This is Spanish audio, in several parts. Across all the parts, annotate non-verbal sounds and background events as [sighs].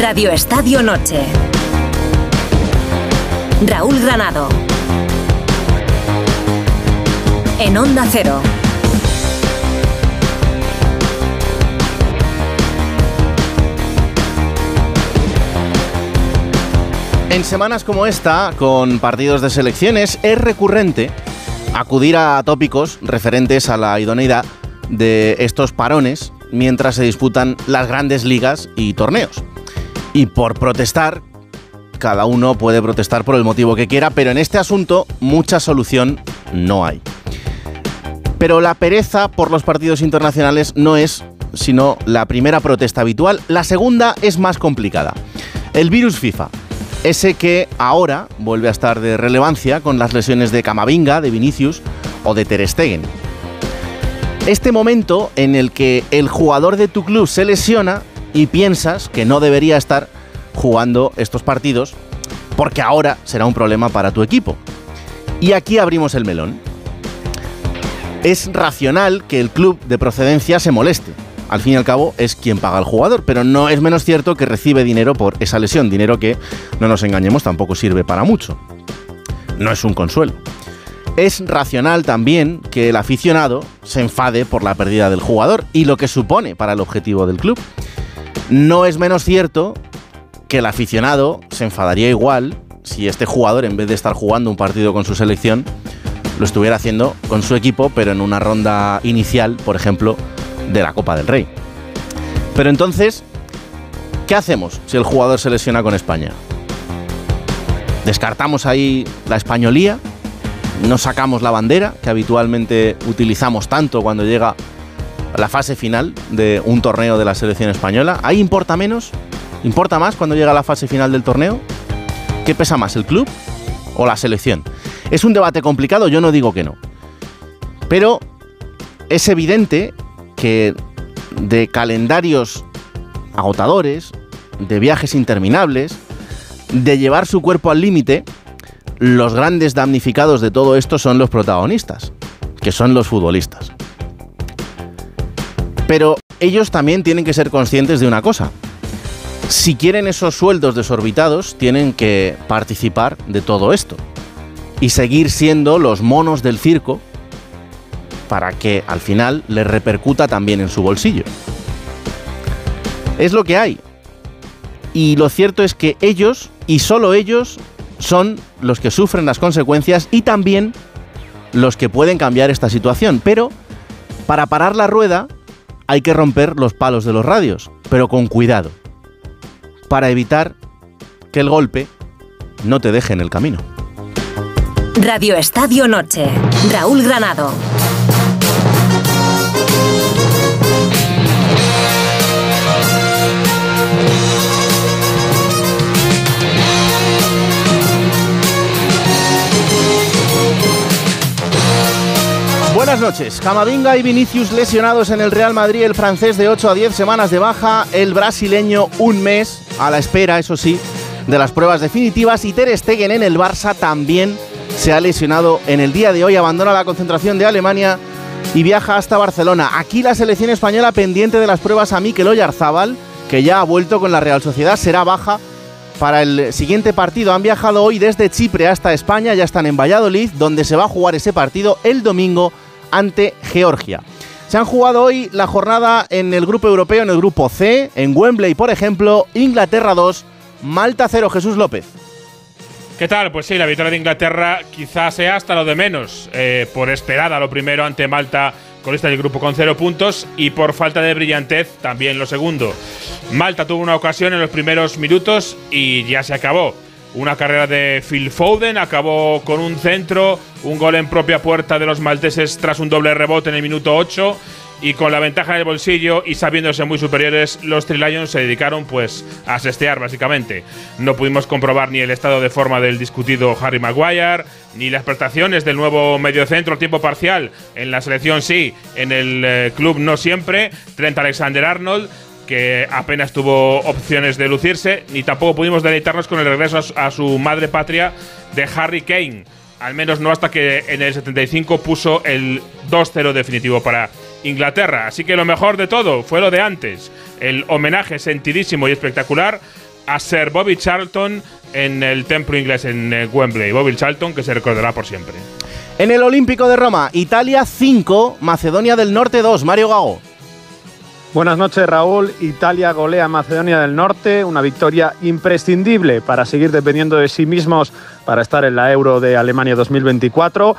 Radio Estadio Noche. Raúl Granado. En Onda Cero. En semanas como esta, con partidos de selecciones, es recurrente acudir a tópicos referentes a la idoneidad de estos parones mientras se disputan las grandes ligas y torneos. Y por protestar, cada uno puede protestar por el motivo que quiera, pero en este asunto mucha solución no hay. Pero la pereza por los partidos internacionales no es sino la primera protesta habitual, la segunda es más complicada. El virus FIFA, ese que ahora vuelve a estar de relevancia con las lesiones de Camavinga, de Vinicius o de Ter Stegen. Este momento en el que el jugador de tu club se lesiona y piensas que no debería estar jugando estos partidos porque ahora será un problema para tu equipo. Y aquí abrimos el melón. Es racional que el club de procedencia se moleste. Al fin y al cabo es quien paga al jugador, pero no es menos cierto que recibe dinero por esa lesión, dinero que, no nos engañemos, tampoco sirve para mucho. No es un consuelo. Es racional también que el aficionado se enfade por la pérdida del jugador y lo que supone para el objetivo del club. No es menos cierto que el aficionado se enfadaría igual si este jugador, en vez de estar jugando un partido con su selección, lo estuviera haciendo con su equipo, pero en una ronda inicial, por ejemplo, de la Copa del Rey. Pero entonces, ¿qué hacemos si el jugador se lesiona con España? ¿Descartamos ahí la españolía? ¿No sacamos la bandera que habitualmente utilizamos tanto cuando llega la fase final de un torneo de la selección española? ¿Ahí importa menos? ¿Importa más cuando llega la fase final del torneo? ¿Qué pesa más, el club o la selección? Es un debate complicado, yo no digo que no. Pero es evidente que de calendarios agotadores, de viajes interminables, de llevar su cuerpo al límite, los grandes damnificados de todo esto son los protagonistas, que son los futbolistas. Pero ellos también tienen que ser conscientes de una cosa. Si quieren esos sueldos desorbitados, tienen que participar de todo esto y seguir siendo los monos del circo para que al final les repercuta también en su bolsillo. Es lo que hay. Y lo cierto es que ellos, y solo ellos, son los que sufren las consecuencias y también los que pueden cambiar esta situación. Pero para parar la rueda hay que romper los palos de los radios, pero con cuidado, para evitar que el golpe no te deje en el camino. Radio Estadio Noche. Raúl Granado. Buenas noches. Camavinga y Vinicius lesionados en el Real Madrid, el francés de 8 a 10 semanas de baja, el brasileño un mes a la espera, eso sí, de las pruebas definitivas y Ter Stegen en el Barça también se ha lesionado en el día de hoy, abandona la concentración de Alemania y viaja hasta Barcelona. Aquí la selección española pendiente de las pruebas a Mikel Oyarzábal, que ya ha vuelto con la Real Sociedad, será baja para el siguiente partido. Han viajado hoy desde Chipre hasta España, ya están en Valladolid, donde se va a jugar ese partido el domingo ante Georgia. Se han jugado hoy la jornada en el grupo europeo, en el grupo C, en Wembley, por ejemplo, Inglaterra 2, Malta 0, Jesús López. ¿Qué tal? Pues sí, la victoria de Inglaterra quizás sea hasta lo de menos, eh, por esperada lo primero ante Malta, colista del grupo con cero puntos, y por falta de brillantez también lo segundo. Malta tuvo una ocasión en los primeros minutos y ya se acabó. Una carrera de Phil Foden acabó con un centro, un gol en propia puerta de los malteses tras un doble rebote en el minuto 8 y con la ventaja en el bolsillo y sabiéndose muy superiores, los Three Lions se dedicaron pues a sestear básicamente. No pudimos comprobar ni el estado de forma del discutido Harry Maguire, ni las prestaciones del nuevo mediocentro tiempo parcial. En la selección sí, en el eh, club no siempre. Trent Alexander-Arnold que apenas tuvo opciones de lucirse, ni tampoco pudimos deleitarnos con el regreso a su madre patria de Harry Kane. Al menos no hasta que en el 75 puso el 2-0 definitivo para Inglaterra. Así que lo mejor de todo fue lo de antes. El homenaje sentidísimo y espectacular a Sir Bobby Charlton en el templo inglés en eh, Wembley. Bobby Charlton que se recordará por siempre. En el Olímpico de Roma, Italia 5, Macedonia del Norte 2. Mario Gago. Buenas noches Raúl. Italia golea a Macedonia del Norte, una victoria imprescindible para seguir dependiendo de sí mismos para estar en la Euro de Alemania 2024.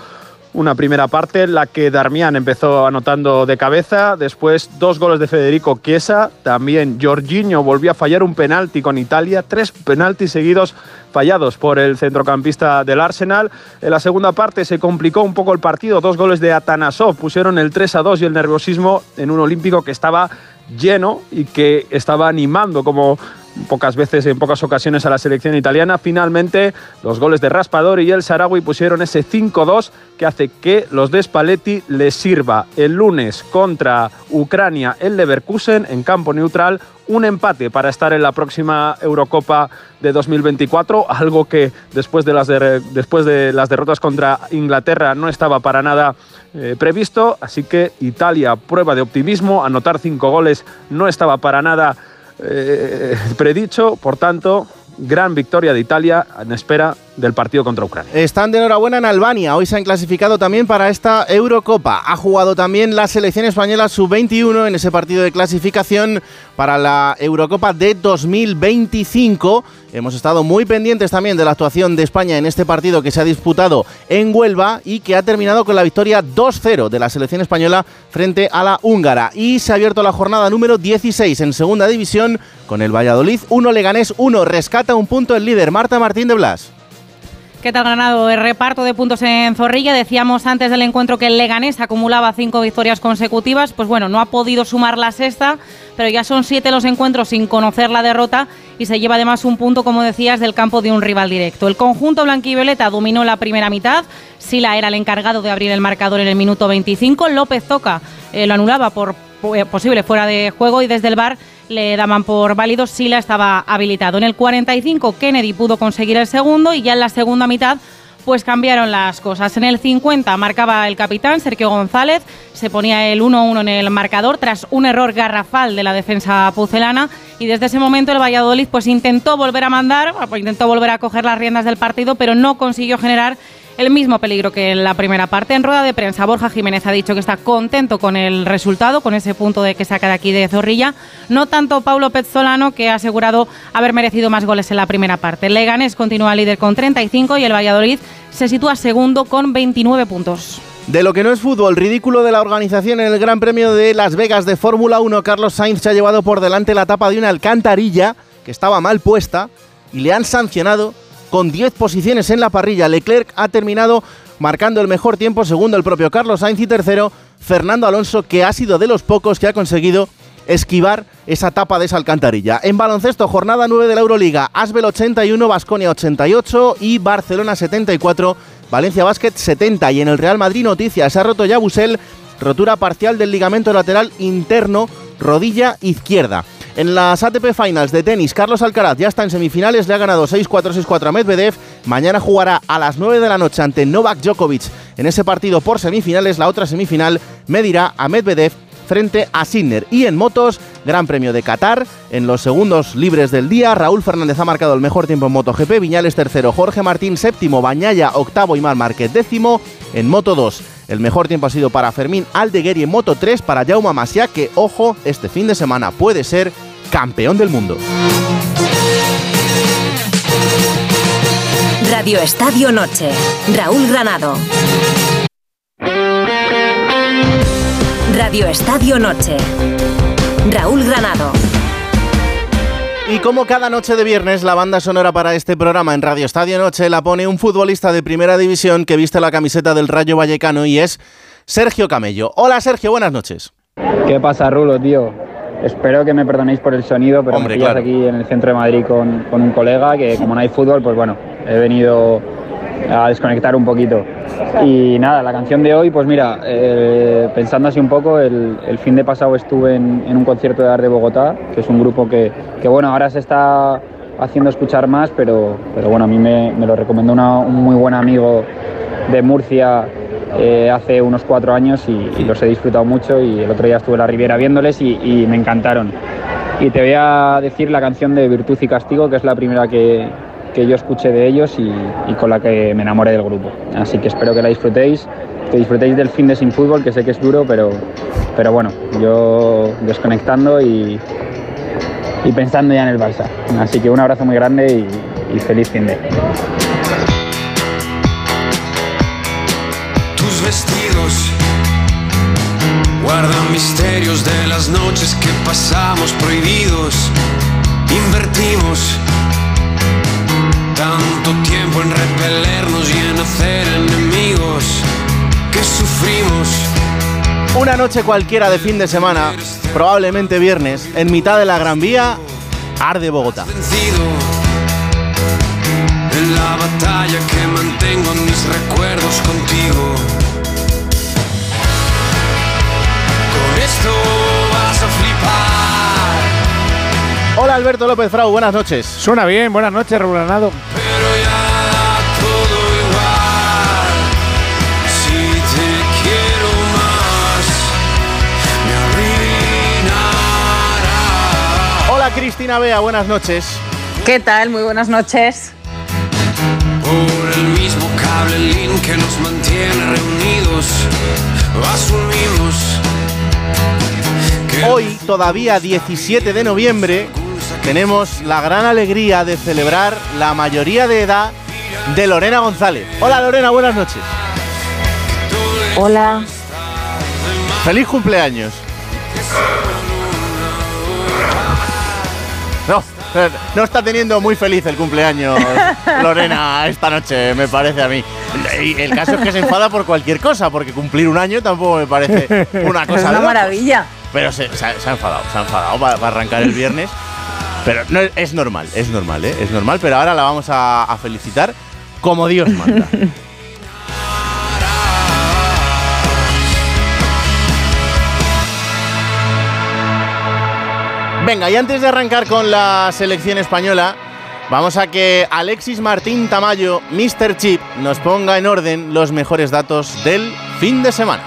Una primera parte, la que Darmian empezó anotando de cabeza, después dos goles de Federico Chiesa, también Jorginho volvió a fallar un penalti con Italia, tres penaltis seguidos fallados por el centrocampista del Arsenal. En la segunda parte se complicó un poco el partido, dos goles de Atanasov pusieron el 3 a 2 y el nerviosismo en un olímpico que estaba lleno y que estaba animando como pocas veces, en pocas ocasiones a la selección italiana. Finalmente, los goles de Raspador y el Sarawi pusieron ese 5-2 que hace que los de Spalletti les sirva el lunes contra Ucrania el Leverkusen en campo neutral un empate para estar en la próxima Eurocopa de 2024, algo que después de las, después de las derrotas contra Inglaterra no estaba para nada eh, previsto, así que Italia prueba de optimismo, anotar cinco goles no estaba para nada eh, predicho, por tanto, gran victoria de Italia en espera del partido contra Ucrania. Están de enhorabuena en Albania. Hoy se han clasificado también para esta Eurocopa. Ha jugado también la selección española sub-21 en ese partido de clasificación para la Eurocopa de 2025. Hemos estado muy pendientes también de la actuación de España en este partido que se ha disputado en Huelva y que ha terminado con la victoria 2-0 de la selección española frente a la húngara. Y se ha abierto la jornada número 16 en segunda división con el Valladolid 1 Leganés 1. Rescata un punto el líder Marta Martín de Blas. ¿Qué tal ganado el reparto de puntos en Zorrilla? Decíamos antes del encuentro que el Leganés acumulaba cinco victorias consecutivas. Pues bueno, no ha podido sumar la sexta, pero ya son siete los encuentros sin conocer la derrota y se lleva además un punto, como decías, del campo de un rival directo. El conjunto blanquivioleta dominó la primera mitad. Sila era el encargado de abrir el marcador en el minuto 25. López Toca eh, lo anulaba por posible fuera de juego y desde el bar le daban por válido si la estaba habilitado. En el 45 Kennedy pudo conseguir el segundo y ya en la segunda mitad pues cambiaron las cosas. En el 50 marcaba el capitán Sergio González, se ponía el 1-1 en el marcador tras un error garrafal de la defensa pucelana y desde ese momento el Valladolid pues intentó volver a mandar, pues, intentó volver a coger las riendas del partido, pero no consiguió generar el mismo peligro que en la primera parte. En rueda de prensa, Borja Jiménez ha dicho que está contento con el resultado, con ese punto de que saca de aquí de Zorrilla. No tanto Paulo Pezzolano, que ha asegurado haber merecido más goles en la primera parte. Leganés continúa líder con 35 y el Valladolid se sitúa segundo con 29 puntos. De lo que no es fútbol, ridículo de la organización en el Gran Premio de Las Vegas de Fórmula 1, Carlos Sainz se ha llevado por delante la tapa de una alcantarilla que estaba mal puesta y le han sancionado con 10 posiciones en la parrilla. Leclerc ha terminado marcando el mejor tiempo, segundo el propio Carlos Sainz y tercero Fernando Alonso, que ha sido de los pocos que ha conseguido esquivar esa tapa de esa alcantarilla. En baloncesto, jornada 9 de la Euroliga, Asbel 81, Basconia 88 y Barcelona 74, Valencia Basket 70. Y en el Real Madrid, noticias, ha roto ya Busel, rotura parcial del ligamento lateral interno, rodilla izquierda. En las ATP Finals de tenis, Carlos Alcaraz ya está en semifinales, le ha ganado 6-4, 6-4 a Medvedev. Mañana jugará a las 9 de la noche ante Novak Djokovic en ese partido por semifinales. La otra semifinal medirá a Medvedev frente a Sinner. Y en motos, Gran Premio de Qatar. En los segundos libres del día, Raúl Fernández ha marcado el mejor tiempo en MotoGP, Viñales tercero, Jorge Martín séptimo, Bañaya octavo y Mar Márquez décimo. En Moto 2, el mejor tiempo ha sido para Fermín Aldeguer y en Moto 3 para Jaume Masia, que, ojo, este fin de semana puede ser campeón del mundo. Radio Estadio Noche. Raúl Granado. Radio Estadio Noche. Raúl Granado. Y como cada noche de viernes, la banda sonora para este programa en Radio Estadio Noche la pone un futbolista de primera división que viste la camiseta del Rayo Vallecano y es Sergio Camello. Hola Sergio, buenas noches. ¿Qué pasa, Rulo, tío? Espero que me perdonéis por el sonido, pero me pillas aquí en el centro de Madrid con, con, un colega que como no hay fútbol, pues bueno, he venido a desconectar un poquito. Y nada, la canción de hoy, pues mira, eh, pensando así un poco, el, el, fin de pasado estuve en, en un concierto de Arte de Bogotá, que es un grupo que, que, bueno, ahora se está haciendo escuchar más, pero, pero bueno, a mí me, lo recomendó un muy buen amigo de Murcia eh, hace unos cuatro años y, los he disfrutado mucho y el otro día estuve en la Riviera viéndoles y, y me encantaron. Y te voy a decir la canción de Virtud y Castigo, que es la primera que, que yo escuché de ellos y, y, con la que me enamoré del grupo. Así que espero que la disfrutéis, que disfrutéis del fin de sin fútbol, que sé que es duro, pero, pero bueno, yo desconectando y, y pensando ya en el Barça. Así que un abrazo muy grande y, y feliz fin de. Tus vestidos guardan misterios de las noches que pasamos prohibidos. Invertimos tanto tiempo en repelernos y en hacer enemigos que sufrimos. Una noche cualquiera de fin de semana, probablemente viernes, en mitad de la Gran Vía, arde Bogotá. Vencido en la batalla que mantengo en mis recuerdos contigo. Con esto vas a flipar. Hola Alberto López Frau, buenas noches. Suena bien, buenas noches, Raúl Granado. Pero Cristina Bea, buenas noches. ¿Qué tal? Muy buenas noches. Por el mismo cable link que nos mantiene reunidos, asumimos Hoy, todavía 17 de noviembre, tenemos la gran alegría de celebrar la mayoría de edad de Lorena González. Hola Lorena, buenas noches. Hola. Feliz cumpleaños. No, está teniendo muy feliz el cumpleaños [laughs] Lorena esta noche, me parece a mí. Y el caso es que se enfada por cualquier cosa, porque cumplir un año tampoco me parece una Es cosa de una maravilla. Pero se, se ha, se ha enfadado, se ha enfadado para, para arrancar el viernes. Pero no, es normal, es normal, ¿eh? Es normal, pero ahora la vamos a, a felicitar como Dios manda. [laughs] Venga, y antes de arrancar con la selección española, vamos a que Alexis Martín Tamayo, Mr. Chip, nos ponga en orden los mejores datos del fin de semana.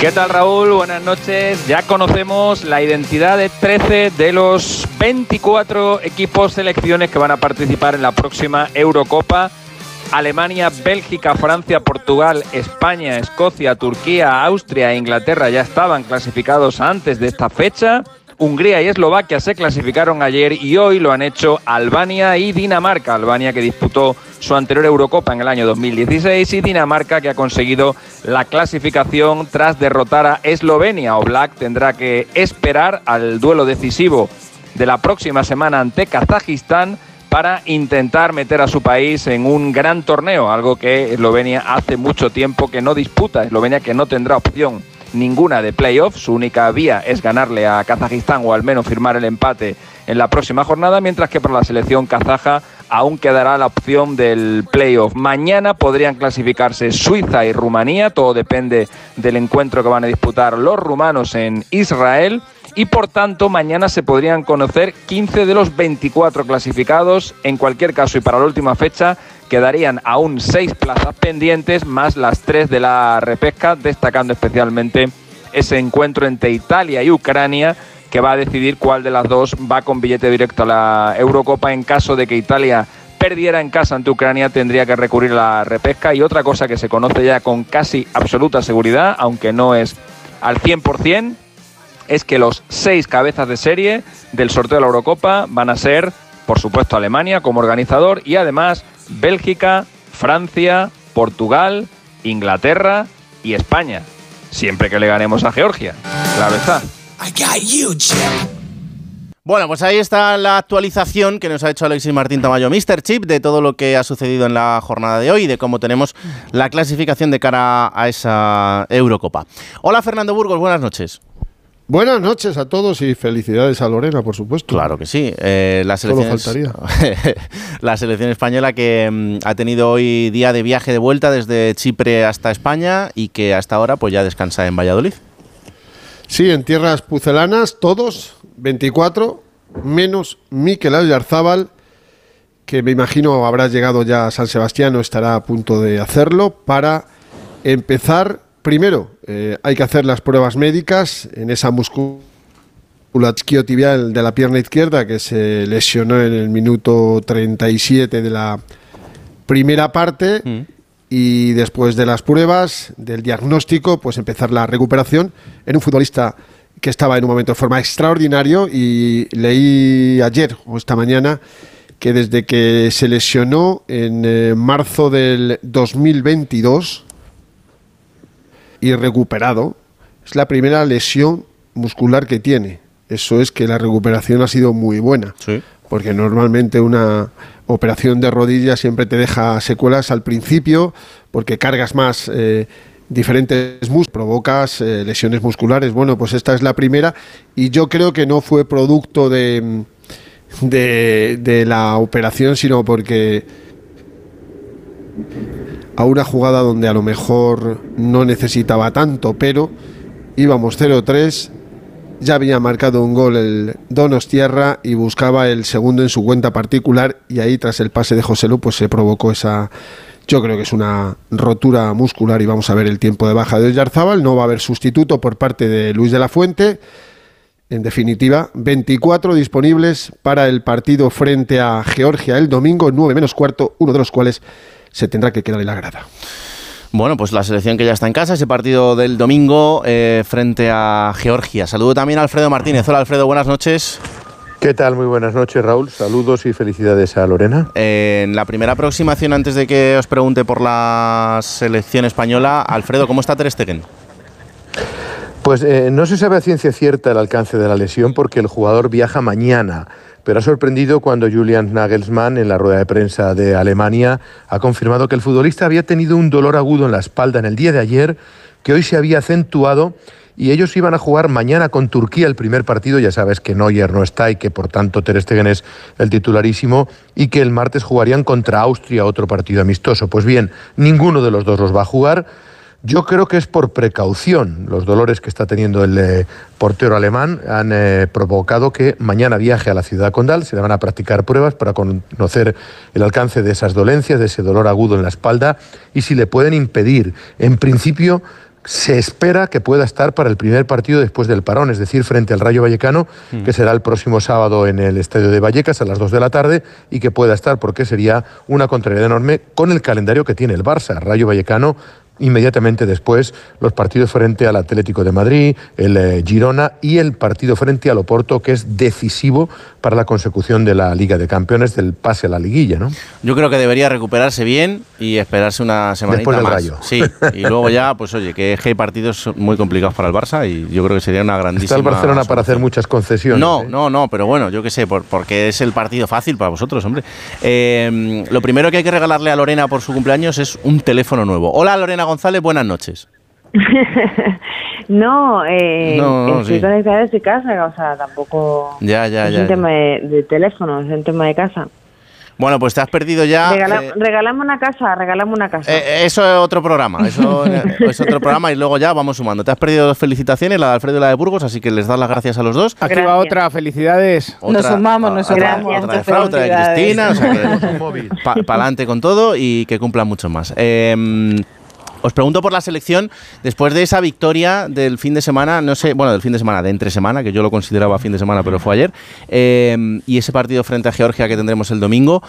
¿Qué tal Raúl? Buenas noches. Ya conocemos la identidad de 13 de los 24 equipos selecciones que van a participar en la próxima Eurocopa. Alemania, Bélgica, Francia, Portugal, España, Escocia, Turquía, Austria e Inglaterra ya estaban clasificados antes de esta fecha. Hungría y Eslovaquia se clasificaron ayer y hoy lo han hecho Albania y Dinamarca. Albania que disputó su anterior Eurocopa en el año 2016 y Dinamarca que ha conseguido la clasificación tras derrotar a Eslovenia. Oblak tendrá que esperar al duelo decisivo de la próxima semana ante Kazajistán para intentar meter a su país en un gran torneo, algo que Eslovenia hace mucho tiempo que no disputa. Eslovenia que no tendrá opción ninguna de playoffs. Su única vía es ganarle a Kazajistán o al menos firmar el empate en la próxima jornada, mientras que para la selección kazaja aún quedará la opción del playoff. Mañana podrían clasificarse Suiza y Rumanía, todo depende del encuentro que van a disputar los rumanos en Israel. Y por tanto, mañana se podrían conocer 15 de los 24 clasificados. En cualquier caso, y para la última fecha, quedarían aún seis plazas pendientes, más las tres de la repesca, destacando especialmente ese encuentro entre Italia y Ucrania, que va a decidir cuál de las dos va con billete directo a la Eurocopa en caso de que Italia perdiera en casa ante Ucrania tendría que recurrir a la repesca y otra cosa que se conoce ya con casi absoluta seguridad, aunque no es al 100%, es que los seis cabezas de serie del sorteo de la Eurocopa van a ser, por supuesto, Alemania como organizador y además Bélgica, Francia, Portugal, Inglaterra y España. Siempre que le ganemos a Georgia, claro está. Bueno, pues ahí está la actualización que nos ha hecho Alexis Martín Tamayo, Mr. Chip, de todo lo que ha sucedido en la jornada de hoy y de cómo tenemos la clasificación de cara a esa Eurocopa. Hola Fernando Burgos, buenas noches. Buenas noches a todos y felicidades a Lorena, por supuesto. Claro que sí. Eh, la, Solo selección [laughs] la selección española que mm, ha tenido hoy día de viaje de vuelta desde Chipre hasta España y que hasta ahora pues ya descansa en Valladolid. Sí, en tierras pucelanas, todos, 24, menos Mikel Ayarzábal, que me imagino habrá llegado ya a San Sebastián o estará a punto de hacerlo, para empezar. Primero, eh, hay que hacer las pruebas médicas en esa musculatura tibial de la pierna izquierda que se lesionó en el minuto 37 de la primera parte. Mm. Y después de las pruebas, del diagnóstico, pues empezar la recuperación en un futbolista que estaba en un momento de forma extraordinario y leí ayer o esta mañana que desde que se lesionó en eh, marzo del 2022 y recuperado, es la primera lesión muscular que tiene. Eso es que la recuperación ha sido muy buena. Porque normalmente una operación de rodilla siempre te deja secuelas al principio, porque cargas más eh, diferentes músculos, provocas eh, lesiones musculares. Bueno, pues esta es la primera y yo creo que no fue producto de, de, la operación, sino porque a una jugada donde a lo mejor no necesitaba tanto, pero íbamos 0-3 ya había marcado un gol el Donos Tierra y buscaba el segundo en su cuenta particular y ahí tras el pase de José Lu pues se provocó esa yo creo que es una rotura muscular y vamos a ver el tiempo de baja de Oyarzábal, no va a haber sustituto por parte de Luis de la Fuente. En definitiva, 24 disponibles para el partido frente a Georgia el domingo, 9 menos cuarto, uno de los cuales se tendrá que quedar en la grada. Bueno, pues la selección que ya está en casa, ese partido del domingo eh, frente a Georgia. Saludo también a Alfredo Martínez. Hola Alfredo, buenas noches. ¿Qué tal? Muy buenas noches, Raúl. Saludos y felicidades a Lorena. en la primera aproximación, antes de que os pregunte por la selección española, Alfredo, ¿cómo está Ter Stegen? Pues eh, no se sabe a ciencia cierta el alcance de la lesión porque el jugador viaja mañana pero ha sorprendido cuando Julian Nagelsmann en la rueda de prensa de Alemania ha confirmado que el futbolista había tenido un dolor agudo en la espalda en el día de ayer que hoy se había acentuado y ellos iban a jugar mañana con Turquía el primer partido, ya sabes que Neuer no está y que por tanto Ter Stegen es el titularísimo y que el martes jugarían contra Austria otro partido amistoso. Pues bien, ninguno de los dos los va a jugar. Yo creo que es por precaución. Los dolores que está teniendo el eh, portero alemán han eh, provocado que mañana viaje a la ciudad condal, se le van a practicar pruebas para conocer el alcance de esas dolencias, de ese dolor agudo en la espalda y si le pueden impedir. En principio, se espera que pueda estar para el primer partido después del parón, es decir, frente al Rayo Vallecano, mm. que será el próximo sábado en el Estadio de Vallecas a las 2 de la tarde, y que pueda estar porque sería una contrariedad enorme con el calendario que tiene el Barça. Rayo Vallecano inmediatamente después los partidos frente al Atlético de Madrid, el eh, Girona y el partido frente al Oporto, que es decisivo para la consecución de la Liga de Campeones del pase a la liguilla, ¿no? Yo creo que debería recuperarse bien y esperarse una semana Después del Rayo. Sí, y luego ya, pues oye, que hay partidos muy complicados para el Barça y yo creo que sería una grandísima... Está el Barcelona para hacer muchas concesiones. No, ¿eh? no, no, pero bueno, yo qué sé, porque es el partido fácil para vosotros, hombre. Eh, lo primero que hay que regalarle a Lorena por su cumpleaños es un teléfono nuevo. Hola Lorena González, buenas noches. [laughs] no, eh, estoy conectada desde casa, o sea, tampoco ya, ya, es un tema de, teléfono, es un tema de casa. Bueno, pues te has perdido ya. Eh, regalamos una casa, regalamos una casa. Eh, eso es otro programa, [laughs] eso es otro programa y luego ya vamos sumando. Te has perdido dos felicitaciones, la de Alfredo y la de Burgos, así que les das las gracias a los dos. Aquí va otra, felicidades. nos sumamos, nos sumamos. Otra, de Fra, otra de Cristina, o sea que [laughs] para adelante con todo y que cumplan mucho más. Eh, os pregunto por la selección, después de esa victoria del fin de semana, no sé, bueno, del fin de semana, de entre semana, que yo lo consideraba fin de semana, pero fue ayer, eh, y ese partido frente a Georgia que tendremos el domingo.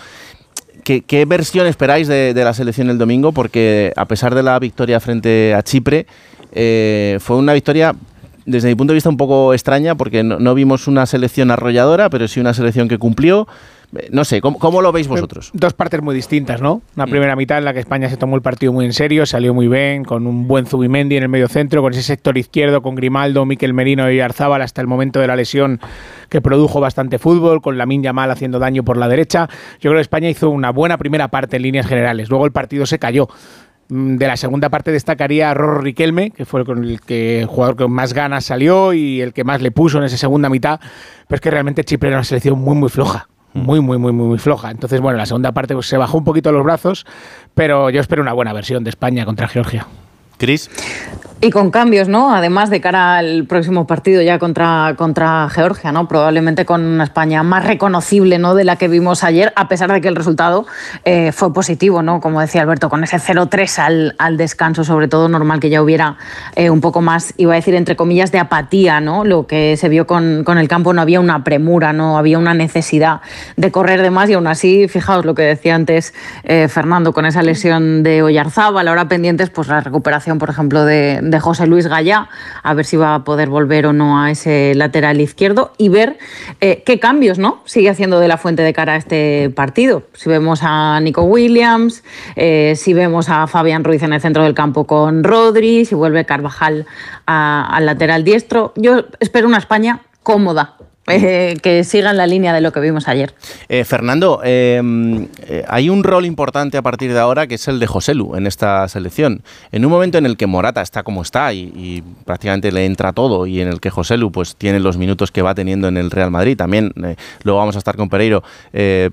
¿Qué, versión esperáis de, la selección el domingo? Porque a pesar de la victoria frente a Chipre, eh, fue una victoria desde mi punto de vista un poco extraña porque no vimos una selección arrolladora, pero sí una selección que cumplió. No sé, ¿cómo, lo veis vosotros? Dos partes muy distintas, ¿no? Una mm. primera mitad en la que España se tomó el partido muy en serio, salió muy bien, con un buen Zubimendi en el medio centro, con ese sector izquierdo, con Grimaldo, Miquel Merino y Arzábal hasta el momento de la lesión que produjo bastante fútbol, con la Minya Mal haciendo daño por la derecha. Yo creo que España hizo una buena primera parte en líneas generales. Luego el partido se cayó mm, de la segunda parte destacaría a Rorro Riquelme, que fue con el, que, jugador con más ganas salió y el que más le puso en esa segunda mitad, pero es que realmente Chipre era una selección muy muy floja muy, muy, muy, muy, floja. Entonces, bueno, la segunda parte pues, se bajó un poquito los brazos, pero yo espero una buena versión de España contra Georgia. Cris. Y con cambios, ¿no? Además de cara al próximo partido ya contra, contra Georgia, ¿no? Probablemente con una España más reconocible, ¿no? De la que vimos ayer, a pesar de que el resultado eh, fue positivo, ¿no? Como decía Alberto, con ese 0-3 al, al, descanso, sobre todo normal que ya hubiera eh, un poco más, iba a decir, entre comillas, de apatía, ¿no? Lo que se vio con, con el campo, no había una premura, no había una necesidad de correr de más y aún así, fijaos lo que decía antes eh, Fernando, con esa lesión de Oyarzábal, ahora pendientes, pues la recuperación, por ejemplo, de José Luis Gallá, a ver si va a poder volver o no a ese lateral izquierdo y ver eh, qué cambios ¿no? sigue haciendo de la fuente de cara a este partido. Si vemos a Nico Williams, eh, si vemos a Fabián Ruiz en el centro del campo con Rodri, si vuelve Carvajal al lateral diestro. Yo espero una España cómoda, eh, que sigan la línea de lo que vimos ayer. Eh, Fernando, em, eh, hay un rol importante a partir de ahora que es el de Joselu en esta selección. En un momento en el que Morata está como está y, prácticamente le entra todo y en el que Joselu pues tiene los minutos que va teniendo en el Real Madrid, también luego vamos a estar con Pereiro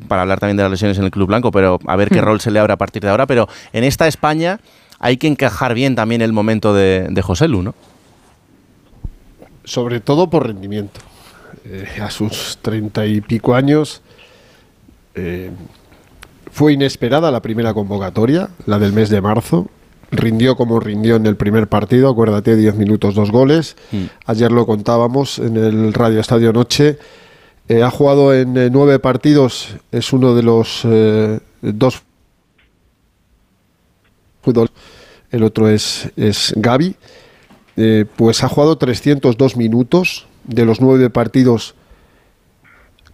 para hablar también de las lesiones en el Club Blanco, pero a ver qué mm. rol se le abre a partir de ahora. Pero en esta España hay que encajar bien también el momento de, de Joselu, ¿no? Sobre todo por rendimiento eh, a sus treinta y pico años. Eh, fue inesperada la primera convocatoria, la del mes de marzo. Rindió como rindió en el primer partido, acuérdate, 10 minutos, dos goles. Mm. Ayer lo contábamos en el Radio Estadio Noche. Eh, ha jugado en nueve partidos, es uno de los dos el otro es, es Gaby. pues ha jugado 302 minutos, de los nueve partidos,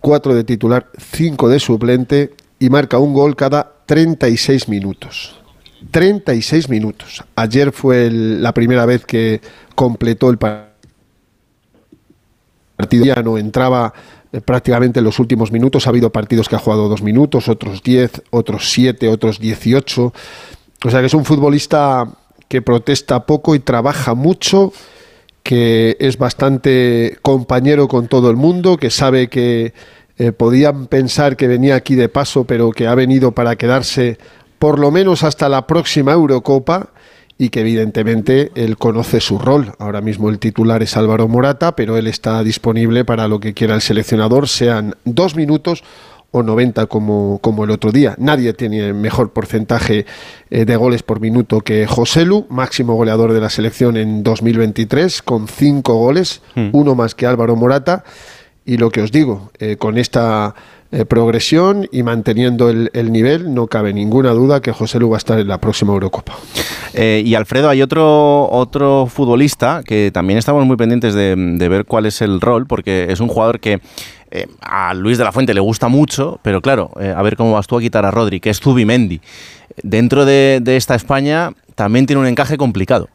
cuatro de titular, cinco de suplente y marca un gol cada 36 minutos. 36 minutos. Ayer fue la primera vez que completó el partido. Ya no entraba eh, prácticamente en los últimos minutos. Ha habido partidos que ha jugado dos minutos, otros diez, otros siete, otros dieciocho. O sea que es un futbolista que protesta poco y trabaja mucho que es bastante compañero con todo el mundo, que sabe que eh, podían pensar que venía aquí de paso, pero que ha venido para quedarse por lo menos hasta la próxima Eurocopa y que evidentemente él conoce su rol. Ahora mismo el titular es Álvaro Morata, pero él está disponible para lo que quiera el seleccionador, sean dos minutos o 90 como, como el otro día. Nadie tiene mejor porcentaje eh, de goles por minuto que Joselu, máximo goleador de la selección en 2023, con cinco goles, hmm. uno más que Álvaro Morata. Y lo que os digo, eh, con esta eh, progresión y manteniendo el, nivel, no cabe ninguna duda que José Lu va a estar en la próxima Eurocopa. y Alfredo, hay otro, otro futbolista que también estamos muy pendientes de, de, ver cuál es el rol, porque es un jugador que eh, a Luis de la Fuente le gusta mucho, pero claro, eh, a ver cómo vas tú a quitar a Rodri, que es Zubimendi. Dentro de esta España también tiene un encaje complicado.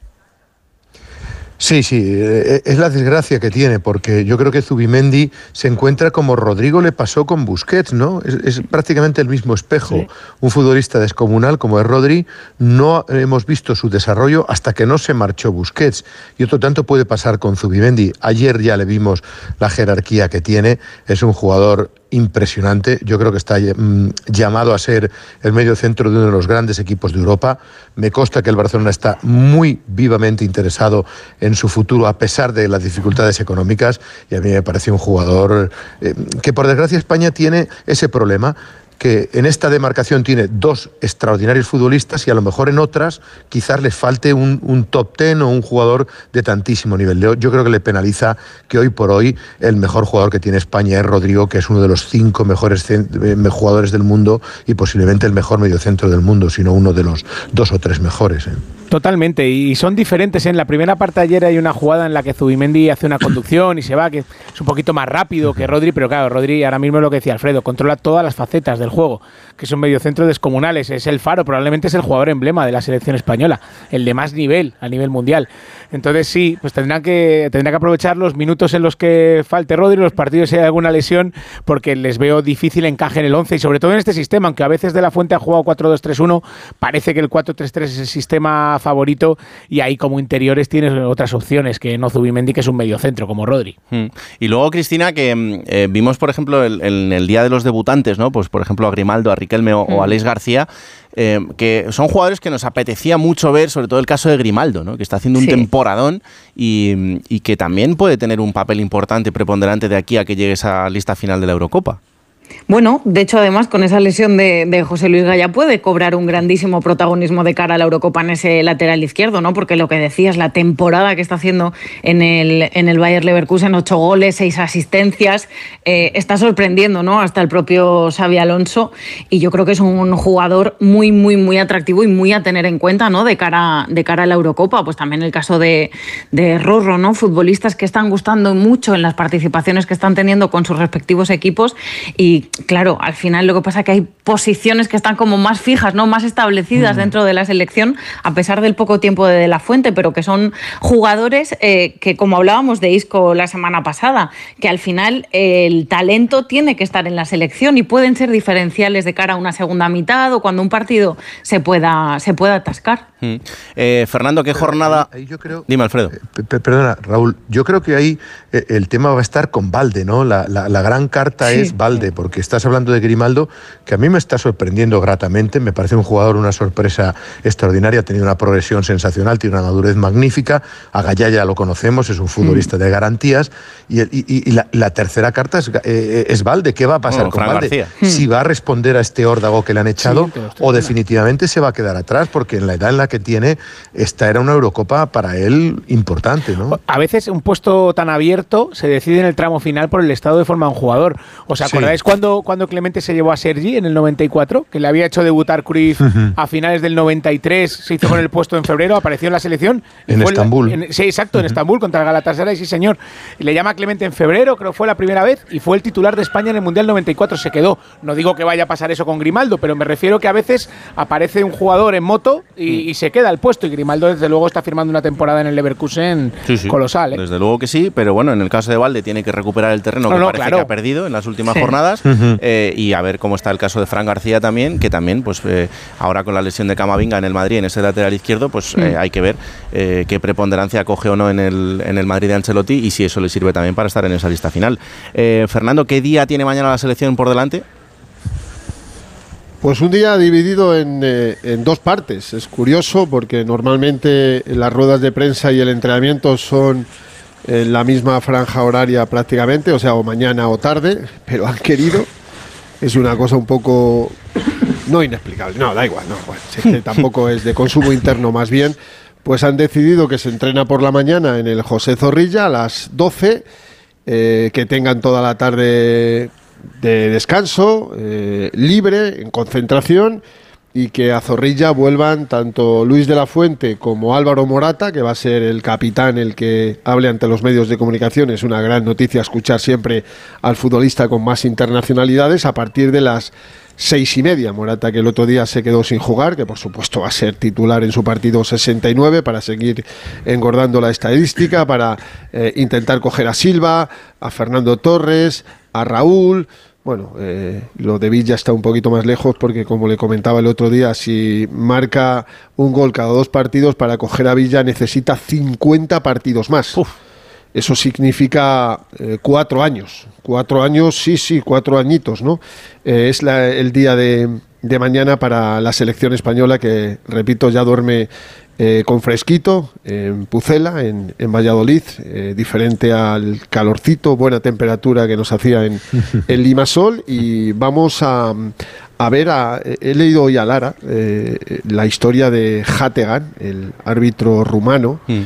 Sí, sí, eh, es la desgracia que tiene, porque yo creo que Zubimendi se encuentra como Rodrigo le pasó con Busquets, ¿no? Es, prácticamente el mismo espejo. Un futbolista descomunal como es Rodri, no hemos visto su desarrollo hasta que no se marchó Busquets. Y otro tanto puede pasar con Zubimendi. Ayer ya le vimos la jerarquía que tiene, es un jugador impresionante. Yo creo que está mm, llamado a ser el medio centro de uno de los grandes equipos de Europa. Me consta que el Barcelona está muy vivamente interesado en su futuro a pesar de las dificultades económicas y a mí me parece un jugador eh, que por desgracia España tiene ese problema que en esta demarcación tiene dos extraordinarios futbolistas y a lo mejor en otras quizás les falte un, top ten o un jugador de tantísimo nivel. Yo creo que le penaliza que hoy por hoy el mejor jugador que tiene España es Rodrigo, que es uno de los cinco mejores eh, jugadores del mundo y posiblemente el mejor mediocentro del mundo, sino uno de los dos o tres mejores. ¿eh? Totalmente, y son diferentes. En la primera parte ayer hay una jugada en la que Zubimendi hace una conducción y se va, que es un poquito más rápido que Rodri, pero claro, Rodri ahora mismo es lo que decía Alfredo, controla todas las facetas del juego, que son mediocentros descomunales, es el faro, probablemente es el jugador emblema de la selección española, el de más nivel a nivel mundial. Entonces sí, pues tendrá que, tendrá que aprovechar los minutos en los que falte Rodri, los partidos si hay alguna lesión, porque les veo difícil encaje en el 11 y sobre todo en este sistema, aunque a veces de la fuente ha jugado 4-2-3-1, parece que el 4-3-3 es el sistema favorito y ahí como interiores tienes otras opciones que no Zubimendi, que es un medio centro como Rodri. Hmm. Y luego, Cristina, que mm, eh, vimos, por ejemplo, en el día de los debutantes, ¿no? Pues por ejemplo a Grimaldo, a Riquelme o, a hmm. Alex García, eh, que son jugadores que nos apetecía mucho ver, sobre todo el caso de Grimaldo, ¿no? que está haciendo un temporadón y, y, que también puede tener un papel importante, preponderante de aquí a que llegue esa lista final de la Eurocopa. Bueno, de hecho, además, con esa lesión de, José Luis Gaya puede cobrar un grandísimo protagonismo de cara a la Eurocopa en ese lateral izquierdo, ¿no? Porque lo que decías, la temporada que está haciendo en el, en el Bayer Leverkusen, ocho goles, seis asistencias, eh, está sorprendiendo, ¿no? Hasta el propio Xavi Alonso. Y yo creo que es un jugador muy, muy, muy atractivo y muy a tener en cuenta, ¿no? De cara, de cara a la Eurocopa. Pues también el caso de, de Rorro, ¿no? Futbolistas que están gustando mucho en las participaciones que están teniendo con sus respectivos equipos y claro, al final lo que pasa es que hay posiciones que están como más fijas, ¿no? Más establecidas mm. dentro de la selección, a pesar del poco tiempo de, La Fuente, pero que son jugadores eh, que, como hablábamos de Isco la semana pasada, que al final el talento tiene que estar en la selección y pueden ser diferenciales de cara a una segunda mitad o cuando un partido se pueda, se pueda atascar. Mm. Eh, Fernando, ¿qué jornada? Dime, Alfredo. Eh, perdona, Raúl, yo creo que ahí el tema va a estar con Valde, ¿no? La, gran carta es Valde, porque estás hablando de Grimaldo, que a mí me está sorprendiendo gratamente, me parece un jugador una sorpresa extraordinaria, ha tenido una progresión sensacional, tiene una madurez magnífica, a Gaya ya lo conocemos, es un futbolista mm. de garantías, y, la, tercera carta es, eh, es, Valde, ¿qué va a pasar con Valde? Si va a responder a este órdago que le han echado o definitivamente se va a quedar atrás, porque en la edad en la que tiene, esta era una Eurocopa para él importante. ¿no? A veces un puesto tan abierto se decide en el tramo final por el estado de forma de un jugador. ¿Os acordáis cuando cuando, Clemente se llevó a Sergi en el 94, que le había hecho debutar Cruyff a finales del 93, se hizo con el puesto en febrero, apareció en la selección. En Estambul. sí, exacto, en Estambul contra el Galatasaray, sí señor. le llama a Clemente en febrero, creo que fue la primera vez, y fue el titular de España en el Mundial 94, se quedó. No digo que vaya a pasar eso con Grimaldo, pero me refiero que a veces aparece un jugador en moto y, se queda el puesto, y Grimaldo desde luego está firmando una temporada en el Leverkusen colosal. ¿eh? Desde luego que sí, pero bueno, en el caso de Valde tiene que recuperar el terreno que parece que ha perdido en las últimas jornadas. Eh, y a ver cómo está el caso de Fran García también, que también, pues eh, ahora con la lesión de Camavinga en el Madrid, en ese lateral izquierdo, pues eh, hay que ver qué preponderancia coge o no en el, en el Madrid de Ancelotti y si eso le sirve también para estar en esa lista final. Fernando, ¿qué día tiene mañana la selección por delante? Pues un día dividido en, en, dos partes. Es curioso porque normalmente las ruedas de prensa y el entrenamiento son en la misma franja horaria prácticamente, o sea, o mañana o tarde, pero han querido es una cosa un poco no inexplicable. No, da igual, no, bueno, tampoco es de consumo interno más bien. Pues han decidido que se entrena por la mañana en el José Zorrilla a las 12, eh, que tengan toda la tarde de descanso, eh, libre, en concentración, y que a Zorrilla vuelvan tanto Luis de la Fuente como Álvaro Morata, que va a ser el capitán el que hable ante los medios de comunicación. Es una gran noticia escuchar siempre al futbolista con más internacionalidades a partir de las seis y media. Morata que el otro día se quedó sin jugar, que por supuesto va a ser titular en su partido 69 para seguir engordando la estadística, para eh, intentar coger a Silva, a Fernando Torres, a Raúl. Bueno, eh, lo de Villa está un poquito más lejos porque, como le comentaba el otro día, si marca un gol cada dos partidos, para coger a Villa necesita 50 partidos más. Eso significa eh, cuatro años. Cuatro años, sí, sí, cuatro añitos, ¿no? Eh, es el día de, de mañana para la selección española que, repito, ya duerme eh, con fresquito en Pucela, en, Valladolid, eh, diferente al calorcito, buena temperatura que nos hacía en, [laughs] en Limasol. Y vamos a, a ver, a, he leído hoy a Lara eh, la historia de Hategan, el árbitro rumano, mm.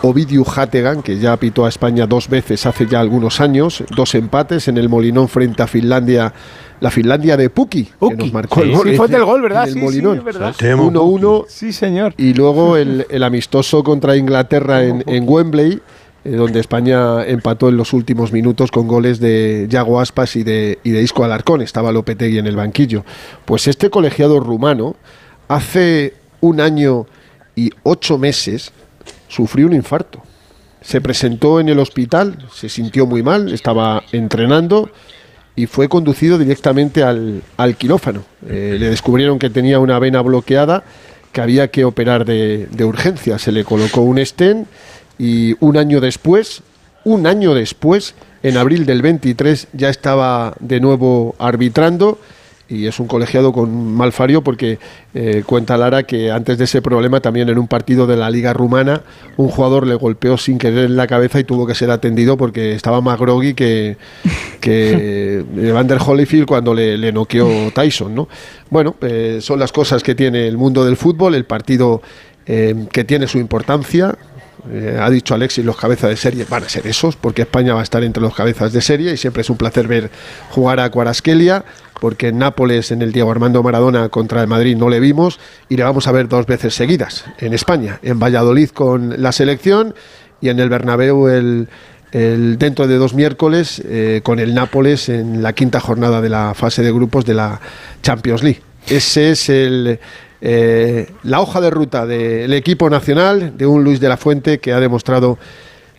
Ovidiu Hategan, que ya pitó a España dos veces hace ya algunos años, dos empates en el Molinón frente a Finlandia la Finlandia de Puki, que nos marcó el gol. Sí, fue del gol, ¿verdad? sí, Sí, ¿verdad? 1-1. Sí, señor. Y luego el, amistoso contra Inglaterra en, Wembley, eh, donde España empató en los últimos minutos con goles de Yago Aspas y de, y de Isco Alarcón. Estaba Lopetegui en el banquillo. Pues este colegiado rumano, hace un año y ocho meses, sufrió un infarto. Se presentó en el hospital, se sintió muy mal, estaba entrenando y fue conducido directamente al, quirófano. Eh, le descubrieron que tenía una vena bloqueada que había que operar de, de urgencia. Se le colocó un stent y un año después, un año después, en abril del 23, ya estaba de nuevo arbitrando y es un colegiado con malfario porque eh, cuenta Lara que antes de ese problema también en un partido de la Liga Rumana un jugador le golpeó sin querer en la cabeza y tuvo que ser atendido porque estaba más groggy que, que [laughs] Evander Holyfield cuando le, le noqueó Tyson. ¿no? Bueno, eh, son las cosas que tiene el mundo del fútbol, el partido eh, que tiene su importancia, eh, ha dicho Alexis, los cabezas de serie van a ser esos, porque España va a estar entre los cabezas de serie y siempre es un placer ver jugar a Cuarasquelia, porque en Nápoles, en el Diego Armando Maradona contra el Madrid no le vimos y le vamos a ver dos veces seguidas en España, en Valladolid con la selección y en el Bernabéu el, dentro de dos miércoles eh, con el Nápoles en la quinta jornada de la fase de grupos de la Champions League. Ese es el, eh, la hoja de ruta del equipo nacional de un Luis de la Fuente que ha demostrado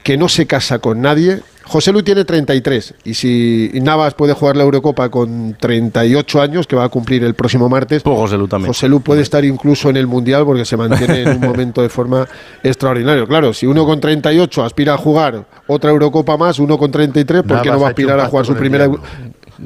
que no se casa con nadie. José Lu tiene 33 y si Navas puede jugar la Eurocopa con 38 años, que va a cumplir el próximo martes, pues José Lu también. José Lu puede estar incluso en el Mundial porque se mantiene en un [laughs] momento de forma extraordinario. Claro, si uno con 38 aspira a jugar otra Eurocopa más, uno con 33, ¿por qué no va a aspirar a jugar su primera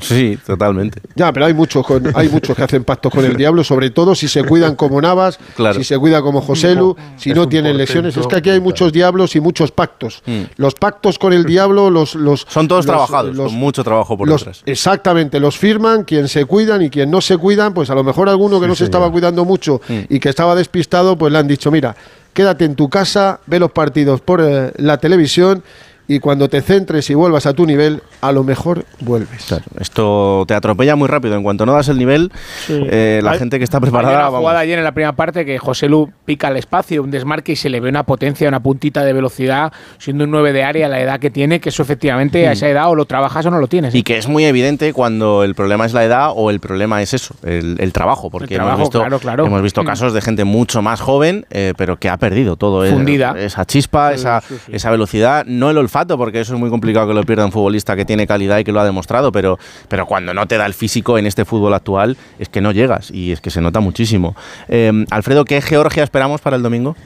Sí, totalmente. Ya, pero hay muchos, con, hay muchos que hacen pactos con el diablo, sobre todo si se cuidan como Navas, si se cuida como José Lu, si no tienen lesiones. Es que aquí hay muchos diablos y muchos pactos. Mm. Los pactos con el diablo, los. los Son todos los- trabajados, los- con mucho trabajo por los- detrás. Exactamente, los firman, quien se cuidan y quien no se cuidan, pues a lo mejor alguno que no se estaba cuidando mucho Mm. y que estaba despistado, pues le han dicho, mira, quédate en tu casa, ve los partidos por eh, la televisión y cuando te centres y vuelvas a tu nivel, a lo mejor vuelves. Esto te atropella muy rápido. En cuanto no das el nivel, eh, la Hay- gente que está Hay preparada. una vamos. jugada ayer en la primera parte que José Lu pica el espacio, un desmarque y se le ve una potencia, una puntita de velocidad, siendo un 9 de área, la edad que tiene, que eso efectivamente a Mm. esa edad o lo trabajas o no lo tienes. ¿eh? Y que es muy evidente cuando el problema es la edad o el problema es eso, el, el trabajo. Porque El trabajo, hemos visto, claro, claro. hemos visto Mm. casos de gente mucho más joven, eh, pero que ha perdido todo. eh, Fundida. esa chispa, esa, esa velocidad, no el olfato, porque eso es muy complicado que lo pierda un futbolista que tiene calidad y que lo ha demostrado, pero, pero cuando no te da el físico en este fútbol actual, es que no llegas y es que se nota muchísimo. Eh, Alfredo, ¿qué Georgia esperamos para el domingo?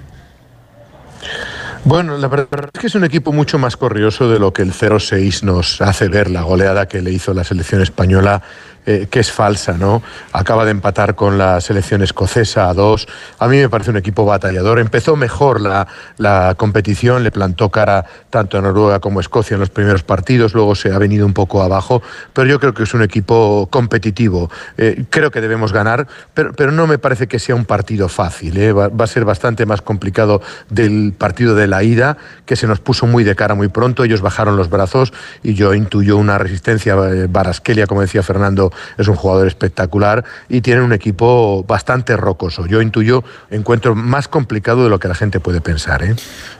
Bueno, la verdad es que es un equipo mucho más corrioso de lo que el 0-6 nos hace ver, la goleada que le hizo la selección española, eh, que es falsa, ¿no? Acaba de empatar con la selección escocesa a dos. A mí me parece un equipo batallador. Empezó mejor la, la competición, le plantó cara tanto a Noruega como a Escocia en los primeros partidos, luego se ha venido un poco abajo, pero yo creo que es un equipo competitivo. Eh, creo que debemos ganar, pero, pero no me parece que sea un partido fácil. ¿eh? Va, va a ser bastante más complicado del partido de la ida, que se nos puso muy de cara muy pronto. Ellos bajaron los brazos y yo intuyo una resistencia. Barasquelia, como decía Fernando, es un jugador espectacular y tienen un equipo bastante rocoso. Yo intuyo encuentro más complicado de lo que la gente puede pensar. ¿eh?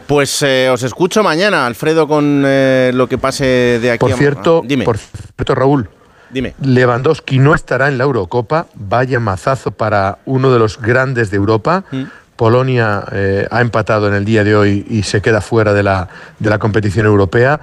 Pues eh, os escucho mañana, Alfredo, con eh, lo que pase de aquí Por a cierto, Dime. por cierto, Raúl. Dime. Lewandowski no estará en la Eurocopa. Vaya mazazo para uno de los grandes de Europa. Mm. Polonia eh, ha empatado en el día de hoy y se queda fuera de la, de la competición europea.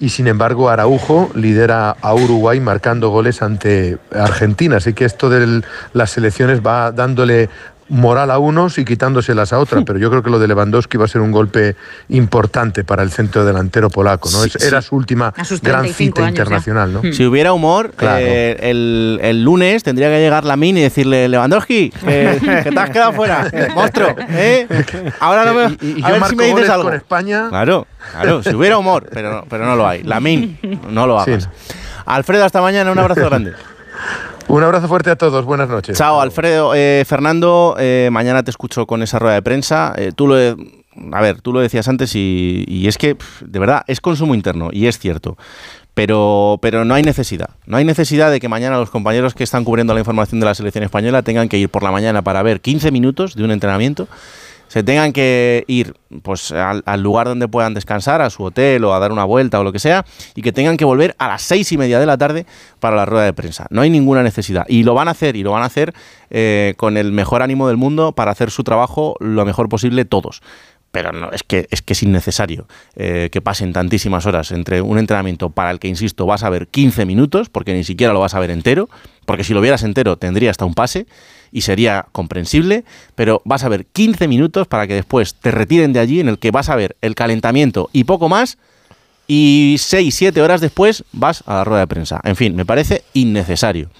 Y sin embargo, Araujo lidera a Uruguay marcando goles ante Argentina. Así que esto de las selecciones va dándole moral a unos y quitándoselas a otras. [laughs] Pero yo creo que lo de Lewandowski va a ser un golpe importante para el centro delantero polaco. ¿no? Sí, Es- Era sí. su última gran 35 cita años internacional. ¿no? Si hubiera humor, Claro. eh, el, el lunes tendría que llegar la mini y decirle, Lewandowski, que, [laughs] que te has quedado fuera, [laughs] monstruo, ¿eh? Ahora no me, Y- y a yo ver marco si me dices algo. con España. Claro, claro, si hubiera humor, pero no, pero no lo hay. La min, no lo hagas. Alfredo, hasta mañana, un abrazo grande. Un abrazo fuerte a todos, buenas noches. Chao, Alfredo. Eh, Fernando, eh, mañana te escucho con esa rueda de prensa. Eh, tú lo, a ver, tú lo decías antes y, es que, de verdad, es consumo interno y es cierto. Pero, pero no hay necesidad. No hay necesidad de que mañana los compañeros que están cubriendo la información de la selección española tengan que ir por la mañana para ver 15 minutos de un entrenamiento. Se tengan que ir pues, al, al lugar donde puedan descansar, a su hotel o a dar una vuelta o lo que sea, y que tengan que volver a las seis y media de la tarde para la rueda de prensa. No hay ninguna necesidad. Y lo van a hacer, y lo van a hacer eh, con el mejor ánimo del mundo para hacer su trabajo lo mejor posible todos pero no, es que es, que es innecesario eh, que pasen tantísimas horas entre un entrenamiento para el que, insisto, vas a ver 15 minutos, porque ni siquiera lo vas a ver entero, porque si lo vieras entero tendría hasta un pase y sería comprensible, pero vas a ver 15 minutos para que después te retiren de allí en el que vas a ver el calentamiento y poco más, y 6, 7 horas después vas a la rueda de prensa. En fin, me parece innecesario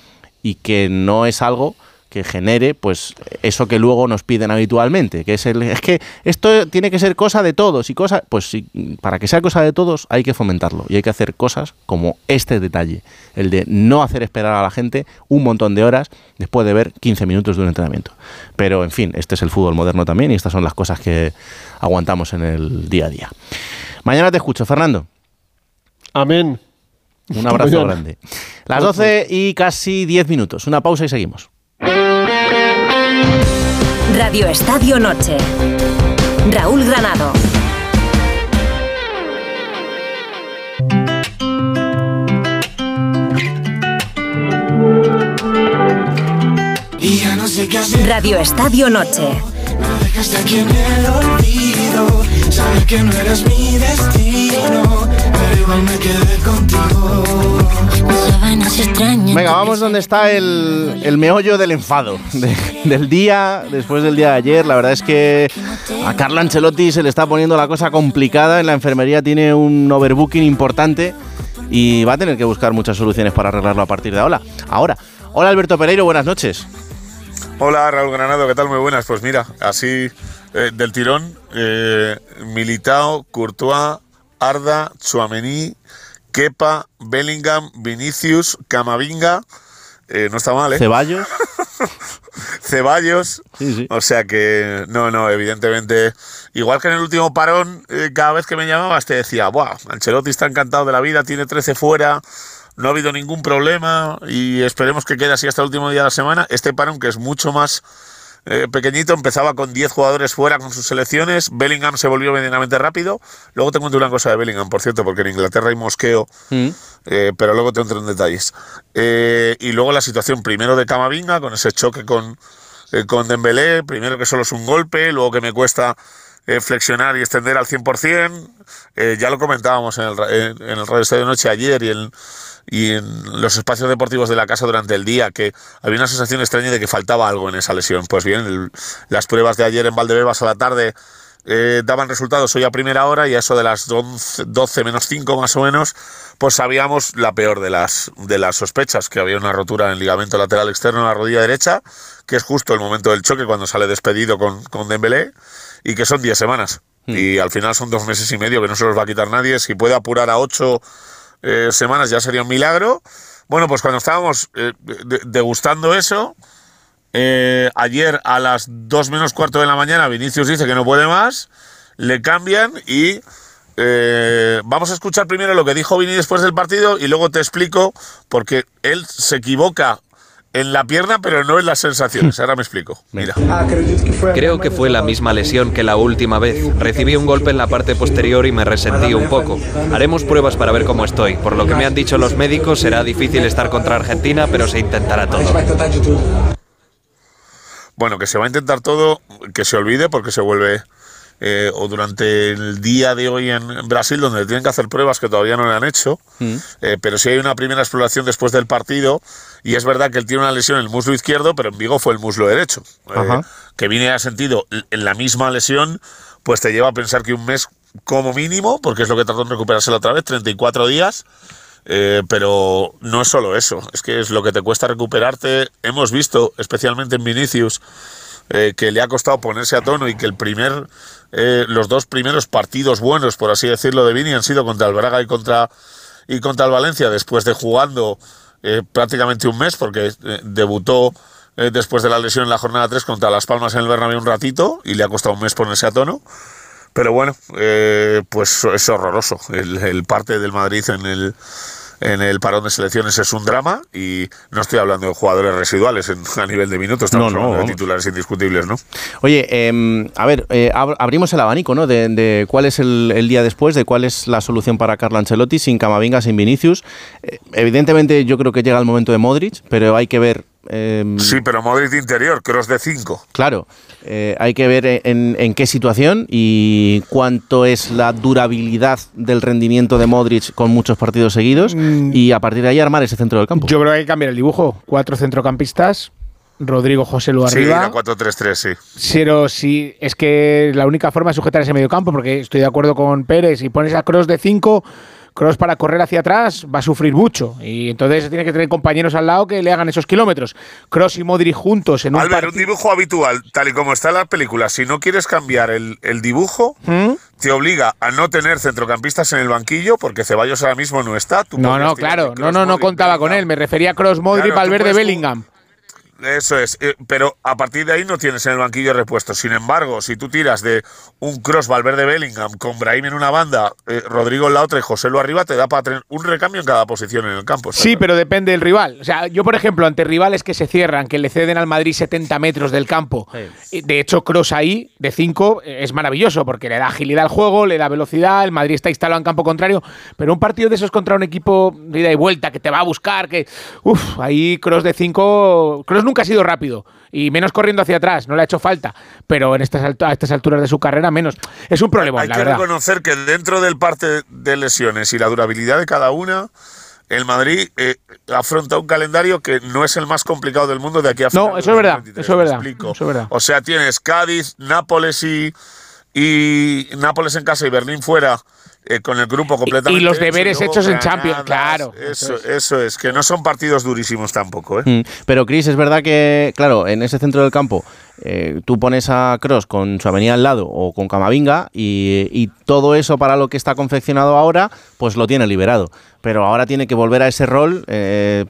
y que no es algo que genere pues eso que luego nos piden habitualmente, que es el es que esto tiene que ser cosa de todos y cosa, pues sí, para que sea cosa de todos hay que fomentarlo y hay que hacer cosas como este detalle, el de no hacer esperar a la gente un montón de horas después de ver 15 minutos de un entrenamiento. Pero en fin, este es el fútbol moderno también y estas son las cosas que aguantamos en el día a día. Mañana te escucho, Fernando. Amén. Un abrazo grande. Las 12 y casi 10 minutos. Una pausa y seguimos. Radio Estadio Noche. Raúl Granado. Radio Estadio Noche. Me dejaste aquí en el olvido. Sabes que no eres mi destino. Venga, vamos donde está el, el meollo del enfado de- del día, después del día de ayer. La verdad es que a Carlo Ancelotti se le está poniendo la cosa complicada. En la enfermería tiene un overbooking importante y va a tener que buscar muchas soluciones para arreglarlo a partir de ahora. Ahora, hola Alberto Pereiro, buenas noches. Hola Raúl Granado, ¿qué tal? Muy buenas. Pues mira, así eh, del tirón, eh, Militao, Courtois, Arda, Chuamení, Kepa, Bellingham, Vinicius, Camavinga, eh, no está mal, ¿eh? Ceballos. [laughs] Ceballos. O sea que, no, no, evidentemente. Igual que en el último parón, eh, cada vez que me llamabas te decía, Buah, Ancelotti está encantado de la vida, tiene 13 fuera, no ha habido ningún problema y esperemos que quede así hasta el último día de la semana. Este parón, que es mucho más eh, pequeñito, empezaba con 10 jugadores fuera con sus selecciones. Bellingham se volvió medianamente rápido. Luego te cuento una cosa de Bellingham, por cierto, porque en Inglaterra hay mosqueo. Eh, pero luego te entro en detalles. Eh, y luego la situación primero de Camavinga, con ese choque con, con Dembélé, primero que solo es un golpe, luego que me cuesta flexionar y extender al 100%. Eh, ya lo comentábamos en el, en, en el Radio Estadio Noche ayer y en, y en los espacios deportivos de la casa durante el día, que había una sensación extraña de que faltaba algo en esa lesión. Pues bien, el- las pruebas de ayer en Valdebebas a la tarde eh, daban resultados hoy a primera hora y a eso de las 11, 12 menos 5 más o menos, pues sabíamos la peor de las, de las sospechas, que había una rotura en el ligamento lateral externo en la rodilla derecha, que es justo el momento del choque cuando sale despedido con, con Dembélé, y que son 10 semanas. Y al final son dos meses y medio que no se los va a quitar nadie. Si puede apurar a 8 semanas ya sería un milagro. Bueno, pues cuando estábamos eh, de- degustando eso, eh, ayer a las 2 menos cuarto de la mañana Vinicius dice que no puede más, le cambian y eh, vamos a escuchar primero lo que dijo Vini después del partido y luego te explico porque él se equivoca en la pierna pero no en las sensaciones. Ahora me explico. Mira. Creo que fue la misma lesión que la última vez. Recibí un golpe en la parte posterior y me resentí un poco. Haremos pruebas para ver cómo estoy. Por lo que me han dicho los médicos, será difícil estar contra Argentina, pero se intentará todo. Bueno, que se va a intentar todo, que se olvide porque se vuelve eh, o durante el día de hoy en Brasil, donde tienen que hacer pruebas que todavía no le han hecho, eh, pero sí hay una primera exploración después del partido y es verdad que él tiene una lesión en el muslo izquierdo, pero en Vigo fue el muslo derecho. Eh, que viene a sentido en la misma lesión, pues te lleva a pensar que un mes como mínimo, porque es lo que trató de recuperarse la otra vez, 34 días. Eh, pero no es solo eso, es que es lo que te cuesta recuperarte. Hemos visto, especialmente en Vinicius, eh, que le ha costado ponerse a tono y que el primer, eh, los dos primeros partidos buenos, por así decirlo, de Vini han sido contra el Braga y contra, y contra el Valencia, después de jugando eh, prácticamente un mes, porque eh, debutó después de la lesión en la jornada 3 contra Las Palmas en el Bernabéu un ratito y le ha costado un mes ponerse a tono. Pero bueno, pues es horroroso. El, el parte del Madrid en el, en el parón de selecciones es un drama y no estoy hablando de jugadores residuales en- a nivel de minutos, estamos No, no, hablando de titulares indiscutibles, ¿no? Oye, em, a ver, eh, ab- abrimos el abanico, ¿no? De, de cuál es el, el día después, de cuál es la solución para Carlo Ancelotti sin Camavinga, sin Vinicius. Eh, evidentemente, yo creo que llega el momento de Modric, pero hay que ver Em, sí, pero Modric de interior, Cross de 5. Claro, eh, hay que ver en, en, qué situación y cuánto es la durabilidad del rendimiento de Modric con muchos partidos seguidos mm. y a partir de ahí armar ese centro del campo. Yo creo que hay que cambiar el dibujo. Cuatro centrocampistas, Rodrigo José Lu arriba. Sí, la 4-3-3, sí. Pero sí, es que la única forma es sujetar ese medio campo, porque estoy de acuerdo con Pérez, y pones a Cross de 5, Cross para correr hacia atrás va a sufrir mucho. Y entonces tiene que tener compañeros al lado que le hagan esos kilómetros. Cross y Modric juntos en un Albert, un dibujo habitual, tal y como está en la película, si no quieres cambiar el, dibujo, ¿Mm? te obliga a no tener centrocampistas en el banquillo, porque Ceballos ahora mismo no está. no, no, claro. No, no, no contaba con él. Me refería a Cross, Modric, Valverde, Bellingham. Eso es, eh, pero a partir de ahí no tienes en el banquillo repuesto. Sin embargo, si tú tiras de un cross Valverde Bellingham con Brahim en una banda, eh, Rodrigo en la otra y José lo arriba, te da para tener un recambio en cada posición en el campo. Sí, pero depende del rival. O sea, yo, por ejemplo, ante rivales que se cierran, que le ceden al Madrid 70 metros del campo, de hecho, cross ahí, de 5, eh, es maravilloso porque le da agilidad al juego, le da velocidad, el Madrid está instalado en campo contrario, pero un partido de esos contra un equipo de ida y vuelta que te va a buscar, que. Uf, ahí cross de 5. Cross nunca ha sido rápido y menos corriendo hacia atrás, no le ha hecho falta, pero en estas, a estas alturas de su carrera menos. Es un problema. Hay la que verdad. reconocer que dentro del parte de lesiones y la durabilidad de cada una, el Madrid eh, afronta un calendario que no es el más complicado del mundo de aquí a No, eso es verdad, eso es verdad, eso es verdad. O sea, tienes Cádiz, Nápoles y, y Nápoles en casa y Berlín fuera eh, con el grupo completamente. Y, los deberes hechos en Champions, claro. Eso, eso es. que no son partidos durísimos tampoco. ¿eh? Mm, pero, Chris, es verdad que, claro, en ese centro del campo eh, tú pones a Cross con su avenida al lado o con Camavinga y, todo eso para lo que está confeccionado ahora, pues lo tiene liberado. Pero ahora tiene que volver a ese rol,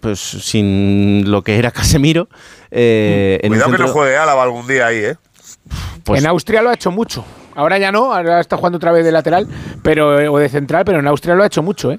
pues sin lo que era [laughs] Casemiro. Cuidado que no juegue Álava algún día ahí, ¿eh? Pues en Austria lo ha hecho mucho. Ahora ya no, ahora está jugando otra vez de lateral pero o de central, pero en Austria lo ha hecho mucho, ¿eh?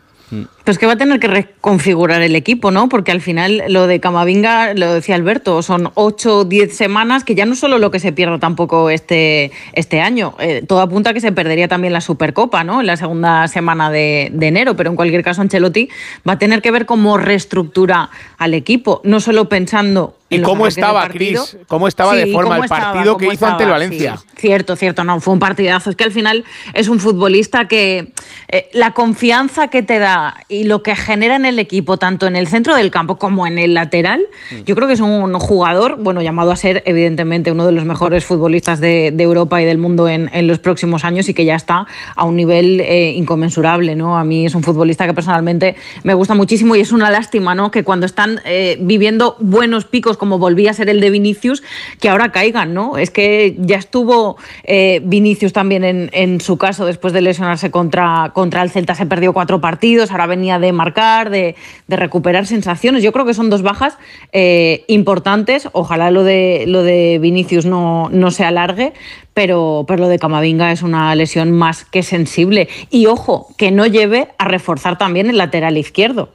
Pues que va a tener que reconfigurar el equipo, ¿no? Porque al final lo de Camavinga, lo decía Alberto, son 8 o 10 semanas, que ya no solo lo que se pierda tampoco este, este año, eh, todo apunta a que se perdería también la Supercopa, ¿no? En la segunda semana de, de, enero, pero en cualquier caso Ancelotti va a tener que ver cómo reestructura al equipo, no solo pensando ¿Y cómo estaba, Cris? ¿Cómo estaba de forma el partido que hizo ante el Valencia? cierto, cierto, no, fue un partidazo. Es que al final es un futbolista que eh, la confianza que te da y lo que genera en el equipo, tanto en el centro del campo como en el lateral, mm. yo creo que es un jugador, bueno, llamado a ser evidentemente uno de los mejores futbolistas de, Europa y del mundo en, los próximos años y que ya está a un nivel eh, inconmensurable, ¿no? A mí es un futbolista que personalmente me gusta muchísimo y es una lástima, ¿no? Que cuando están eh, viviendo buenos picos como volvía a ser el de Vinicius, que ahora caigan, ¿no? Es que ya estuvo eh, Vinicius también en, su caso después de lesionarse contra, contra el Celta, se perdió cuatro partidos, ahora venía de marcar, de, recuperar sensaciones. Yo creo que son dos bajas eh, importantes. Ojalá lo de, lo de Vinicius no, no se alargue, pero, pero lo de Camavinga es una lesión más que sensible. Y ojo, que no lleve a reforzar también el lateral izquierdo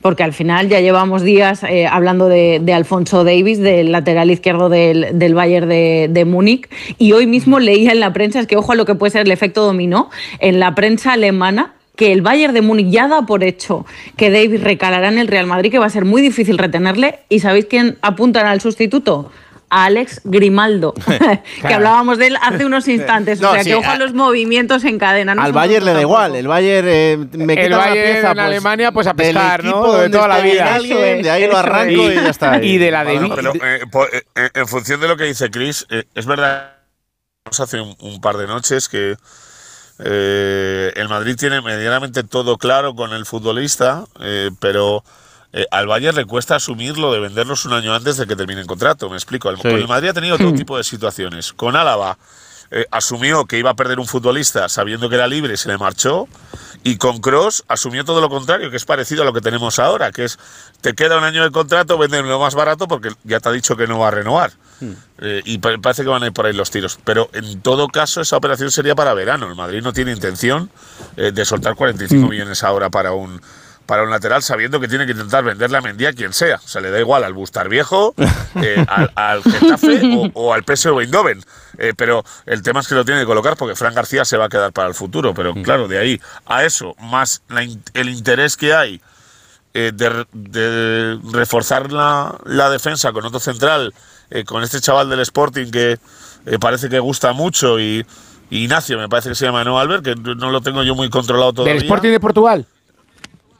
porque al final ya llevamos días eh, hablando de, Alfonso Davis, del lateral izquierdo del, del Bayern de, de Múnich, y hoy mismo leía en la prensa, es que ojo a lo que puede ser el efecto dominó, en la prensa alemana que el Bayern de Múnich ya da por hecho que Davis recalará en el Real Madrid, que va a ser muy difícil retenerle, y ¿sabéis quién apuntan al sustituto? Alex Grimaldo, [laughs] [laughs] que hablábamos de él hace unos instantes. o sea, que ojo a los movimientos en cadena. al Bayern le da igual. El Bayern eh, me quita el Bayern pieza, en pues, Alemania, pues a pescar, ¿no? De toda la vida. de ahí lo arranco y, ya está. Y de la de. pero, eh, eh, en función de lo que dice Chris, es verdad. Hace un, un, par de noches que el Madrid tiene medianamente todo claro con el futbolista, pero eh, al Bayern le cuesta asumir lo de venderlos un año antes de que termine el contrato. Me explico. El, Madrid ha tenido todo tipo de situaciones. Con Álava eh, asumió que iba a perder un futbolista sabiendo que era libre y se le marchó. Y con Cross asumió todo lo contrario, que es parecido a lo que tenemos ahora, que es te queda un año de contrato, lo más barato porque ya te ha dicho que no va a renovar. Hmm. Eh, y parece que van a ir por ahí los tiros. Pero en todo caso, esa operación sería para verano. El Madrid no tiene intención de soltar 45 hmm. millones ahora para un para un lateral sabiendo que tiene que intentar venderle a Mendy a quien sea. O sea, le da igual al Bustar Viejo, [laughs] eh, al, Getafe o, al PSV Eindhoven. Eh, pero el tema es que lo tiene que colocar porque Fran García se va a quedar para el futuro. Pero mm. claro, de ahí a eso, más el interés que hay eh, de, de reforzar la, la defensa con otro central, eh, con este chaval del Sporting que eh, parece que gusta mucho y, y Ignacio, me parece que se llama, ¿no, Albert? Que no lo tengo yo muy controlado todavía. ¿Del Sporting de Portugal?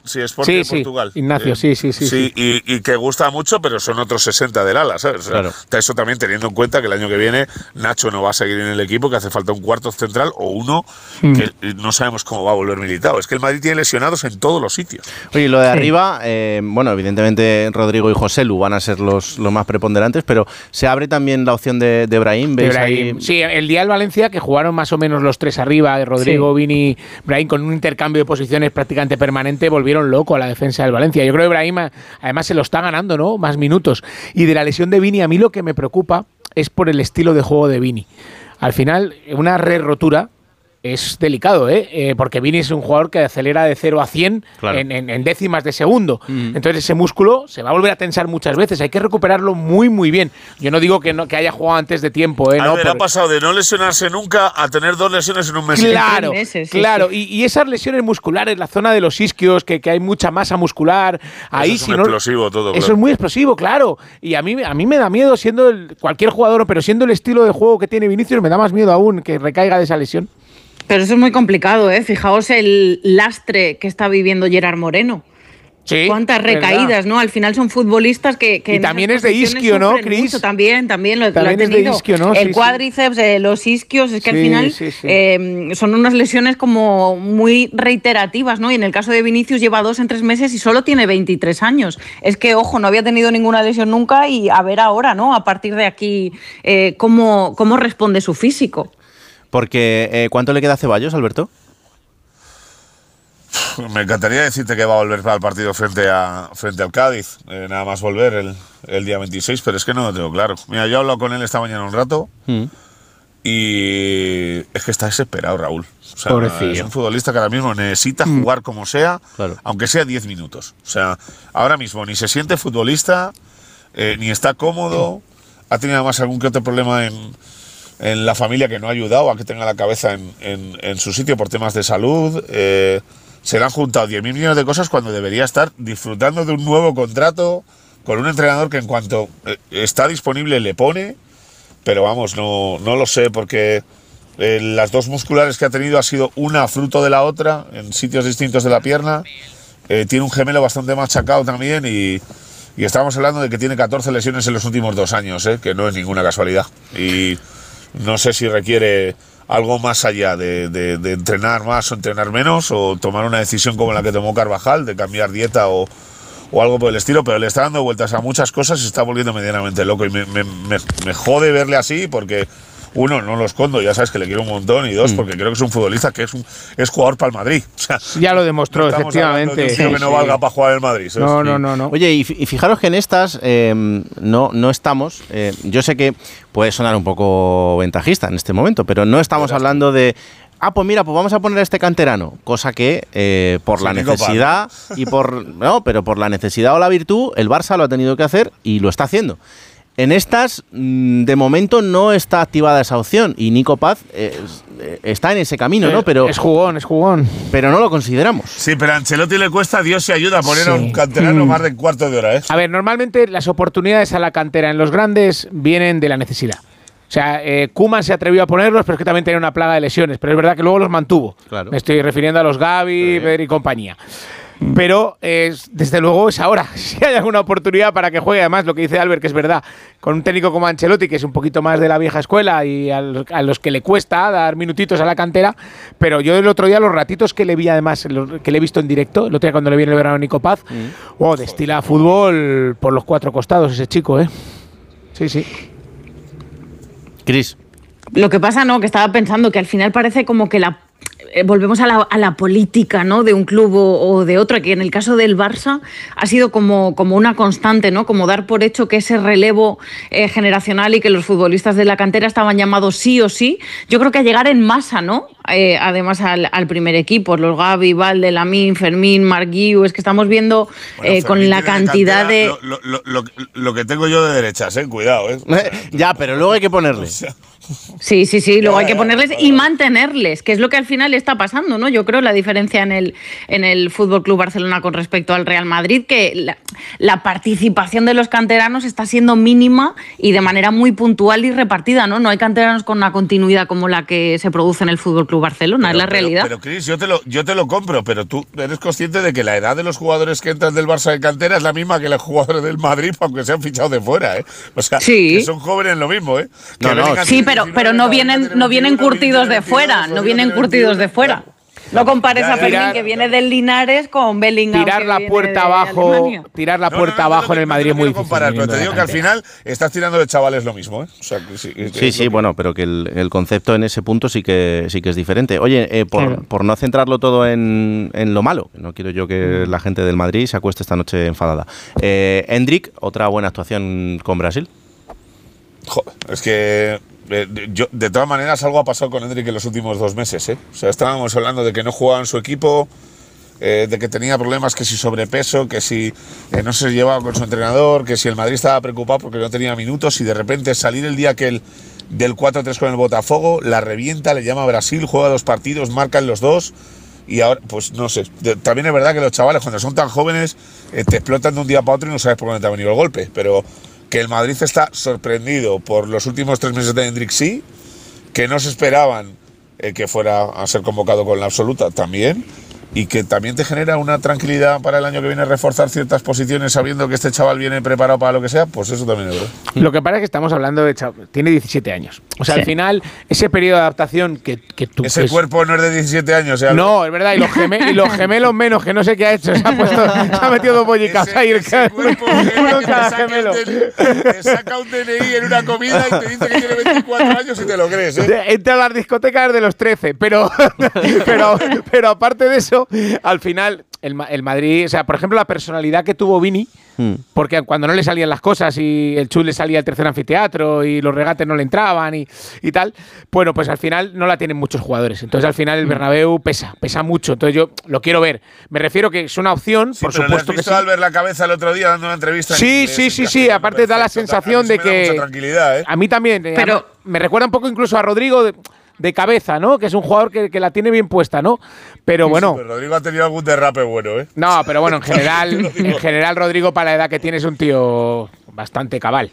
Sí, Sporting Sí, de sí, Portugal. Ignacio, Eh, sí, sí, sí, sí. Y, y que gusta mucho, pero son otros 60 del ala, ¿sabes? O sea, Claro. está Eso también teniendo en cuenta que el año que viene Nacho no va a seguir en el equipo, que hace falta un cuarto central o uno Mm. que eh, no sabemos cómo va a volver militado. Es que el Madrid tiene lesionados en todos los sitios. Oye, lo de arriba, eh, bueno, evidentemente Rodrigo y José Lu van a ser los, los más preponderantes, pero se abre también la opción de, de Brahim. ¿Veis Brahim. ahí? Sí, el día del Valencia, que jugaron más o menos los tres arriba, eh, Rodrigo, Vini, Brahim, con un intercambio de posiciones prácticamente permanente, loco a la defensa del Valencia. Yo creo que Brahim a- además se lo está ganando, ¿no? Más minutos. Y de la lesión de Vini, a mí lo que me preocupa es por el estilo de juego de Vini. Al final, una re rotura es delicado, ¿eh? Eh, porque Vini es un jugador que acelera de 0 a 100 Claro. en, en- en décimas de segundo. Entonces ese músculo se va a volver a tensar muchas veces. Hay que recuperarlo muy, muy bien. Yo no digo que, no, que haya jugado antes de tiempo, ¿eh? A No, ver, por- ha pasado de no lesionarse nunca a tener dos lesiones en un mes. Claro, claro. Y, y esas lesiones musculares, la zona de los isquios, que, que hay mucha masa muscular, ahí es si un no- explosivo todo, Eso claro. es muy explosivo, claro. Y a mí, a mí me da miedo siendo el- cualquier jugador, pero siendo el estilo de juego que tiene Vinicius, me da más miedo aún que recaiga de esa lesión. Pero eso es muy complicado, ¿eh? Fijaos el lastre que está viviendo Gerard Moreno. Sí, Cuántas verdad. recaídas, ¿no? Al final son futbolistas que. que Y también es de isquio, ¿no, Cris? También, también lo, lo También ha es de tenido. isquio, ¿no? El Sí, sí. cuádriceps, eh, los isquios, es que al Sí, final sí, sí. eh, son unas lesiones como muy reiterativas, ¿no? Y en el caso de Vinicius lleva dos en tres meses y solo tiene 23 años. Es que, ojo, no había tenido ninguna lesión nunca y a ver ahora, ¿no? A partir de aquí, eh, cómo, cómo responde su físico. Porque, eh, ¿cuánto le queda a Ceballos, Alberto? [sighs] Me encantaría decirte que va a volver para el partido frente, a, frente al Cádiz. eh, nada más volver el, el día 26, pero es que no lo tengo claro. Mira, yo he hablado con él esta mañana un rato Mm. y es que está desesperado, Raúl. O sea, es un futbolista que ahora mismo necesita jugar como sea, aunque sea 10 minutos. O sea, ahora mismo ni se siente futbolista, eh, ni está cómodo. Ha tenido además algún que otro problema en, en la familia que no ha ayudado a que tenga la cabeza en, en- en su sitio por temas de salud. Eh, se le han juntado 10.000 millones de cosas cuando debería estar disfrutando de un nuevo contrato con un entrenador que en cuanto eh, está disponible le pone. Pero vamos, no, no lo sé porque eh, las dos musculares que ha tenido ha sido una fruto de la otra en sitios distintos de la pierna. Eh, tiene un gemelo bastante machacado también y, y estamos hablando de que tiene 14 lesiones en los últimos dos años, eh, que no es ninguna casualidad. Y no sé si requiere algo más allá de, de- entrenar más o entrenar menos o tomar una decisión como la que tomó Carvajal de cambiar dieta o, o algo por el estilo, pero le está dando vueltas a muchas cosas y está volviendo medianamente loco. Y me- me jode verle así porque uno, no lo escondo, ya sabes que le quiero un montón y dos, porque creo que es un futbolista que es un es jugador para el Madrid. O sea, Ya lo demostró, no de efectivamente. que no Sí, valga para jugar el Madrid. ¿sabes? No, no, no, no. Oye, y, fi- y fijaros que en estas eh, no, no estamos, eh, yo sé que puede sonar un poco ventajista en este momento, pero no estamos hablando de, ah, pues mira, pues vamos a poner a este canterano, cosa que eh, por Sí, la necesidad y por, no, pero por la necesidad o la virtud, el Barça lo ha tenido que hacer y lo está haciendo. En estas, mm, de momento, no está activada esa opción y Nico Paz eh, es- está en ese camino, ¿no? Eh, Pero, es jugón, es jugón. pero no lo consideramos. Sí, pero a Ancelotti le cuesta Dios y ayuda a poner a un Sí. canterano Mm. más de cuarto de hora, ¿eh? A ver, normalmente las oportunidades a la cantera en los grandes vienen de la necesidad. O sea, eh, Kuman se atrevió a ponerlos, pero es que también tenía una plaga de lesiones. Pero es verdad que luego los mantuvo. Claro. Me estoy refiriendo a los Gaby, Pedri y compañía. Pero es- desde luego es ahora. [laughs] Si hay alguna oportunidad para que juegue, además lo que dice Albert, que es verdad, con un técnico como Ancelotti, que es un poquito más de la vieja escuela y a los, a los que le cuesta dar minutitos a la cantera. Pero yo el otro día, los ratitos que le vi, además, que le he visto en directo, el otro día cuando le vi en el verano a Nico Paz, oh, destila fútbol por los cuatro costados ese chico, ¿eh? Sí, sí. Cris. Lo que pasa, no, que estaba pensando que al final parece como que la volvemos a la, a la política, ¿no? De un club o, o de otro, que en el caso del Barça ha sido como, como una constante, ¿no? Como dar por hecho que ese relevo eh, generacional y que los futbolistas de la cantera estaban llamados sí o sí. Yo creo que a llegar en masa, ¿no? Eh, además al, al primer equipo, los Gaby, Valde, Lamín, Fermín, Marguiu, es que estamos viendo Bueno, eh, con la cantidad cantera, de... Lo, lo- lo- lo que tengo yo de derechas, ¿eh? Cuidado, ¿eh? [laughs] Ya, pero luego hay que ponerle. [laughs] Sí, sí, sí, luego hay que ponerles y mantenerles, que es lo que al final le está pasando, ¿no? Yo creo la diferencia en el, en el Fútbol Club Barcelona con respecto al Real Madrid, que la, la participación de los canteranos está siendo mínima y de manera muy puntual y repartida, ¿no? No hay canteranos con una continuidad como la que se produce en el Fútbol Club Barcelona, es la realidad. Pero, Cris, yo te, lo, yo te lo compro, pero tú eres consciente de que la edad de los jugadores que entran del Barça de cantera es la misma que los jugadores del Madrid, aunque se han fichado de fuera, ¿eh? O sea, que son jóvenes lo mismo, ¿eh? No, no, sí, pero, pero no vienen, no vienen curtidos de fuera, no vienen curtidos de fuera. No compares a Fermín que viene del Linares con Bellingham. Tirar la puerta abajo, tirar la puerta abajo en el Madrid es muy difícil. Comparar, pero te digo que al final estás tirando de chavales lo mismo, ¿eh? sí, sí, bueno, pero que el, concepto en ese punto sí que sí que es diferente. Oye, eh, por, no centrarlo todo en, lo malo, no quiero yo que la gente del Madrid se acueste esta noche enfadada. Eh, Hendrik, otra buena actuación con Brasil. Joder, es que eh, de todas maneras, algo ha pasado con Hendrik en los últimos dos meses. ¿eh? O sea, estábamos hablando de que no jugaba en su equipo, eh, de que tenía problemas, que si sobrepeso, que si no se llevaba con su entrenador, que si el Madrid estaba preocupado porque no tenía minutos y de repente salir el día que el del 4-3 con el Botafogo, la revienta, le llama a Brasil, juega dos partidos, marcan los dos. Y ahora, pues no sé, también es verdad que los chavales cuando son tan jóvenes te explotan de un día para otro y no sabes por dónde te ha venido el golpe. Pero que el Madrid está sorprendido por los últimos tres meses de Hendrik sí, que no se esperaban eh, que fuera a ser convocado con la absoluta también y que también te genera una tranquilidad para el año que viene reforzar ciertas posiciones sabiendo que este chaval viene preparado para lo que sea, pues eso también es verdad. Lo que pasa es que estamos hablando de tiene 17 años. O sea, al final, ese periodo de adaptación que, que tú... Ese cuerpo no es de 17 años. ¿eh? No, es verdad, y los, y los, gemelos menos, que no sé qué ha hecho. Se ha, puesto, [laughs] se ha metido dos bollicas ahí. Ese cuerpo [laughs] uno cada gemelo. Te saca un DNI en una comida y te dice que tiene 24 años y te lo crees. ¿eh? Entra a las discotecas de los 13, pero, [laughs] pero, pero aparte de eso al final, el, el, Madrid, o sea, por ejemplo, la personalidad que tuvo Vini, hmm. porque cuando no le salían las cosas y el Chul le salía el tercer anfiteatro y los regates no le entraban y, y tal, bueno, pues al final no la tienen muchos jugadores. Entonces al final el hmm. Bernabéu pesa, pesa mucho. Entonces yo lo quiero ver. Me refiero que es una opción, por supuesto que sí. al ver la cabeza el otro día dando una entrevista. Sí, sí, sí, sí. Aparte da la sensación de que. tranquilidad, ¿eh? A mí también. Eh, Pero me recuerda un poco incluso a Rodrigo. De, de cabeza, ¿no? Que es un jugador que, que la tiene bien puesta, ¿no? Pero bueno. pero Rodrigo ha tenido algún derrape bueno, ¿eh? No, pero bueno, en [laughs] general, en general, Rodrigo, para la edad que tiene, es un tío bastante cabal.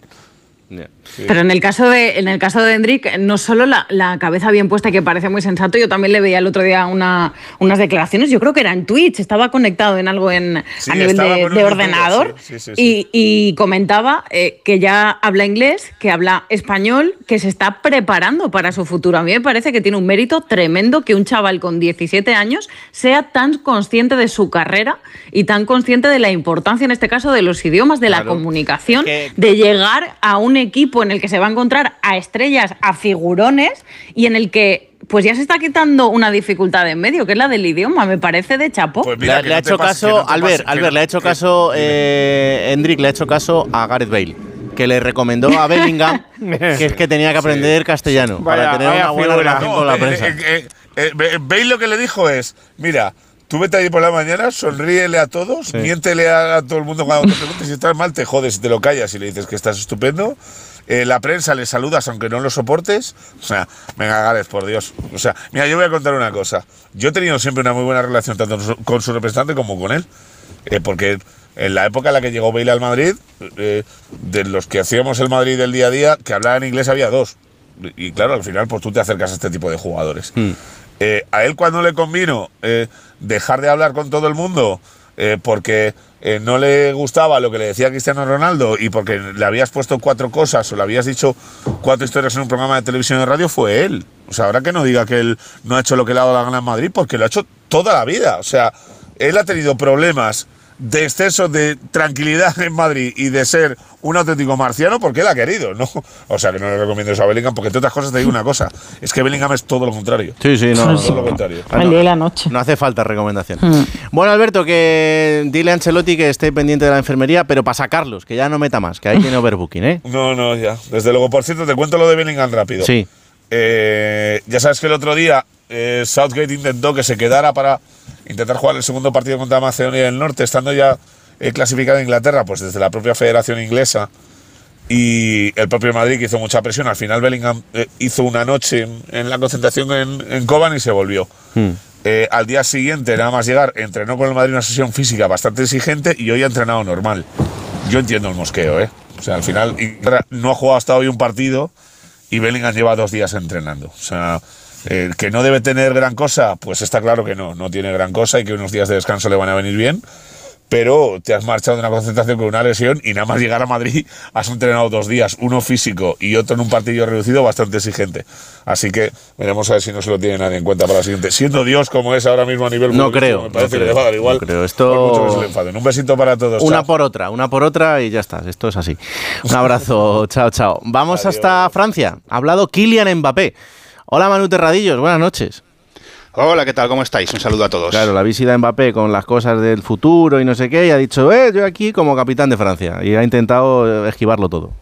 Pero en el caso de en el caso de Hendrik, no solo la, cabeza bien puesta, que parece muy sensato, yo también le veía el otro día una, unas declaraciones, yo creo que era en Twitch, estaba conectado en algo en, a nivel de, ordenador y, comentaba eh, que ya habla inglés, que habla español, que se está preparando para su futuro. A mí me parece que tiene un mérito tremendo que un chaval con 17 años sea tan consciente de su carrera y tan consciente de la importancia, en este caso, de los idiomas, de la comunicación, de llegar a un equipo en el que se va a encontrar a estrellas, a figurones y en el que pues ya se está quitando una dificultad en medio, que es la del idioma, me parece de chapo. Pues le, ha hecho caso, Albert, Albert, le ha hecho caso, eh, Hendrik, le ha hecho caso a Gareth Bale que le recomendó a Bellingham [laughs] que es que tenía que aprender castellano para tener una buena relación con la eh, prensa. Eh, eh, Bale lo que le dijo es, mira, Tú vete ahí por la mañana, sonríele a todos, miéntele a, todo el mundo cuando te preguntes si estás mal, te jodes y te lo callas y le dices que estás estupendo. Eh, la prensa le saludas aunque no lo soportes. O sea, venga, Gárez, por Dios. O sea, mira, yo voy a contar una cosa. Yo he tenido siempre una muy buena relación tanto con su representante como con él. Eh, porque en la época en la que llegó Bale al Madrid, eh, de los que hacíamos el Madrid del día a día, que hablaban inglés había dos. Y claro, al final, pues tú te acercas a este tipo de jugadores. Hmm. a él cuando le convino dejar de hablar con todo el mundo eh, porque eh, no le gustaba lo que le decía Cristiano Ronaldo y porque le habías puesto cuatro cosas o le habías dicho cuatro historias en un programa de televisión y radio, fue él. O sea, ahora que no diga que él no ha hecho lo que le ha dado la gana en Madrid, porque lo ha hecho toda la vida. O sea, él ha tenido problemas de exceso de tranquilidad en Madrid y de ser un auténtico marciano porque él ha querido, ¿no? O sea, que no le recomiendo eso a Bellingham porque entre otras cosas te digo una cosa, es que Bellingham es todo lo contrario. Sí, sí, no. Todo lo contrario. la noche. No hace falta recomendación. Hmm. Bueno, Alberto, que dile a Ancelotti que esté pendiente de la enfermería, pero para sacarlos, que ya no meta más, que ahí tiene overbooking, ¿eh? [laughs] No, no, ya. Desde luego, por cierto, te cuento lo de Bellingham rápido. Sí. Eh, ya sabes que el otro día eh, Southgate intentó que se quedara para intentar jugar el segundo partido contra Macedonia del Norte, estando ya eh, clasificado en Inglaterra, pues desde la propia Federación Inglesa y el propio Madrid que hizo mucha presión. Al final Bellingham eh, hizo una noche en, la concentración en, en Coban y se volvió. Hmm. Eh, al día siguiente, nada más llegar, entrenó con el Madrid una sesión física bastante exigente y hoy ha entrenado normal. Yo entiendo el mosqueo, ¿eh? O sea, al final no ha jugado hasta hoy un partido y Bellingham lleva dos días entrenando. O sea, eh, que no debe tener gran cosa, pues está claro que no, no tiene gran cosa y que unos días de descanso le van a venir bien pero te has marchado de una concentración con una lesión y nada más llegar a Madrid has entrenado dos días, uno físico y otro en un partido reducido bastante exigente. Así que veremos a ver si no se lo tiene nadie en cuenta para la siguiente. Siendo Dios como es ahora mismo a nivel No creo. Me parece que le va a dar igual. creo. Esto... Un besito para todos. Una por otra, una por otra y ya está. Esto es así. Un abrazo. [laughs] chao, chao. Vamos hasta Francia. Ha hablado Kylian Mbappé. Hola Manu Terradillos, buenas noches. Hola, ¿qué tal? ¿Cómo estáis? Un saludo a todos. Claro, la visita de Mbappé con las cosas del futuro y no sé qué, y ha dicho, eh, yo aquí como capitán de Francia. Y ha intentado esquivarlo todo.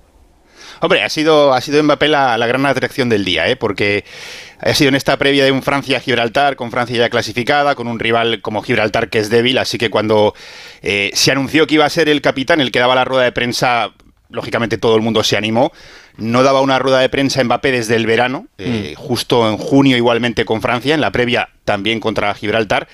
Hombre, ha sido, ha sido Mbappé la, gran atracción del día, ¿eh? porque ha sido en esta previa de un Francia-Gibraltar, con Francia ya clasificada, con un rival como Gibraltar que es débil, así que cuando eh, se anunció que iba a ser el capitán el que daba la rueda de prensa, lógicamente todo el mundo se animó no daba una rueda de prensa Mbappé desde el verano, eh, mm. justo en junio igualmente con Francia, en la previa también contra Gibraltar.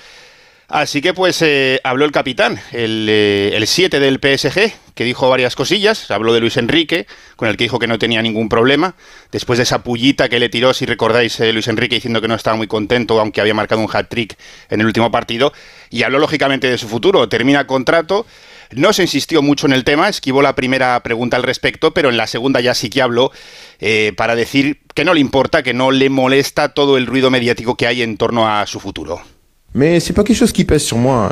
Así que pues eh, habló el capitán, el 7 eh, del PSG, que dijo varias cosillas. Habló de Luis Enrique, con el que dijo que no tenía ningún problema. Después de esa pullita que le tiró, si recordáis, Luis Enrique diciendo que no estaba muy contento, aunque había marcado un hat-trick en el último partido. Y habló lógicamente de su futuro. Termina contrato no se insistió mucho en el tema, esquivó la primera pregunta al respecto, pero en la segunda ya sí que habló eh, para decir que no le importa, que no le molesta todo el ruido mediático que hay en torno a su futuro.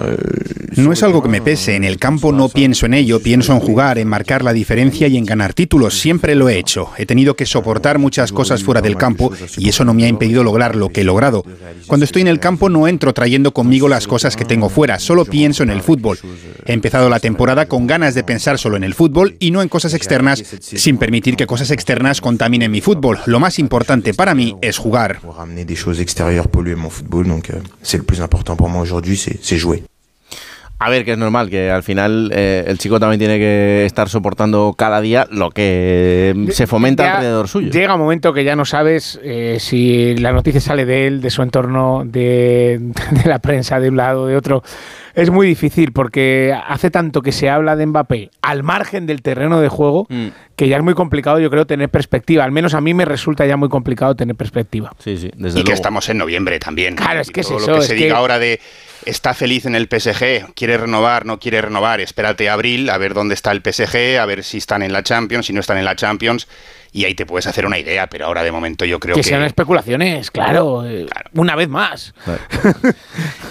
Euh, no es algo que me pese. En el campo no pienso en ello, pienso en jugar, en marcar la diferencia y en ganar títulos. Siempre lo he hecho. He tenido que soportar muchas cosas fuera del campo y eso no me ha impedido lograr lo que he logrado. Cuando estoy en el campo no entro trayendo conmigo las cosas que tengo fuera, solo pienso en el fútbol. He empezado la temporada con ganas de pensar solo en el fútbol y no en cosas externas, sin permitir que cosas externas contaminen mi fútbol. Lo más importante para mí es jugar. important pour moi aujourd'hui, c'est jouer. A ver, que es normal, que al final eh, el chico también tiene que estar soportando cada día lo que se fomenta alrededor suyo. Llega un momento que ya no sabes eh, si la noticia sale de él, de su entorno, [laughs] de, la prensa, de un lado, de otro. Es muy difícil porque hace tanto que se habla de Mbappé al margen del terreno de juego mm. que ya es muy complicado, yo creo, tener perspectiva. Al menos a mí me resulta ya muy complicado tener perspectiva. Sí, sí, desde y que estamos en noviembre también. Claro, es que todo es lo que se diga ahora de está feliz en el PSG, quiere renovar, no quiere renovar, espérate a abril a ver dónde está el PSG, a ver si están en la Champions, si no están en la Champions, y ahí te puedes hacer una idea, pero ahora de momento yo creo que... Que sean especulaciones, claro, eh, una vez más. [laughs]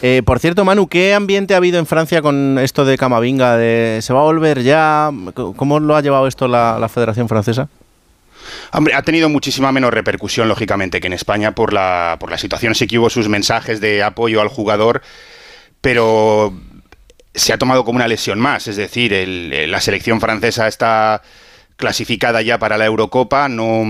Eh, por cierto, Manu, ¿qué ambiente ha habido en Francia con esto de Camavinga? De, ¿Se va a volver ya? ¿Cómo lo ha llevado esto la, Federación Francesa? Hombre, ha tenido muchísima menos repercusión, lógicamente, que en España por la, por la situación. Sí que hubo sus mensajes de apoyo al jugador pero se ha tomado como una lesión más, es decir, la selección francesa está clasificada ya para la Eurocopa, no,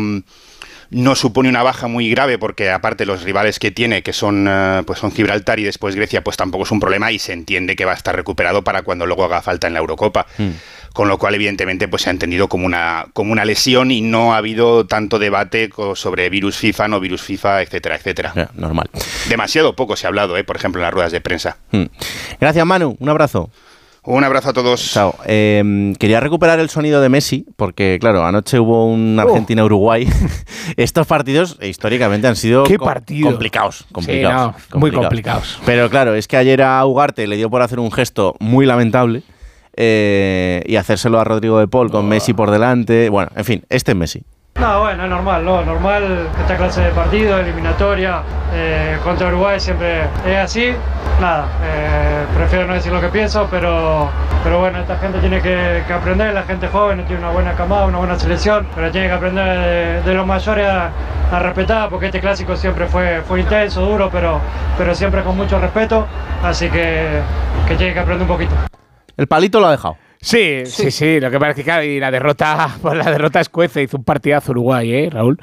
no supone una baja muy grave porque aparte los rivales que tiene, que son, eh, pues son Gibraltar y después Grecia, pues tampoco es un problema y se entiende que va a estar recuperado para cuando luego haga falta en la Eurocopa. Hmm con lo cual evidentemente pues se ha entendido como una, como una lesión y no ha habido tanto debate sobre virus FIFA, no virus FIFA, etcétera, etcétera. normal. Demasiado poco se ha hablado, ¿eh? por ejemplo, en las ruedas de prensa. Hmm. Gracias Manu, un abrazo. Un abrazo a todos. Chao. Em, quería recuperar el sonido de Messi, porque claro, anoche hubo un oh. Argentina-Uruguay. [laughs] Estos partidos históricamente han sido complicados. complicados, Muy complicados. Pero claro, es que ayer a Ugarte le dio por hacer un gesto muy lamentable eh, y hacérselo a Rodrigo de Paul con Messi por delante. Bueno, en fin, este es Messi. No, bueno, es normal, no, normal esta clase de partido, eliminatoria, eh, contra Uruguay siempre es así. Nada, eh, prefiero no decir lo que pienso, pero, pero bueno, esta gente tiene que, aprender, la gente joven tiene una buena camada, una buena selección, pero tiene que aprender de, los mayores a, respetar, porque este clásico siempre fue, fue intenso, duro, pero, pero siempre con mucho respeto, así que, que tiene que aprender un poquito. El palito lo ha dejado. Sí, sí, sí, Lo que pasa es que, claro, y la derrota, [laughs] pues la derrota escuece. Hizo un partidazo Uruguay, ¿eh, Raúl?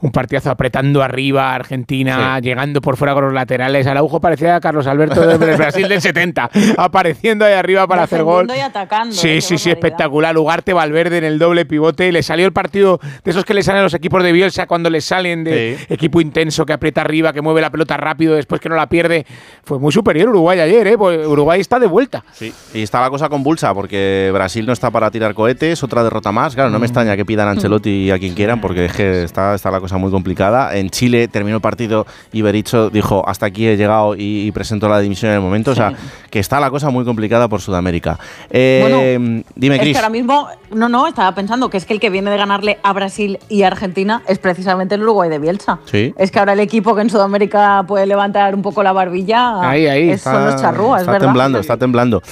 Un partidazo apretando arriba Argentina, llegando por fuera con los laterales. Araujo parecía a Carlos Alberto del [laughs] Brasil del 70, apareciendo ahí arriba para hacer gol. Y atacando, Sí, ¿eh? sí, sí, barbaridad. espectacular. Ugarte Valverde en el doble pivote. Le salió el partido de esos que le salen a los equipos de Bielsa cuando les salen de equipo intenso, que aprieta arriba, que mueve la pelota rápido, después que no la pierde. Fue muy superior Uruguay ayer, ¿eh? Pues Uruguay está de vuelta. Sí, y está la cosa convulsa porque Brasil no está para tirar cohetes, otra derrota más. Claro, no me extraña que pidan a Ancelotti y a quien quieran porque es que está, está la cosa muy complicada. En Chile terminó el partido y Bericho dijo hasta aquí he llegado y, y presentó la dimisión en el momento. O sea, que está la cosa muy complicada por Sudamérica. Eh, dime, Es Cris. que ahora mismo, no, no, estaba pensando que es que el que viene de ganarle a Brasil y Argentina es precisamente el Uruguay de Bielsa. Sí. Es que ahora el equipo que en Sudamérica puede levantar un poco la barbilla Ahí, ahí. es, son los charrúas, es está verdad. temblando, está temblando.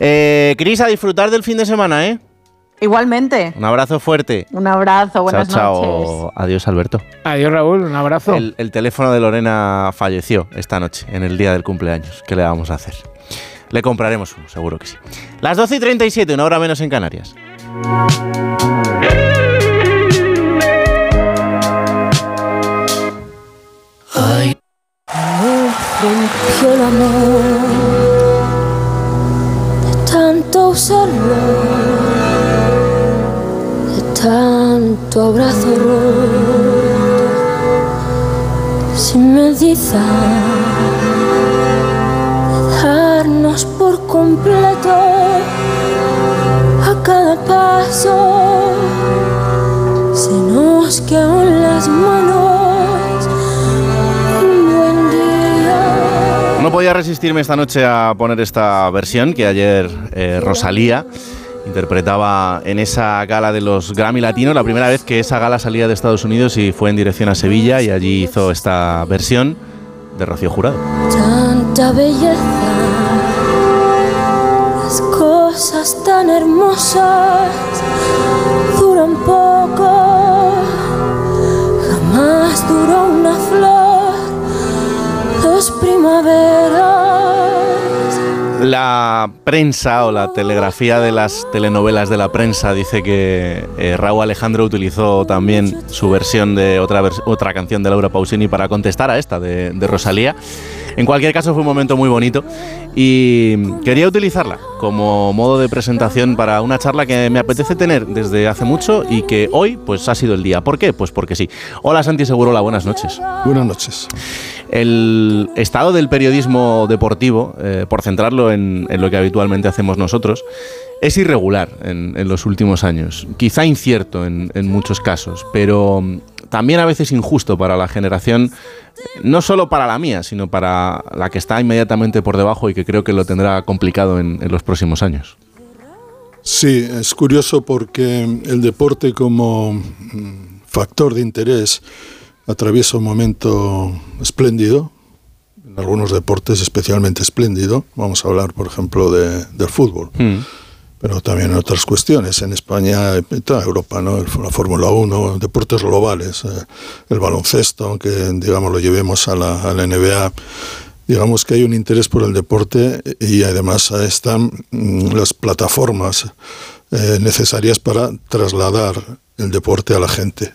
Eh, Cris, a disfrutar del fin de semana, ¿eh? Igualmente. Un abrazo fuerte. Un abrazo, buenas chao, noches. chao. Adiós, Alberto. Adiós, Raúl. Un abrazo. El, el teléfono de Lorena falleció esta noche, en el día del cumpleaños. ¿Qué le vamos a hacer? Le compraremos uno, seguro que sí. Las 12 y 37, una hora menos en Canarias. Ay. Me tanto abrazo roto, sin medidas, de darnos por completo a cada paso. Se nos quedan las manos buen día. No podía resistirme esta noche a poner esta versión que ayer eh, Rosalía interpretaba en esa gala de los Grammy Latinos, la primera vez que esa gala salía de Estados Unidos y fue en dirección a Sevilla y allí hizo esta versión de Rocío Jurado. Tanta belleza, las cosas tan hermosas duran poco, jamás duró una flor, dos primaveras. La prensa o la telegrafía de las telenovelas de la prensa dice que eh, Raúl Alejandro utilizó también su versión de otra, otra canción de Laura Pausini para contestar a esta de, de Rosalía. En cualquier caso fue un momento muy bonito y quería utilizarla como modo de presentación para una charla que me apetece tener desde hace mucho y que hoy pues ha sido el día. ¿Por qué? Pues porque sí. Hola Santi Segurola, buenas noches. Buenas noches. El estado del periodismo deportivo, eh, por centrarlo en, lo que habitualmente hacemos nosotros, es irregular en, los últimos años. Quizá incierto en, muchos casos, pero mm, también a veces injusto para la generación, no solo para la mía, sino para la que está inmediatamente por debajo y que creo que lo tendrá complicado en, en los próximos años. Sí, es curioso porque el deporte como mm, factor de interés atraviesa un momento espléndido, en algunos deportes especialmente espléndido. Vamos a hablar, por ejemplo, de- del fútbol, pero también en otras cuestiones. En España, en toda Europa, ¿no? La Fórmula 1, deportes globales, eh, el baloncesto, aunque digamos lo llevemos a la, a la NBA. Digamos que hay un interés por el deporte y además están mm, las plataformas eh, necesarias para trasladar el deporte a la gente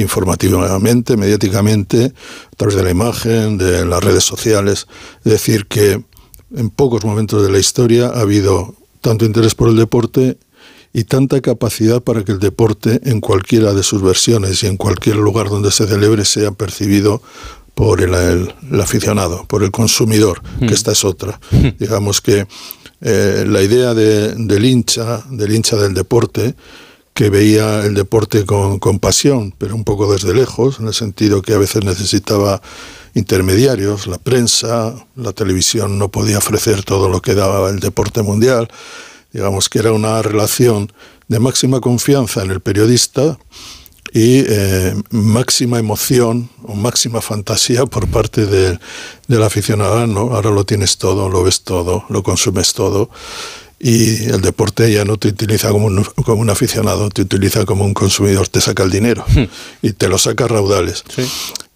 informativamente, mediáticamente, a través de la imagen, de las redes sociales. Es decir, que en pocos momentos de la historia ha habido tanto interés por el deporte y tanta capacidad para que el deporte en cualquiera de sus versiones y en cualquier lugar donde se celebre sea percibido por el, el- el aficionado, por el consumidor, que esta es otra. Digamos que eh, la idea de- del hincha, del hincha del deporte, que veía el deporte con, con pasión, pero un poco desde lejos, en el sentido que a veces necesitaba intermediarios, la prensa, la televisión no podía ofrecer todo lo que daba el deporte mundial, digamos que era una relación de máxima confianza en el periodista y eh, máxima emoción o máxima fantasía por parte de- del aficionado. ¿no? Ahora lo tienes todo, lo ves todo, lo consumes todo y el deporte ya no te utiliza como un, como un aficionado, te utiliza como un consumidor, te saca el dinero y te lo saca a raudales.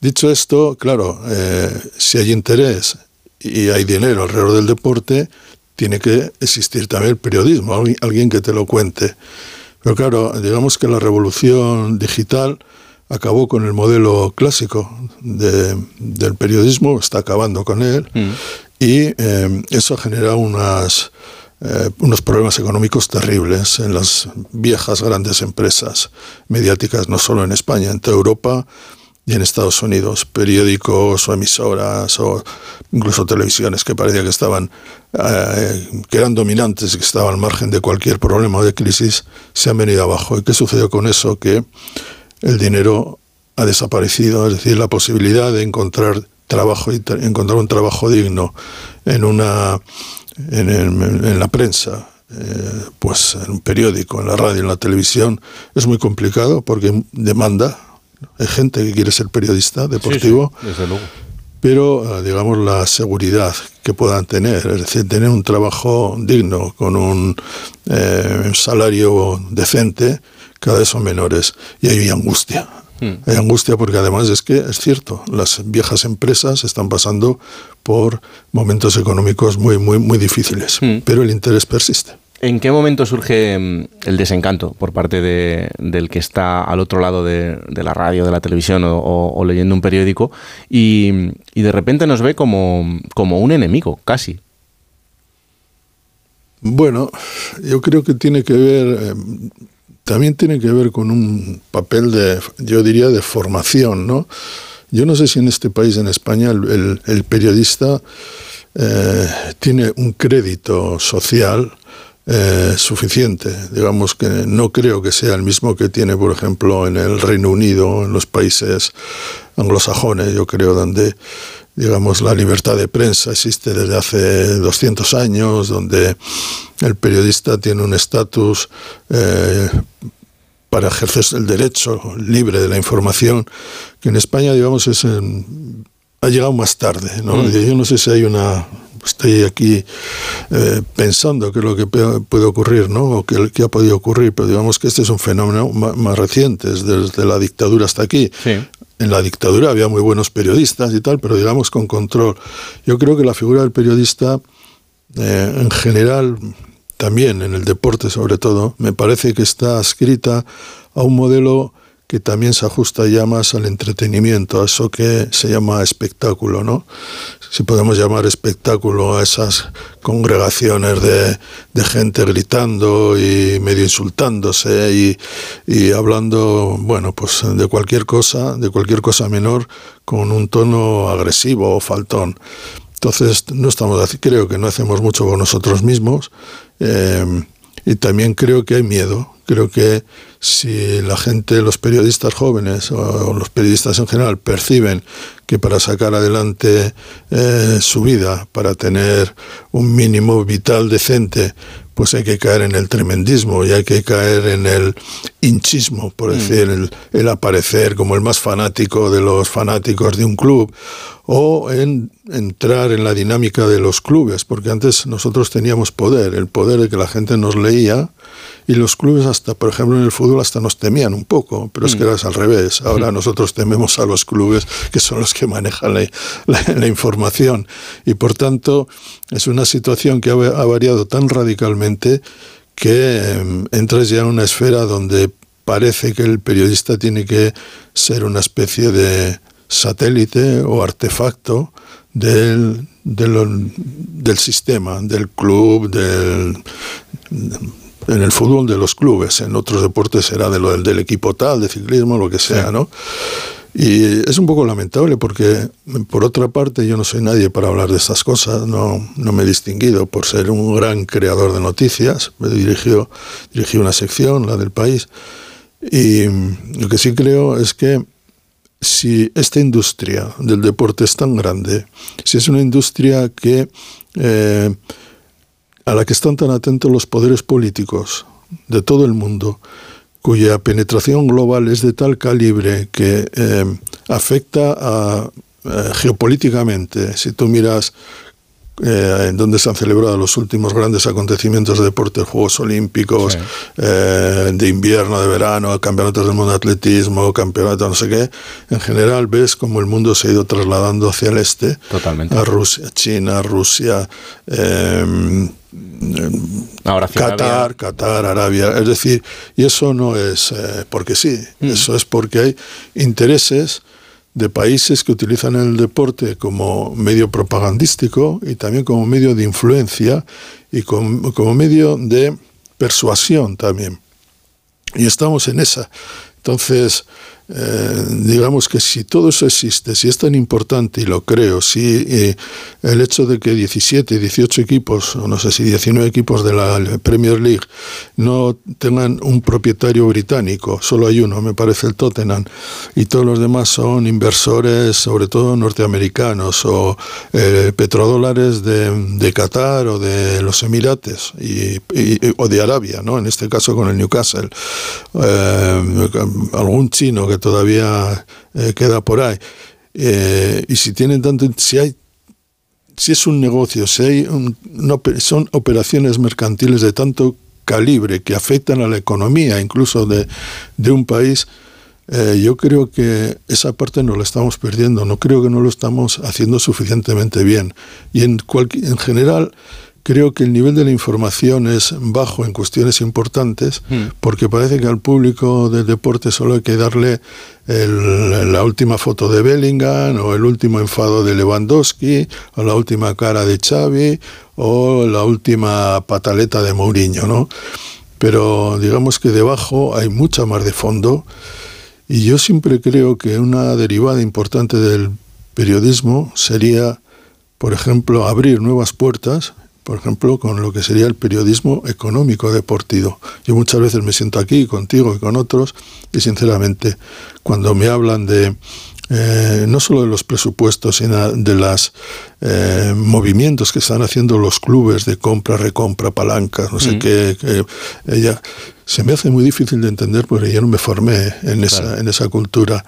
Dicho esto, claro, eh, si hay interés y hay dinero alrededor del deporte, tiene que existir también el periodismo, alguien, alguien que te lo cuente. Pero claro, digamos que la revolución digital acabó con el modelo clásico del periodismo, está acabando con él, mm. y eh, eso genera unas, eh, unos problemas económicos terribles en las viejas grandes empresas mediáticas, no solo en España, en toda Europa y en Estados Unidos, periódicos o emisoras o incluso televisiones que parecía que estaban eh, que eran dominantes, que estaban al margen de cualquier problema o de crisis, se han venido abajo. ¿Y qué sucedió con eso? Que el dinero ha desaparecido, es decir, la posibilidad de encontrar trabajo y encontrar un trabajo digno en una en, la prensa, eh, pues en un periódico, en la radio, en la televisión, es muy complicado porque demanda. Hay gente que quiere ser periodista deportivo. desde luego. Pero, eh, digamos, la seguridad que puedan tener, es decir, tener un trabajo digno, con un eh, salario decente, cada vez son menores. Y hay angustia. Hmm. Hay angustia porque además es que es cierto, las viejas empresas están pasando por momentos económicos muy, muy, muy difíciles, hmm. pero el interés persiste. ¿En qué momento surge mm, el desencanto por parte de, del que está al otro lado de, la radio, de la televisión o, leyendo un periódico y, y, de repente nos ve como, como un enemigo, casi? Bueno, yo creo que tiene que ver, eh, también tiene que ver con un papel de, yo diría, de formación, ¿no? Yo no sé si en este país, en España, el, periodista eh, tiene un crédito social eh, suficiente. Digamos que no creo que sea el mismo que tiene, por ejemplo, en el Reino Unido, en los países anglosajones, yo creo, donde digamos, la libertad de prensa existe desde hace 200 años, donde el periodista tiene un estatus eh, para ejercer el derecho libre de la información, que en España, digamos, es ha llegado más tarde. ¿no? Mm. Yo no sé si hay una... Estoy aquí eh, pensando qué es lo que puede ocurrir, ¿no? O qué, ha podido ocurrir, pero digamos que este es un fenómeno más, reciente, desde la dictadura hasta aquí. En la dictadura había muy buenos periodistas y tal, pero digamos con control. Yo creo que la figura del periodista, eh, en general, también en el deporte sobre todo, me parece que está escrita a un modelo que también se ajusta ya más al entretenimiento, a eso que se llama espectáculo, ¿no? Si podemos llamar espectáculo a esas congregaciones de, gente gritando y medio insultándose y, y, hablando, bueno, pues de cualquier cosa, de cualquier cosa menor, con un tono agresivo o faltón. Entonces, no estamos, creo que no hacemos mucho por nosotros mismos eh, y también creo que hay miedo. Creo que si la gente, los periodistas jóvenes o los periodistas en general perciben que para sacar adelante eh, su vida, para tener un mínimo vital decente, pues hay que caer en el tremendismo y hay que caer en el hinchismo, por mm. decir, el, aparecer como el más fanático de los fanáticos de un club, o en entrar en la dinámica de los clubes, porque antes nosotros teníamos poder, el poder de que la gente nos leía y los clubes hasta, por ejemplo, en el fútbol hasta nos temían un poco, pero es que mm. era al revés. Ahora nosotros tememos a los clubes que son los que manejan la, información y por tanto es una situación que ha, variado tan radicalmente que em, entras ya en una esfera donde parece que el periodista tiene que ser una especie de satélite o artefacto del, del, del sistema, del club, del, en el fútbol de los clubes, en otros deportes será de lo del, equipo tal, de ciclismo, lo que sea, ¿no? Y es un poco lamentable porque, por otra parte, yo no soy nadie para hablar de estas cosas, no, no me he distinguido por ser un gran creador de noticias, me dirigió, dirigí una sección, la del país, y lo que sí creo es que si esta industria del deporte es tan grande, si es una industria que... Eh, a la que están tan atentos los poderes políticos de todo el mundo, cuya penetración global es de tal calibre que eh, afecta eh, geopolíticamente. Si tú miras eh, en donde se han celebrado los últimos grandes acontecimientos de deporte, Juegos Olímpicos, de invierno, de verano, campeonatos del mundo de atletismo, campeonatos no sé qué, en general ves como el mundo se ha ido trasladando hacia el este, Totalmente. a Rusia, China, Rusia, Ahora Qatar, Qatar, Arabia. Es decir, y eso no es eh, porque sí, Mm. eso es porque hay intereses de países que utilizan el deporte como medio propagandístico y también como medio de influencia y com- como medio de persuasión también. Y estamos en esa. Entonces, eh, digamos que si todo eso existe, si es tan importante, y lo creo, si eh, el hecho de que 17, 18 equipos, o no sé si 19 equipos de la Premier League no tengan un propietario británico, solo hay uno, me parece el Tottenham, y todos los demás son inversores, sobre todo norteamericanos, o eh, petrodólares de, Qatar o de los Emirates, y, y- o de Arabia, ¿no? en este caso con el Newcastle, eh, algún chino que todavía eh, queda por ahí. Eh, y si tienen tanto, si hay si es un negocio, si hay un- son operaciones mercantiles de tanto calibre que afectan a la economía incluso de, de un país, eh, yo creo que esa parte no la estamos perdiendo, no creo que no lo estamos haciendo suficientemente bien. Y en general creo que el nivel de la información es bajo en cuestiones importantes, porque parece que al público del deporte solo hay que darle el- la última foto de Bellingham o el último enfado de Lewandowski o la última cara de Xavi o la última pataleta de Mourinho, ¿no? Pero digamos que debajo hay mucha más de fondo y yo siempre creo que una derivada importante del periodismo sería, por ejemplo, abrir nuevas puertas, por ejemplo, con lo que sería el periodismo económico deportivo. Yo muchas veces me siento aquí contigo y con otros y sinceramente cuando me hablan de eh, no solo de los presupuestos, sino de los movimientos que están haciendo los clubes de compra, recompra, palancas, no sé Mm. qué, ella se me hace muy difícil de entender porque yo no me formé en esa, en esa cultura.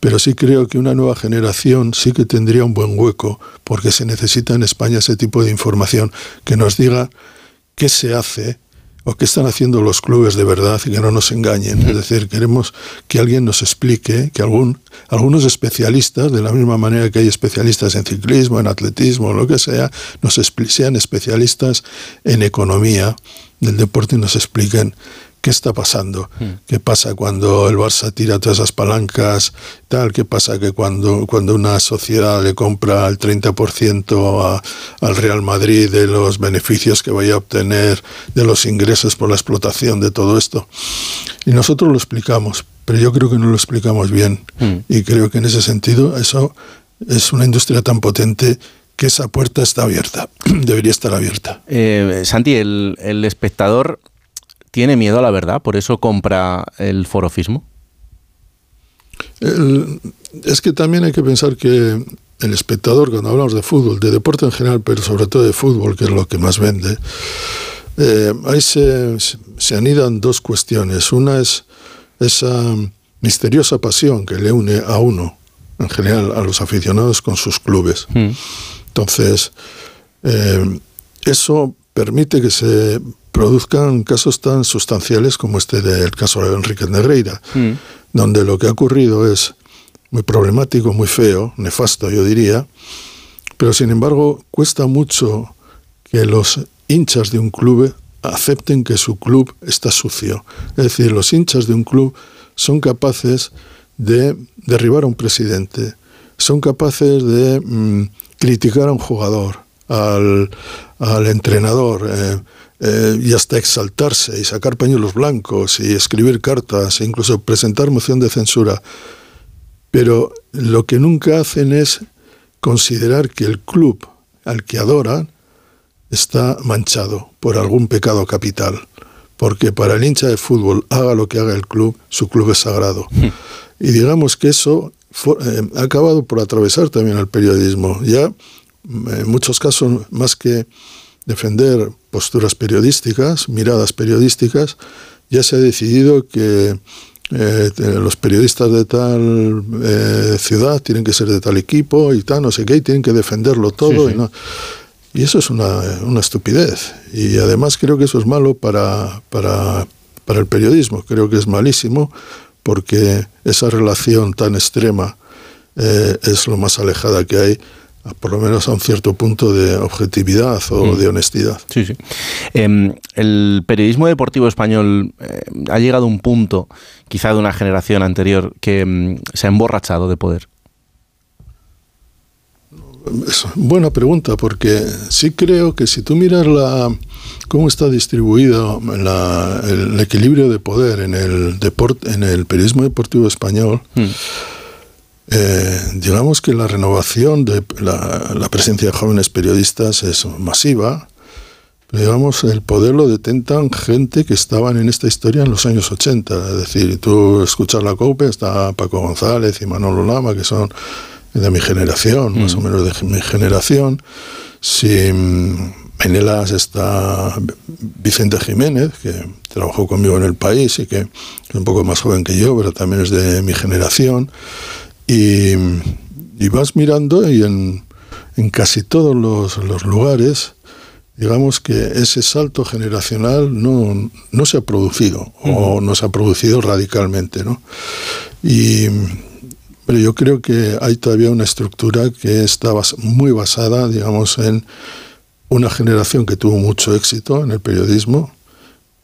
Pero sí creo que una nueva generación sí que tendría un buen hueco, porque se necesita en España ese tipo de información que nos diga qué se hace o qué están haciendo los clubes de verdad y que no nos engañen. Es decir, queremos que alguien nos explique, que algún, algunos especialistas, de la misma manera que hay especialistas en ciclismo, en atletismo, lo que sea, nos sean especialistas en economía del deporte y nos expliquen qué está pasando. ¿Qué pasa cuando el Barça tira todas esas palancas? Tal, ¿Qué pasa que cuando, cuando una sociedad le compra el 30% a- al Real Madrid de los beneficios que vaya a obtener, de los ingresos por la explotación de todo esto? Y nosotros lo explicamos, pero yo creo que no lo explicamos bien. Y creo que en ese sentido eso es una industria tan potente que esa puerta está abierta, [clears throat] debería estar abierta. Eh, Santi, el, el espectador tiene miedo a la verdad, por eso compra el forofismo. El- es que también hay que pensar que el espectador, cuando hablamos de fútbol, de deporte en general, pero sobre todo de fútbol, que es lo que más vende, eh, ahí se, se anidan dos cuestiones. Una es esa misteriosa pasión que le une a uno, en general a los aficionados, con sus clubes. Entonces, eh, eso permite que se produzcan casos tan sustanciales como este del caso de Enrique Negreira, donde lo que ha ocurrido es muy problemático, muy feo, nefasto yo diría, pero sin embargo cuesta mucho que los hinchas de un club acepten que su club está sucio. Es decir, los hinchas de un club son capaces de derribar a un presidente, son capaces de mm, criticar a un jugador, al, al entrenador, eh, eh, y hasta exaltarse y sacar pañuelos blancos y escribir cartas e incluso presentar moción de censura. Pero lo que nunca hacen es considerar que el club al que adoran está manchado por algún pecado capital. Porque para el hincha de fútbol, haga lo que haga el club, su club es sagrado. [laughs] Y digamos que eso fue- eh, ha acabado por atravesar también al periodismo. Ya, en muchos casos, más que defender posturas periodísticas, miradas periodísticas, ya se ha decidido que eh, los periodistas de tal eh, ciudad tienen que ser de tal equipo y tal, no sé qué, y tienen que defenderlo todo. Sí, sí. Y, no- y eso es una, una estupidez. Y además creo que eso es malo para, para, para el periodismo. Creo que es malísimo porque esa relación tan extrema eh, es lo más alejada que hay por lo menos a un cierto punto de objetividad o Mm. de honestidad. Sí, sí. Em, el periodismo deportivo español eh, ha llegado a un punto, quizá de una generación anterior, que em, se ha emborrachado de poder. Es buena pregunta, porque sí creo que si tú miras la, cómo está distribuido la- el equilibrio de poder en el, deporte, en el periodismo deportivo español, eh, digamos que la renovación de la, la presencia de jóvenes periodistas es masiva, pero digamos el poder lo detentan gente que estaban en esta historia en los años 80. Es decir, tú escuchas la COPE, está Paco González y Manolo Lama, que son de mi generación, más o menos de mi generación. Si mm, en ELAS está Vicente Jiménez, que trabajó conmigo en el país y que es un poco más joven que yo, pero también es de mi generación. Y, y vas mirando y en, en casi todos los, los lugares, digamos que ese salto generacional no, no se ha producido o no se ha producido radicalmente. ¿no? Y pero yo creo que hay todavía una estructura que está bas- muy basada, digamos, en una generación que tuvo mucho éxito en el periodismo,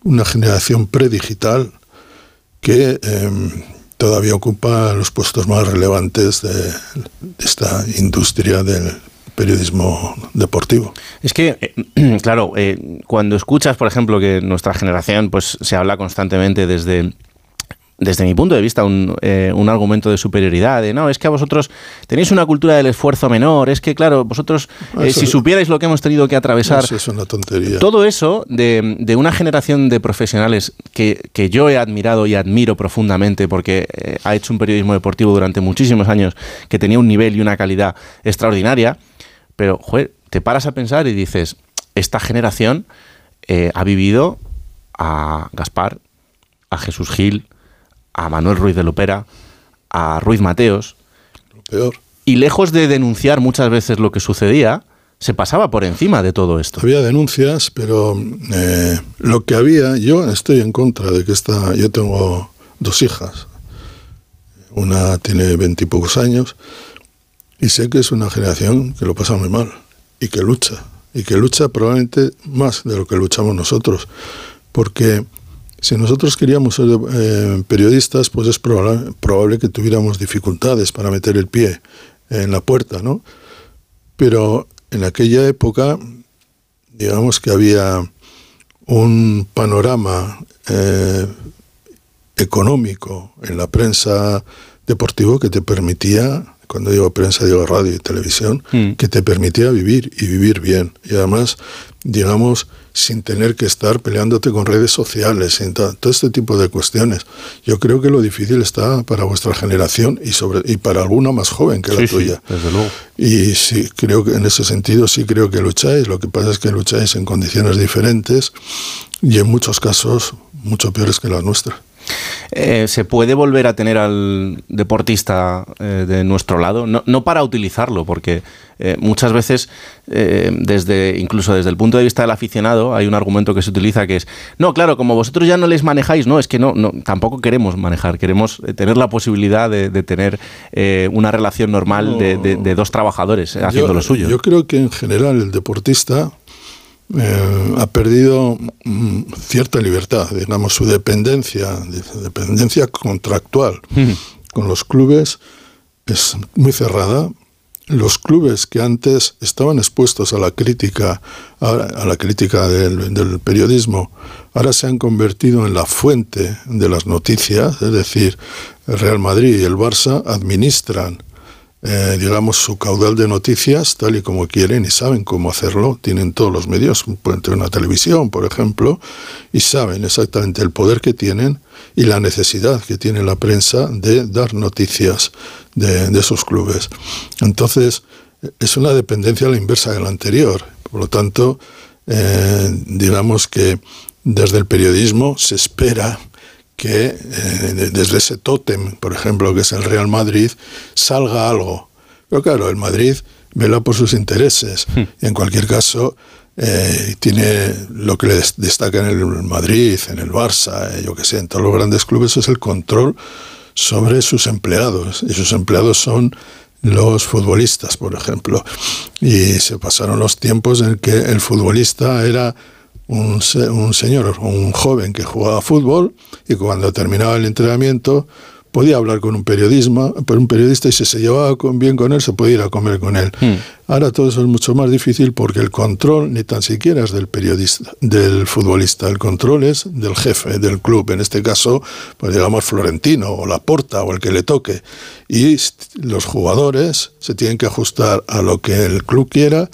una generación predigital que em, todavía ocupa los puestos más relevantes de, esta industria del periodismo deportivo. Es que, eh, [clears throat] claro, eh, cuando escuchas, por ejemplo, que nuestra generación pues se habla constantemente desde desde mi punto de vista, un, eh, un argumento de superioridad, de no, es que a vosotros tenéis una cultura del esfuerzo menor, es que, claro, vosotros, eh, Eso- si supierais lo que hemos tenido que atravesar, Eso es una tontería. todo eso de, de una generación de profesionales que, que yo he admirado y admiro profundamente porque eh, ha hecho un periodismo deportivo durante muchísimos años que tenía un nivel y una calidad extraordinaria, pero, joder, te paras a pensar y dices, esta generación eh, ha vivido a Gaspar, a Jesús Gil, a Manuel Ruiz de Lopera, a Ruiz Mateos. Peor. Y lejos de denunciar muchas veces lo que sucedía, se pasaba por encima de todo esto. Había denuncias, pero eh, lo que había, yo estoy en contra de que esta, yo tengo dos hijas, una tiene veintipocos años y sé que es una generación que lo pasa muy mal y que lucha, y que lucha probablemente más de lo que luchamos nosotros, porque si nosotros queríamos ser eh, periodistas, pues es probable, probable que tuviéramos dificultades para meter el pie en la puerta, ¿no? Pero en aquella época, digamos que había un panorama eh, económico en la prensa deportivo que te permitía, cuando digo prensa digo radio y televisión, que te permitía vivir y vivir bien. Y además, digamos, sin tener que estar peleándote con redes sociales, sin todo este tipo de cuestiones. Yo creo que lo difícil está para vuestra generación y, sobre, y para alguna más joven que la Sí, sí, tuya. desde luego. Y sí, creo que en ese sentido sí creo que lucháis. Lo que pasa es que lucháis en condiciones diferentes y en muchos casos mucho peores que las nuestras. Eh, ¿Se puede volver a tener al deportista eh, de nuestro lado? No, no para utilizarlo, porque eh, muchas veces, desde incluso desde el punto de vista del aficionado, hay un argumento que se utiliza que es, no, claro, como vosotros ya no les manejáis, no, es que no, no tampoco queremos manejar, queremos tener la posibilidad de, de tener una relación normal de, de- de dos trabajadores haciendo Yo- lo suyo. Yo creo que en general el deportista eh, ha perdido mm, cierta libertad, digamos, su dependencia, de- dependencia contractual. Con los clubes es muy cerrada. Los clubes que antes estaban expuestos a la crítica, a, a la crítica del, del periodismo, ahora se han convertido en la fuente de las noticias, es decir, el Real Madrid y el Barça administran eh, digamos, su caudal de noticias tal y como quieren y saben cómo hacerlo. Tienen todos los medios, pueden tener una televisión, por ejemplo, y saben exactamente el poder que tienen y la necesidad que tiene la prensa de dar noticias de, de esos clubes. Entonces, es una dependencia a la inversa de la anterior. Por lo tanto, eh, digamos que desde el periodismo se espera que eh, de- desde ese tótem, por ejemplo, que es el Real Madrid, salga algo. Pero claro, el Madrid vela por sus intereses y en cualquier caso eh, tiene lo que le des- destaca en el Madrid, en el Barça, eh, yo que sé, en todos los grandes clubes es el control sobre sus empleados y sus empleados son los futbolistas, por ejemplo. Y se pasaron los tiempos en que el futbolista era un, un señor, un joven que jugaba fútbol y cuando terminaba el entrenamiento podía hablar con un, periodismo, un periodista y si se llevaba bien con él, se podía ir a comer con él. Hmm. Ahora todo eso es mucho más difícil porque el control ni tan siquiera es del periodista, del futbolista, el control es del jefe del club, en este caso, pues digamos Florentino o Laporta o el que le toque. Y los jugadores se tienen que ajustar a lo que el club quiera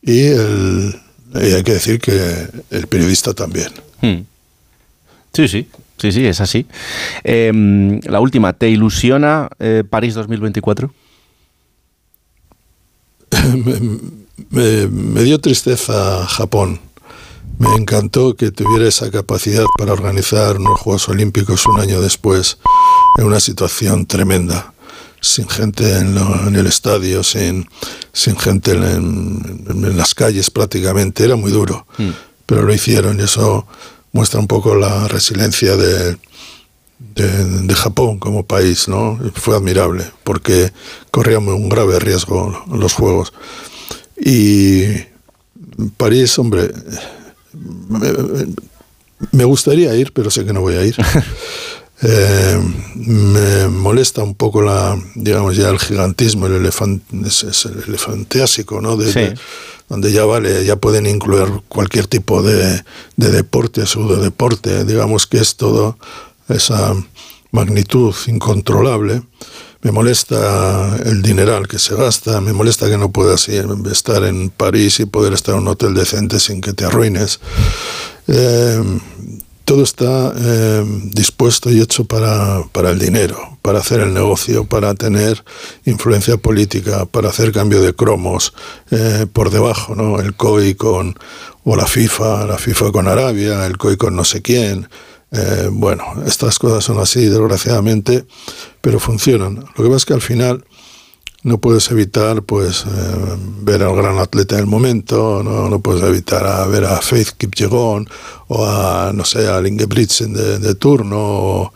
y, hay que decir que el periodista también. Hmm. Sí, sí, Sí, sí, es así. Em, la última, ¿te ilusiona eh, París 2024? [laughs] me, dio tristeza Japón. Me encantó que tuviera esa capacidad para organizar unos Juegos Olímpicos un año después, en una situación tremenda, sin gente en, el estadio, sin, sin gente en, las calles prácticamente. Era muy duro, mm. pero lo hicieron y eso muestra un poco la resiliencia de, de, Japón como país, ¿no? Fue admirable porque corríamos un grave riesgo los Juegos. Y París, hombre, me, gustaría ir, pero sé que no voy a ir. [laughs] Eh, me molesta un poco la, digamos ya el gigantismo, el elefante, es, el elefanteásico, ¿no? De, donde ya vale, ya pueden incluir cualquier tipo de, de deporte, deporte, digamos que es todo esa magnitud incontrolable. Me molesta el dineral que se gasta, me molesta que no puedas estar en París y poder estar en un hotel decente sin que te arruines. Eh, todo está eh, dispuesto y hecho para, para, el dinero, para hacer el negocio, para tener influencia política, para hacer cambio de cromos eh, por debajo, ¿no? El COI con, o la FIFA, la FIFA con Arabia, el COI con no sé quién. Eh, bueno, estas cosas son así, desgraciadamente, pero funcionan. Lo que pasa es que al final no puedes evitar pues eh, ver al gran atleta del momento, no, no puedes evitar a ver a Faith Kipyegon o a, no sé, a Ingebrigtsen de, de turno o,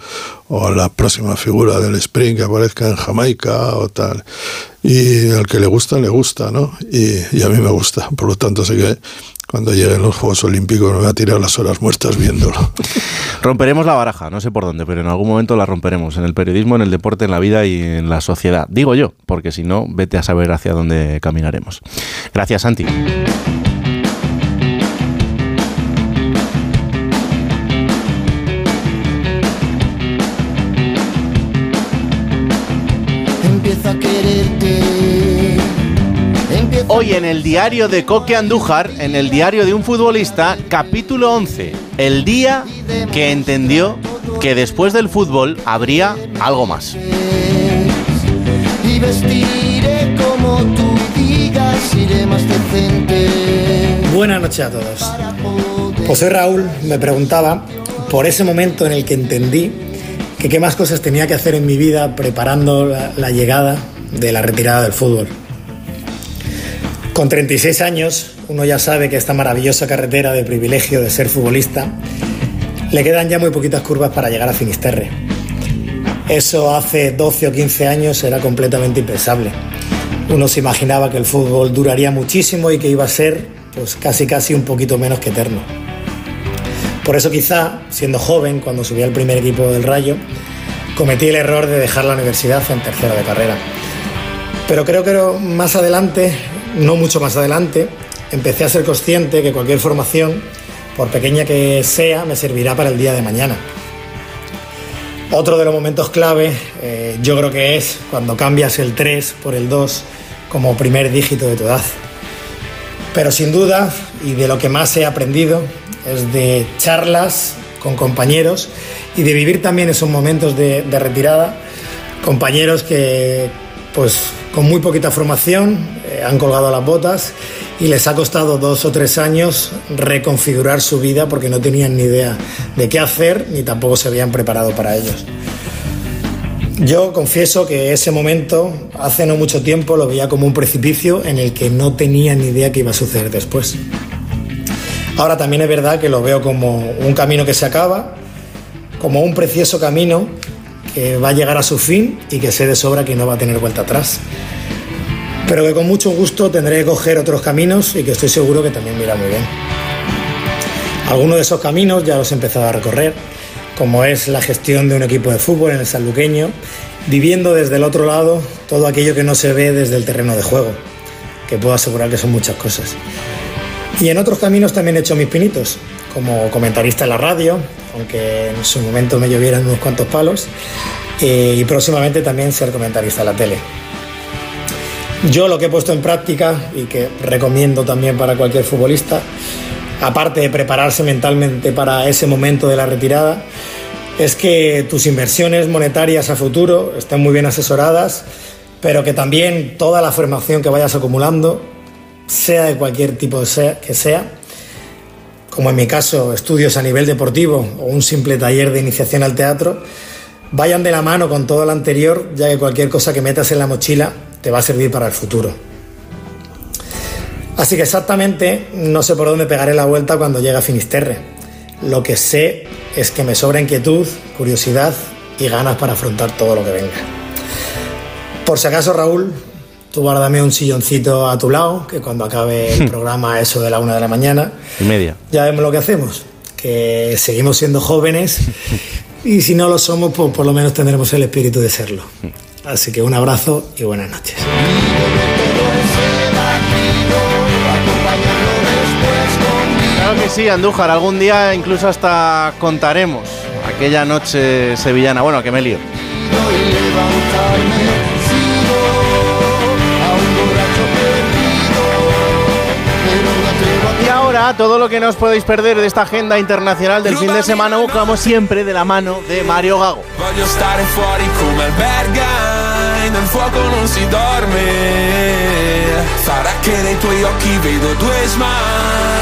a la próxima figura del sprint que aparezca en Jamaica o tal. Y al que le gusta, le gusta, ¿no? Y, y a mí me gusta, por lo tanto sé que cuando lleguen los Juegos Olímpicos me voy a tirar las horas muertas viéndolo. [laughs] Romperemos la baraja, no sé por dónde, pero en algún momento la romperemos, en el periodismo, en el deporte, en la vida y en la sociedad. Digo yo, porque si no, vete a saber hacia dónde caminaremos. Gracias, Santi. Hoy en el diario de Coque Andújar, en el diario de un futbolista, capítulo 11, el día que entendió que después del fútbol habría algo más. Buenas noches a todos. José Raúl me preguntaba por ese momento en el que entendí que qué más cosas tenía que hacer en mi vida preparando la llegada de la retirada del fútbol. Con 36 años, uno ya sabe que esta maravillosa carretera de privilegio de ser futbolista le quedan ya muy poquitas curvas para llegar a Finisterre. Eso hace 12 o 15 años era completamente impensable. Uno se imaginaba que el fútbol duraría muchísimo y que iba a ser pues casi casi un poquito menos que eterno. Por eso quizá, siendo joven, cuando subí al primer equipo del Rayo, cometí el error de dejar la universidad en tercera de carrera. Pero creo que más adelante no mucho más adelante, empecé a ser consciente que cualquier formación, por pequeña que sea, me servirá para el día de mañana. Otro de los momentos clave eh, yo creo que es cuando cambias el 3 por el 2 como primer dígito de tu edad. Pero sin duda, y de lo que más he aprendido, es de charlas con compañeros y de vivir también esos momentos de, de retirada, compañeros que pues con muy poquita formación, eh, han colgado las botas y les ha costado dos o tres años reconfigurar su vida porque no tenían ni idea de qué hacer ni tampoco se habían preparado para ellos. Yo confieso que ese momento, hace no mucho tiempo, lo veía como un precipicio en el que no tenía ni idea qué iba a suceder después. Ahora también es verdad que lo veo como un camino que se acaba, como un precioso camino que va a llegar a su fin y que sé de sobra que no va a tener vuelta atrás. pero que con mucho gusto tendré que coger otros caminos y que estoy seguro que también me muy bien. Algunos de esos caminos ya los he empezado a recorrer, como es la gestión de un equipo de fútbol en el Sanluqueño, viviendo desde el otro lado todo aquello que no se ve desde el terreno de juego, que puedo asegurar que son muchas cosas. Y en otros caminos también he hecho mis pinitos, como comentarista en la radio, aunque en su momento me llovieran unos cuantos palos, eh, y próximamente también ser comentarista en la tele. Yo lo que he puesto en práctica y que recomiendo también para cualquier futbolista, aparte de prepararse mentalmente para ese momento de la retirada, es que tus inversiones monetarias a futuro estén muy bien asesoradas, pero que también toda la formación que vayas acumulando, sea de cualquier tipo que sea, como en mi caso estudios a nivel deportivo o un simple taller de iniciación al teatro, vayan de la mano con todo lo anterior, ya que cualquier cosa que metas en la mochila te va a servir para el futuro. Así que exactamente no sé por dónde pegaré la vuelta cuando llegue a Finisterre. Lo que sé es que me sobra inquietud, curiosidad y ganas para afrontar todo lo que venga. Por si acaso, Raúl, tú guárdame un silloncito a tu lado, que cuando acabe el programa, eso de la una de la mañana, y media. ya vemos lo que hacemos. Que seguimos siendo jóvenes y si no lo somos, pues por lo menos tendremos el espíritu de serlo. Así que un abrazo y buenas noches. Claro que sí, Andújar. Algún día incluso hasta contaremos aquella noche sevillana. Bueno, que me lío. Todo lo que no os podéis perder de esta agenda internacional del fin de semana, como siempre, de la mano de Mario Gago. Nel fuoco non si dorme. Sarà che nei tuoi occhi vedo due smile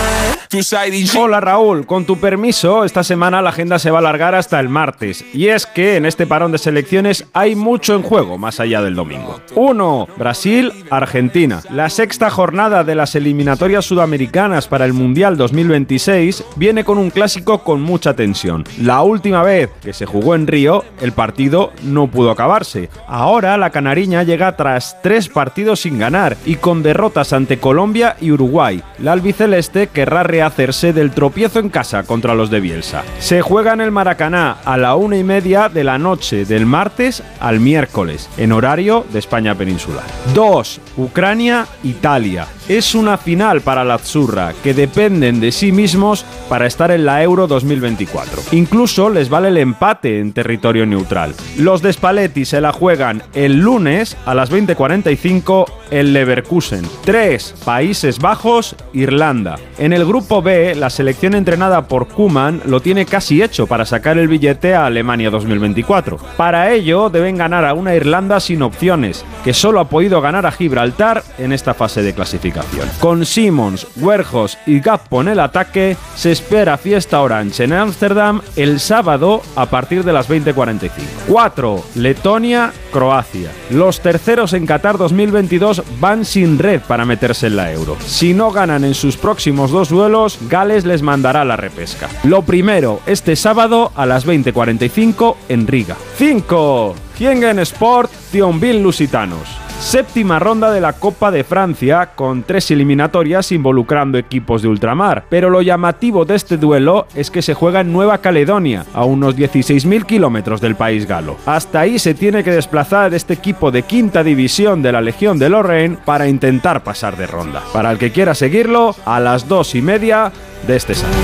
Hola Raúl, con tu permiso, esta semana la agenda se va a alargar hasta el martes. Y es que en este parón de selecciones hay mucho en juego más allá del domingo. 1. Brasil-Argentina. La sexta jornada de las eliminatorias sudamericanas para el Mundial 2026 viene con un clásico con mucha tensión. La última vez que se jugó en Río, el partido no pudo acabarse. Ahora la canariña llega tras tres partidos sin ganar y con derrotas ante Colombia y Uruguay. La albiceleste querrá rehacerse del tropiezo en casa contra los de Bielsa. Se juega en el Maracaná a la una y media de la noche del martes al miércoles, en horario de España peninsular. 2. Ucrania-Italia. Es una final para la Azzurra, que dependen de sí mismos para estar en la Euro 2024. Incluso les vale el empate en territorio neutral. Los de Spalletti se la juegan el lunes a las 20.45 en Leverkusen. 3. Países Bajos, Irlanda. En el grupo B, la selección entrenada por Kuman lo tiene casi hecho para sacar el billete a Alemania 2024. Para ello, deben ganar a una Irlanda sin opciones, que solo ha podido ganar a Gibraltar en esta fase de clasificación. Con Simmons, Werjos y Gappo en el ataque, se espera fiesta orange en Ámsterdam el sábado a partir de las 20.45. 4. Letonia, Croacia. Los terceros en Qatar 2022 van sin red para meterse en la Euro. Si no ganan en sus próximos dos duelos, Gales les mandará la repesca. Lo primero, este sábado a las 20.45 en Riga. 5. Kiengen Sport, Thionville Lusitanos. Séptima ronda de la Copa de Francia con tres eliminatorias involucrando equipos de ultramar. Pero lo llamativo de este duelo es que se juega en Nueva Caledonia, a unos 16.000 kilómetros del país galo. Hasta ahí se tiene que desplazar este equipo de quinta división de la Legión de Lorraine para intentar pasar de ronda. Para el que quiera seguirlo, a las dos y media de este sábado.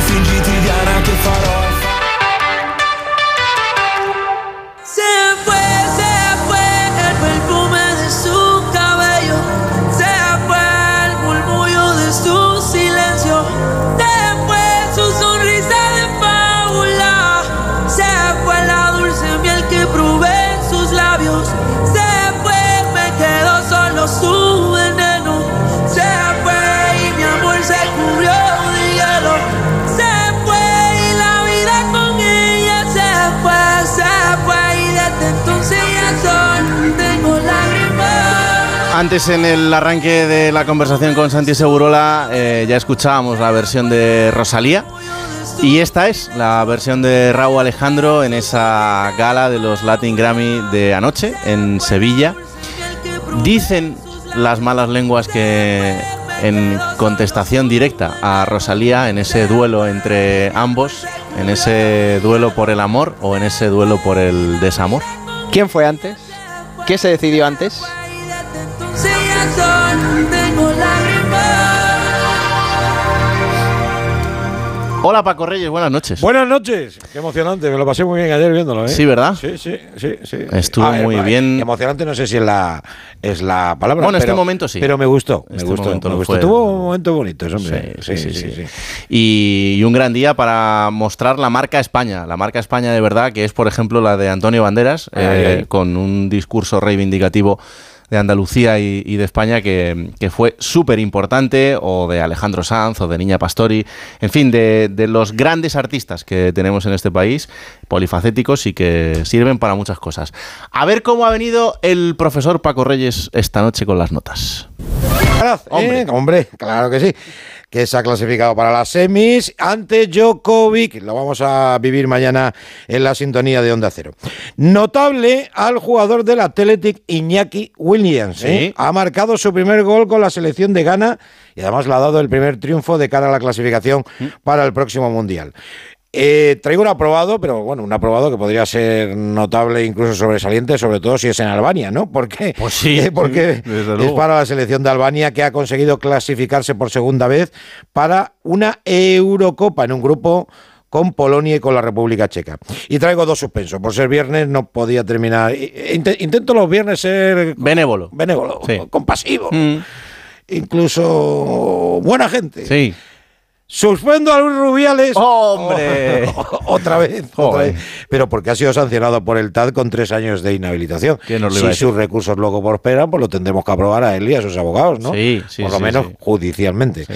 Antes en el arranque de la conversación con Santi Segurola eh, ya escuchábamos la versión de Rosalía y esta es la versión de Raúl Alejandro en esa gala de los Latin Grammy de anoche en Sevilla. Dicen las malas lenguas que en contestación directa a Rosalía en ese duelo entre ambos, en ese duelo por el amor o en ese duelo por el desamor. ¿Quién fue antes? ¿Qué se decidió antes? Hola Paco Reyes, buenas noches. Buenas noches. Qué emocionante, me lo pasé muy bien ayer viéndolo, ¿eh? Sí, ¿verdad? Sí, sí, sí, sí. Estuvo muy bien. Emocionante no sé si es la es la palabra. Bueno, este pero- momento sí. Pero me gustó, me Este gustó, momento me lo gustó. fue. Tuvo momentos bonitos, hombre. Sí, sí, sí, sí. Y, y un gran día para mostrar la marca España, la marca España de verdad, que es por ejemplo la de Antonio Banderas, Ay, eh, ay. con un discurso reivindicativo de Andalucía y, y de España que, que fue súper importante, o de Alejandro Sanz, o de Niña Pastori, en fin, de, de los grandes artistas que tenemos en este país, polifacéticos y que sirven para muchas cosas. A ver cómo ha venido el profesor Paco Reyes esta noche con las notas. Hombre. hombre, claro que sí. Que se ha clasificado para las semis ante Djokovic. Lo vamos a vivir mañana en la sintonía de Onda Cero. Notable al jugador del Athletic Iñaki Williams. ¿eh? Ha marcado su primer gol con la selección de Ghana y además le ha dado el primer triunfo de cara a la clasificación para el próximo Mundial. Eh, traigo un aprobado, pero bueno, un aprobado que podría ser notable, incluso sobresaliente, sobre todo si es en Albania, ¿no? Porque, Pues sí, eh, porque [laughs] es para la selección de Albania que ha conseguido clasificarse por segunda vez para una Eurocopa en un grupo con Polonia y con la República Checa. Y traigo dos suspensos. Por ser viernes no podía terminar. Inte- Intento los viernes ser Benévolo. benévolo, Sí. compasivo, Mm. incluso buena gente. Sí. Suspendo a Luis Rubiales. ¡Hombre! [laughs] otra vez, otra Joder. vez. Pero porque ha sido sancionado por el TAD con tres años de inhabilitación. ¿Quién nos lo si sus recursos luego prosperan, pues lo tendremos que aprobar a él y a sus abogados, ¿no? Sí, sí, Por lo sí, menos sí. judicialmente.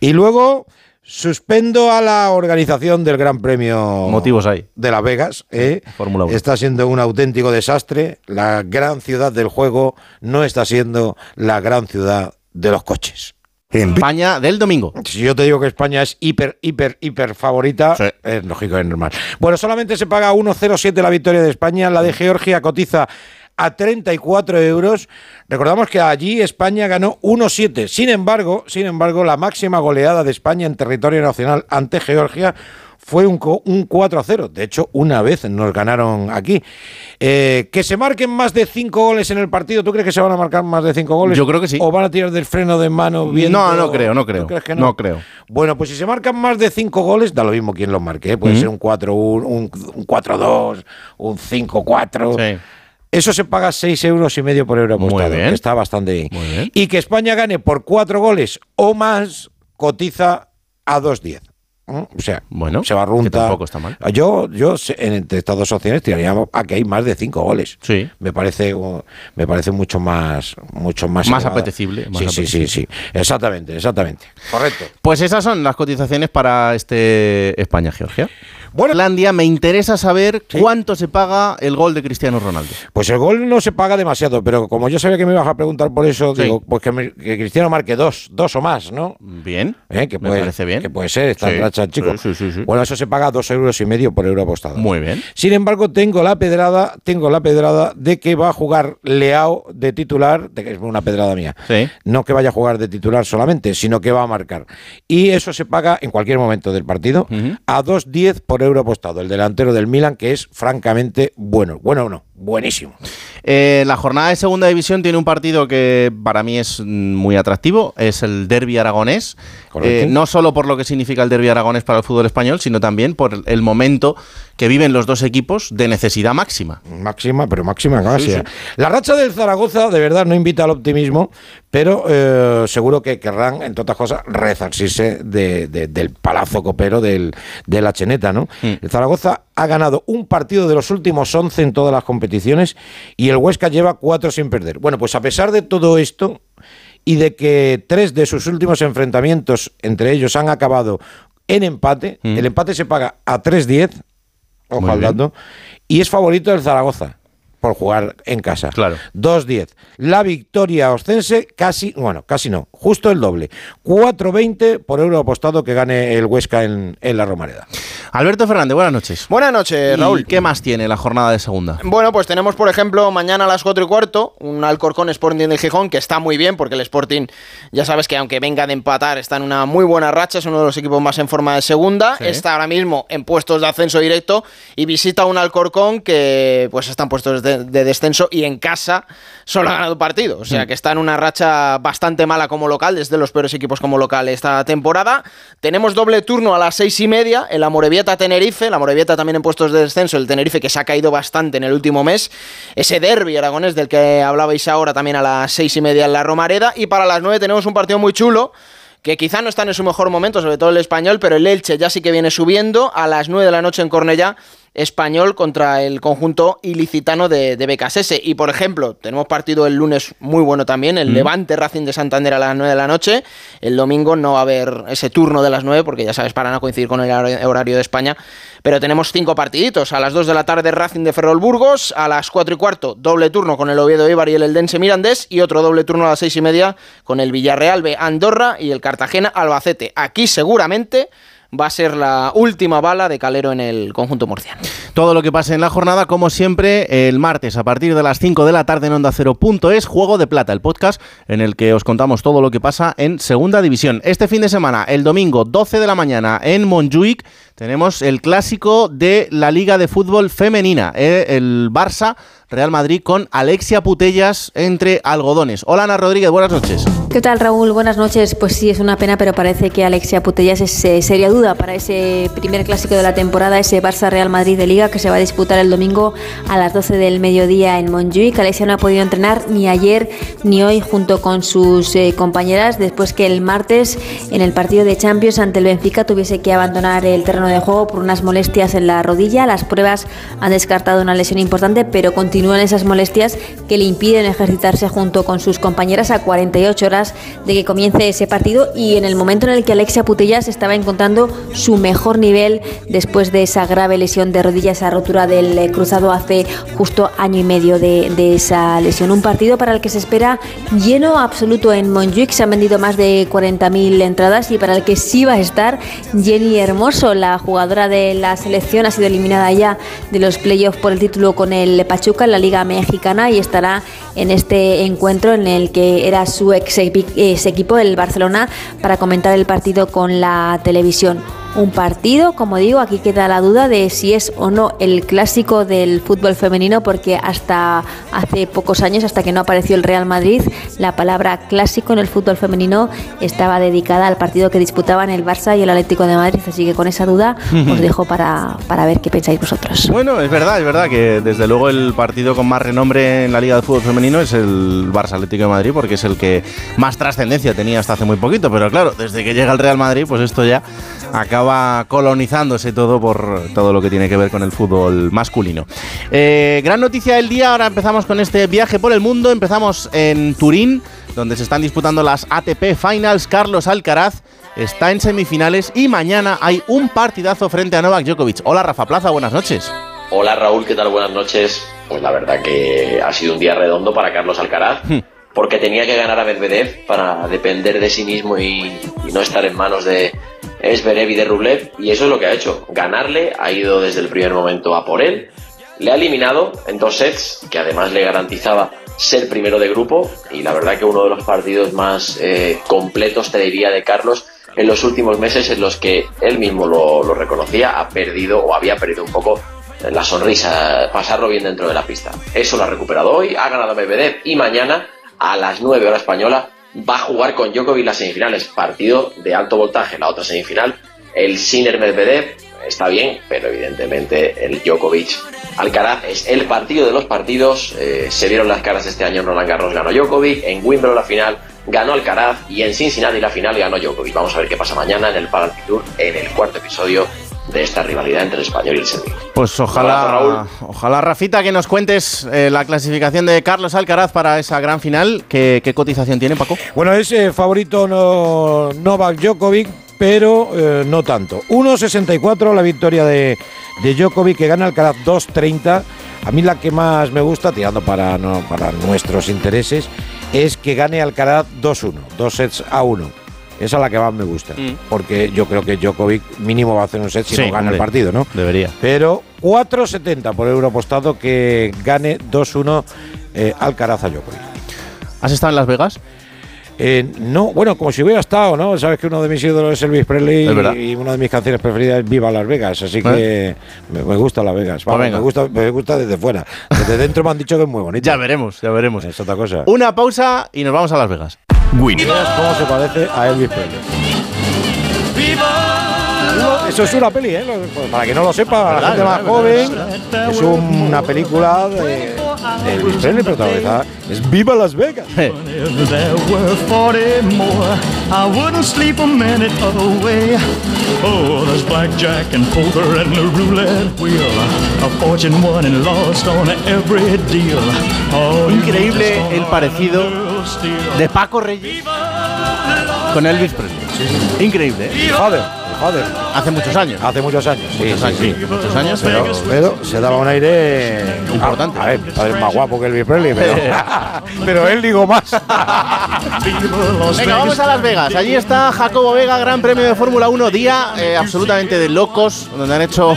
Y luego suspendo a la organización del Gran Premio Motivos hay. de Las Vegas. ¿eh? Fórmula 1. Está siendo un auténtico desastre. La gran ciudad del juego no está siendo la gran ciudad de los coches. España del domingo. Si yo te digo que España es hiper, hiper, hiper favorita, es lógico, es normal. Bueno, solamente se paga 1,07 la victoria de España. La de Georgia cotiza a 34 euros. Recordamos que allí España ganó 1,7. Sin embargo, sin embargo, la máxima goleada de España en territorio nacional ante Georgia fue un, un 4-0. De hecho, una vez nos ganaron aquí. Eh, que se marquen más de 5 goles en el partido. ¿Tú crees que se van a marcar más de 5 goles? Yo creo que sí. ¿O van a tirar del freno de mano viendo- No, no creo, no ¿Tú creo. crees que no? creo. bueno, pues si se marcan más de 5 goles, da lo mismo quién los marque. ¿eh? Puede Ujú. ser un 4-1, un, un 4-2, un 5-4. Eso se paga 6 euros y medio por euro Muy apostado, bien. que está bastante bien. Y que España gane por 4 goles o más, cotiza a 2.10. ¿Mm? O sea, Bueno, se va runta. que tampoco está mal. Yo, yo entre estas dos opciones tiraría a que hay más de 5 goles. Sí. Me parece, me parece mucho más, mucho más, Más elevada. apetecible, más sí, sí, sí, sí. Exactamente, exactamente. Correcto. Pues esas son las cotizaciones para este España-Georgia. Islandia, me interesa saber cuánto se paga el gol de Cristiano Ronaldo. Pues el gol no se paga demasiado, pero como yo sabía que me ibas a preguntar por eso, Sí. digo, pues que, me- que Cristiano marque dos, dos o más, ¿no? Bien. ¿Eh? Que Me puede, parece bien. Que puede ser, está Sí, sí, sí. Bueno, eso se paga dos euros y medio por euro apostado. Muy bien. Sin embargo, tengo la pedrada, tengo la pedrada de que va a jugar Leao de titular, de que es una pedrada mía. No que vaya a jugar de titular solamente, sino que va a marcar. Y eso se paga en cualquier momento del partido a 2.10 por euro apostado. El delantero del Milan, que es francamente bueno. Bueno o no, buenísimo. Eh, la jornada de segunda división tiene un partido que para mí es mm, muy atractivo, es el derby aragonés. Eh, no solo por lo que significa el derby aragonés para el fútbol español, sino también por el momento que viven los dos equipos de necesidad máxima. Máxima, pero máxima casi. Sí, sí. La racha del Zaragoza, de verdad, no invita al optimismo, pero eh, seguro que querrán, entre otras cosas, resarcirse de- de- del palazo copero del, de la cheneta, ¿no? El Zaragoza ha ganado un partido de los últimos 11 en todas las competiciones y el Huesca lleva cuatro sin perder. Bueno, pues a pesar de todo esto y de que tres de sus últimos enfrentamientos entre ellos han acabado en empate, Mm. el empate se paga a 3-10, ojo al dato, y es favorito del Zaragoza. Por jugar en casa. Claro. 2-10. La victoria Ostense, casi, bueno, casi no, justo el doble. 4-20 por euro apostado que gane el Huesca en, en la Romareda. Alberto Fernández, buenas noches. Buenas noches, ¿Y Raúl. ¿Qué más tiene la jornada de segunda? Bueno, pues tenemos, por ejemplo, mañana a las 4 y cuarto, un Alcorcón Sporting de Gijón, que está muy bien, porque el Sporting, ya sabes que aunque venga de empatar, está en una muy buena racha, es uno de los equipos más en forma de segunda, Sí. está ahora mismo en puestos de ascenso directo y visita un Alcorcón que pues está en puestos de, de descenso y en casa solo ha ganado partido, o sea que está en una racha bastante mala como local, desde los peores equipos como local esta temporada. Tenemos doble turno a las seis y media, el Amorebieta Tenerife, la Amorebieta también en puestos de descenso, el Tenerife que se ha caído bastante en el último mes, ese derby aragonés del que hablabais ahora también a las seis y media en la Romareda, y para las nueve tenemos un partido muy chulo, que quizá no están en su mejor momento, sobre todo el español, pero el Elche ya sí que viene subiendo a las 9 de la noche en Cornellá, español contra el conjunto ilicitano de, de. Y por ejemplo, tenemos partido el lunes muy bueno también, el Mm. Levante Racing de Santander a las 9 de la noche. El domingo no va a haber ese turno de las 9, porque ya sabes, para no coincidir con el hor- horario de España. Pero tenemos cinco partiditos. A las 2 de la tarde Racing de Ferrol Burgos, a las 4 y cuarto doble turno con el Oviedo Ibar y el Eldense Mirandés, y otro doble turno a las 6 y media con el Villarreal B Andorra y el Cartagena Albacete. Aquí seguramente va a ser la última bala de Calero en el conjunto murciano. Todo lo que pase en la jornada, como siempre, el martes a partir de las 5 de la tarde en Onda es Juego de Plata, el podcast en el que os contamos todo lo que pasa en Segunda División. Este fin de semana, el domingo 12 de la mañana en Montjuic, tenemos el clásico de la Liga de Fútbol Femenina, eh, el Barça Real Madrid con Alexia Putellas entre algodones. Hola Ana Rodríguez, buenas noches. ¿Qué tal Raúl? Buenas noches. Pues sí, es una pena, pero parece que Alexia Putellas es eh, seria duda para ese primer clásico de la temporada, ese Barça Real Madrid de Liga que se va a disputar el domingo a las 12 del mediodía en Montjuic. Alexia no ha podido entrenar ni ayer ni hoy junto con sus eh, compañeras después que el martes en el partido de Champions ante el Benfica tuviese que abandonar el terreno de juego por unas molestias en la rodilla. Las pruebas han descartado una lesión importante, pero continúan esas molestias que le impiden ejercitarse junto con sus compañeras a 48 horas de que comience ese partido y en el momento en el que Alexia Putellas estaba encontrando su mejor nivel después de esa grave lesión de rodilla, esa rotura del eh, cruzado hace justo año y medio de, de esa lesión. Un partido para el que se espera lleno absoluto en Montjuic, se han vendido más de 40.000 entradas y para el que sí va a estar Jenny Hermoso, la jugadora de la selección, ha sido eliminada ya de los playoffs por el título con el Pachuca en la Liga Mexicana y estará en este encuentro en el que era su ex, equipo, el Barcelona, para comentar el partido con la televisión. Un partido, como digo, aquí queda la duda de si es o no el clásico del fútbol femenino, porque hasta hace pocos años, hasta que no apareció el Real Madrid, la palabra clásico en el fútbol femenino estaba dedicada al partido que disputaban el Barça y el Atlético de Madrid. Así que con esa duda [laughs] os dejo para, para ver qué pensáis vosotros. Bueno, es verdad, es verdad que desde luego el partido con más renombre en la Liga de Fútbol Femenino es el Barça Atlético de Madrid porque es el que más trascendencia tenía hasta hace muy poquito, pero claro, desde que llega el Real Madrid, pues esto ya acaba colonizándose todo por todo lo que tiene que ver con el fútbol masculino. Eh, gran noticia del día, ahora empezamos con este viaje por el mundo, empezamos en Turín, donde se están disputando las ATP Finals, Carlos Alcaraz está en semifinales y mañana hay un partidazo frente a Novak Djokovic. Hola Rafa Plaza, buenas noches. Hola Raúl, ¿qué tal? Buenas noches. Pues la verdad que ha sido un día redondo para Carlos Alcaraz, porque tenía que ganar a Medvedev para depender de sí mismo y, y no estar en manos de Esberev y de Rublev, y eso es lo que ha hecho. Ganarle, ha ido desde el primer momento a por él, le ha eliminado en dos sets, que además le garantizaba ser primero de grupo, y la verdad que uno de los partidos más eh, completos, te diría, de Carlos en los últimos meses en los que él mismo lo, reconocía, ha perdido o había perdido un poco la sonrisa, pasarlo bien dentro de la pista. Eso lo ha recuperado hoy, ha ganado Medvedev y mañana a las 9 horas española va a jugar con Djokovic las semifinales, partido de alto voltaje, la otra semifinal, el Sinner Medvedev está bien, pero evidentemente el Djokovic Alcaraz es el partido de los partidos, eh, se vieron las caras este año en Roland Garros ganó Djokovic, en Wimbledon la final ganó Alcaraz y en Cincinnati la final ganó Djokovic. Vamos a ver qué pasa mañana en el Palace Tour en el cuarto episodio de esta rivalidad entre el español y el serbio. Pues ojalá, Raúl. ojalá Rafita, que nos cuentes eh, la clasificación de Carlos Alcaraz para esa gran final. ¿Qué, qué cotización tiene, Paco? Bueno, es eh, favorito no- Novak Djokovic pero eh, no tanto. 1.64 la victoria de, de Djokovic, que gana Alcaraz 2.30. A mí la que más me gusta, tirando para, no, para nuestros intereses, es que gane Alcaraz 2-1, dos sets a 1. Esa es la que más me gusta, Mm. porque yo creo que Djokovic mínimo va a hacer un set si Sí, no gana hombre, el partido, ¿no? Debería. Pero 4.70 por euro apostado que gane 2-1 eh, Alcaraz a Djokovic. ¿Has estado en Las Vegas? Eh, no, bueno, como si hubiera estado, ¿no? Sabes que uno de mis ídolos es Elvis Presley Es y una de mis canciones preferidas es Viva Las Vegas, así que me, me gusta Las Vegas. Vamos, Pues me, gusta, me gusta desde fuera. Desde dentro me han dicho que es muy bonito. [laughs] Ya veremos, ya veremos. Es otra cosa. Una pausa y nos vamos a Las Vegas. Miras cómo se parece a Elvis Presley. Eso es una peli, ¿eh? Lo- Para que no lo sepa, la gente más joven, es un- una película de, Elvis Presley protagonizada. Es Viva Las Vegas. If [laughs] there were 40 more, I wouldn't sleep a minute away. Oh, there's blackjack and poker and the roulette wheel. A fortune won and lost on every deal. You Increíble el parecido de Paco Reyes con Elvis Presley. Increíble, ¿eh? Joder, joder. Hace muchos años. Hace muchos años. Sí, Muchos años, sí. muchos años, pero, se daba un aire importante. A ver, más guapo que Elvis Presley, pero, [laughs] pero él digo más. Venga, vamos a Las Vegas. Allí está Jacobo Vega, Gran Premio de Fórmula 1, día eh, absolutamente de locos, donde han hecho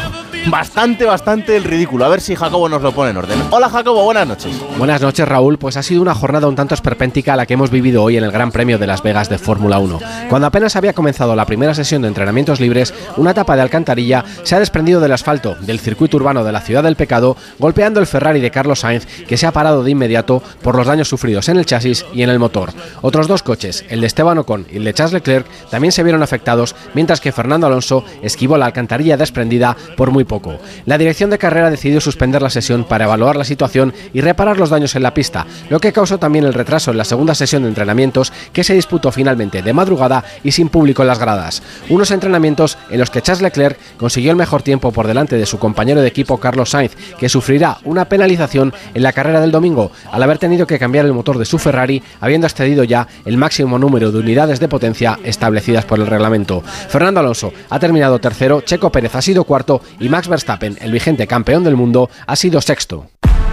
bastante, bastante el ridículo. A ver si Jacobo nos lo pone en orden. Hola Jacobo, buenas noches. Buenas noches Raúl, pues ha sido una jornada un tanto esperpéntica la que hemos vivido hoy en el Gran Premio de Las Vegas de Fórmula 1. Cuando apenas había comenzado la primera sesión de entrenamientos libres, una tapa de alcantarilla se ha desprendido del asfalto del circuito urbano de la ciudad del pecado, golpeando el Ferrari de Carlos Sainz, que se ha parado de inmediato por los daños sufridos en el chasis y en el motor. Otros dos coches, el de Esteban Ocon y el de Charles Leclerc, también se vieron afectados, mientras que Fernando Alonso esquivó la alcantarilla desprendida por muy poco. La dirección de carrera decidió suspender la sesión para evaluar la situación y reparar los daños en la pista, lo que causó también el retraso en la segunda sesión de entrenamientos que se disputó finalmente de madrugada y sin público en las gradas. Unos entrenamientos en los que Charles Leclerc consiguió el mejor tiempo por delante de su compañero de equipo Carlos Sainz, que sufrirá una penalización en la carrera del domingo al haber tenido que cambiar el motor de su Ferrari, habiendo excedido ya el máximo número de unidades de potencia establecidas por el reglamento. Fernando Alonso ha terminado tercero, Checo Pérez ha sido cuarto y Max Verstappen, el vigente campeón del mundo, ha sido sexto.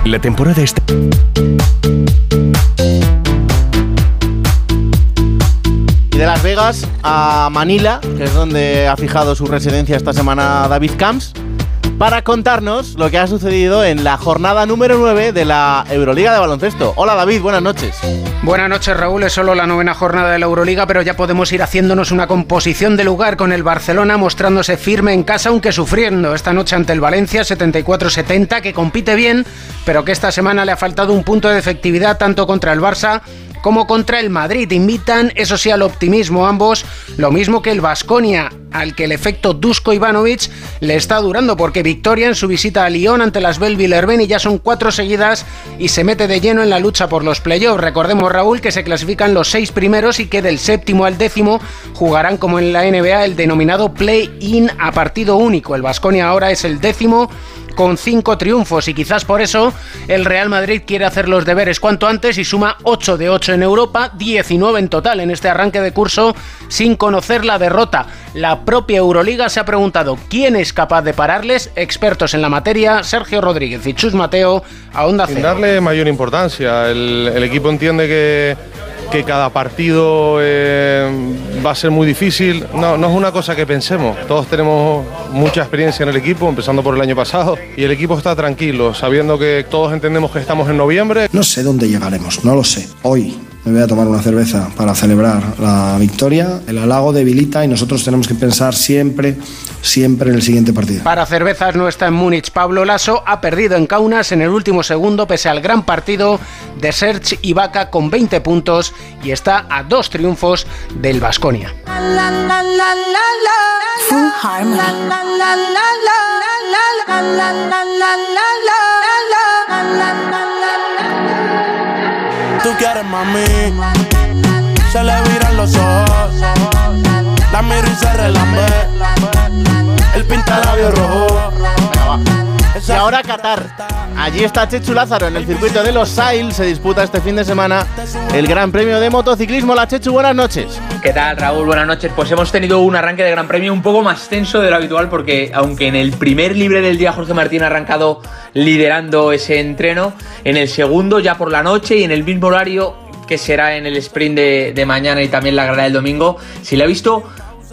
La temporada está... Y de Las Vegas a Manila, que es donde ha fijado su residencia esta semana David Camps, para contarnos lo que ha sucedido en la jornada número 9 de la Euroliga de baloncesto. Hola David, buenas noches. Buenas noches Raúl, es solo la novena jornada de la Euroliga, pero ya podemos ir haciéndonos una composición de lugar con el Barcelona mostrándose firme en casa, aunque sufriendo esta noche ante el Valencia 74-70, que compite bien, pero que esta semana le ha faltado un punto de efectividad tanto contra el Barça como contra el Madrid. Invitan, eso sí, al optimismo ambos, lo mismo que el Vasconia, al que el efecto Dusko Ivanovic le está durando, porque victoria en su visita a Lyon ante las Belvillerben y ya son cuatro seguidas y se mete de lleno en la lucha por los playoffs. Recordemos, Raúl, que se clasifican los seis primeros y que del séptimo al décimo jugarán como en la NBA el denominado play-in a partido único. El Vasconia ahora es el décimo con cinco triunfos y quizás por eso el Real Madrid quiere hacer los deberes cuanto antes y suma 8 de 8 en Europa, 19 en total en este arranque de curso sin conocer la derrota. La propia Euroliga se ha preguntado quién es capaz de pararles, expertos en la materia, Sergio Rodríguez y Chus Mateo a Onda Sin Cero. darle mayor importancia. El, el equipo entiende que, que cada partido eh, va a ser muy difícil. No, no es una cosa que pensemos. Todos tenemos mucha experiencia en el equipo, empezando por el año pasado, y el equipo está tranquilo, sabiendo que todos entendemos que estamos en noviembre. No sé dónde llegaremos, no lo sé. Hoy me voy a tomar una cerveza para celebrar la victoria. El halago debilita y nosotros tenemos que pensar siempre, siempre en el siguiente partido. Para cervezas no está en Múnich. Pablo Lasso ha perdido en Kaunas en el último segundo pese al gran partido de Serge Ibaka con 20 puntos y está a dos triunfos del Vasconia. Tú quieres mami, se le viran los ojos. La miro y se relambe. El pinta labios rojo. Y ahora Qatar. Allí está Chechu Lázaro en el circuito de los Sail. Se disputa este fin de semana el Gran Premio de Motociclismo. La Chechu, buenas noches. ¿Qué tal, Raúl? Buenas noches. Pues hemos tenido un arranque de Gran Premio un poco más tenso de lo habitual porque aunque en el primer libre del día Jorge Martín ha arrancado liderando ese entreno, en el segundo ya por la noche y en el mismo horario que será en el sprint de, mañana y también la grada del domingo, se le ha visto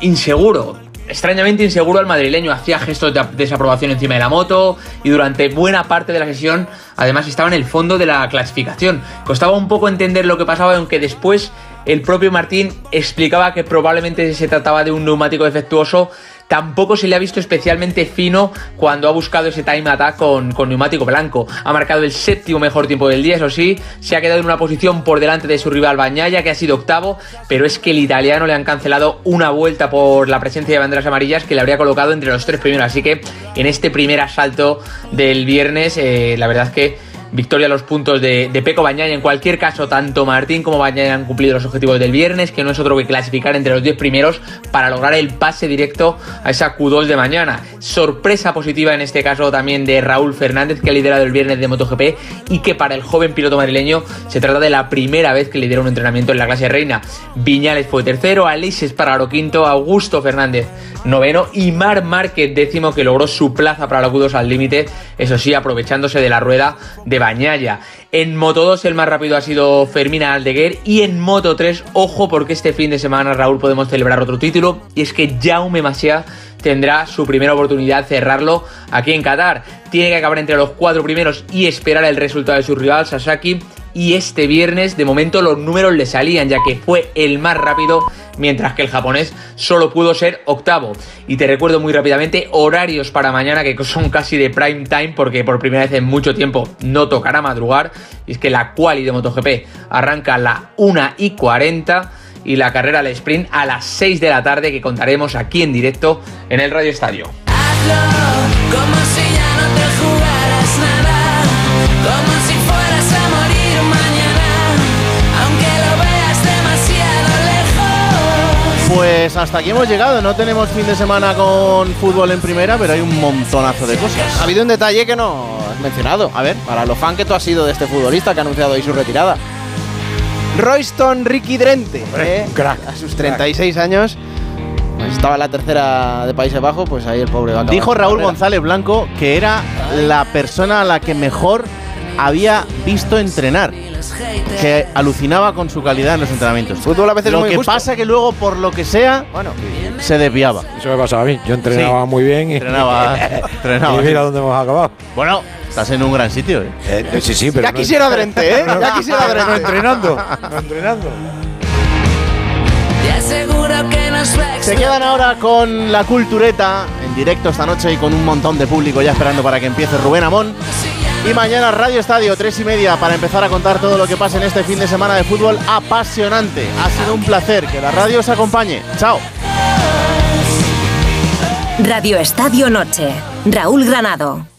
inseguro. Extrañamente inseguro al madrileño, hacía gestos de desaprobación encima de la moto y durante buena parte de la sesión además estaba en el fondo de la clasificación. Costaba un poco entender lo que pasaba, aunque después el propio Martín explicaba que probablemente se trataba de un neumático defectuoso. Tampoco se le ha visto especialmente fino cuando ha buscado ese time attack con, con neumático blanco. Ha marcado el séptimo mejor tiempo del día, eso sí, se ha quedado en una posición por delante de su rival Bañaya, que ha sido octavo, pero es que el italiano le han cancelado una vuelta por la presencia de banderas amarillas que le habría colocado entre los tres primeros. Así que en este primer asalto del viernes, eh, la verdad es que Victoria a los puntos de, de Peco Bañaya. En cualquier caso, tanto Martín como Bañaya han cumplido los objetivos del viernes, que no es otro que clasificar entre los 10 primeros para lograr el pase directo a esa Q2 de mañana. Sorpresa positiva en este caso también de Raúl Fernández, que ha liderado el viernes de MotoGP y que para el joven piloto madrileño se trata de la primera vez que lidera un entrenamiento en la clase reina. Viñales fue tercero, Aleix Espargaro quinto, Augusto Fernández noveno y Mar Márquez décimo que logró su plaza para la Q2 al límite, eso sí, aprovechándose de la rueda de En Moto 2 el más rápido ha sido Fermín Aldeguer y en Moto 3, ojo porque este fin de semana Raúl podemos celebrar otro título y es que Jaume Masia tendrá su primera oportunidad de cerrarlo aquí en Qatar. Tiene que acabar entre los cuatro primeros y esperar el resultado de su rival Sasaki. Y este viernes, de momento, los números le salían, ya que fue el más rápido, mientras que el japonés solo pudo ser octavo. Y te recuerdo muy rápidamente horarios para mañana, que son casi de prime time, porque por primera vez en mucho tiempo no tocará madrugar. Y es que la quali de MotoGP arranca a la 1 y 40 y la carrera al sprint a las 6 de la tarde que contaremos aquí en directo en el Radio Estadio. Como si ya no te jugaras nada, Pues hasta aquí hemos llegado. No tenemos fin de semana con fútbol en primera, pero hay un montonazo de cosas. Ha habido un detalle que no has mencionado. A ver, para lo fan que tú has sido de este futbolista que ha anunciado hoy su retirada. Royston Ricky Drente, ¿eh? a sus 36 años, pues estaba en la tercera de Países Bajos, pues ahí el pobre va a Dijo Raúl. González Blanco que era la persona a la que mejor había visto entrenar. Que alucinaba con su calidad en los entrenamientos. Fútbol a veces es lo muy que injusto. pasa que luego, por lo que sea, se desviaba. Eso me pasaba a mí. Yo entrenaba Sí. muy bien y Entrenaba- [laughs] entrenaba. y mira dónde hemos acabado. Bueno, estás en un gran sitio. ¿eh? Eh, sí, sí, pero Ya no- quisiera Drente, ¿eh? Ya quisiera No Drente. entrenando. No entrenando. Va a Se quedan ahora con la cultureta en directo esta noche y con un montón de público ya esperando para que empiece Rubén Amón. Y mañana Radio Estadio, tres y media, para empezar a contar todo lo que pasa en este fin de semana de fútbol apasionante. Ha sido un placer que la radio os acompañe. Chao. Radio Estadio Noche. Raúl Granado.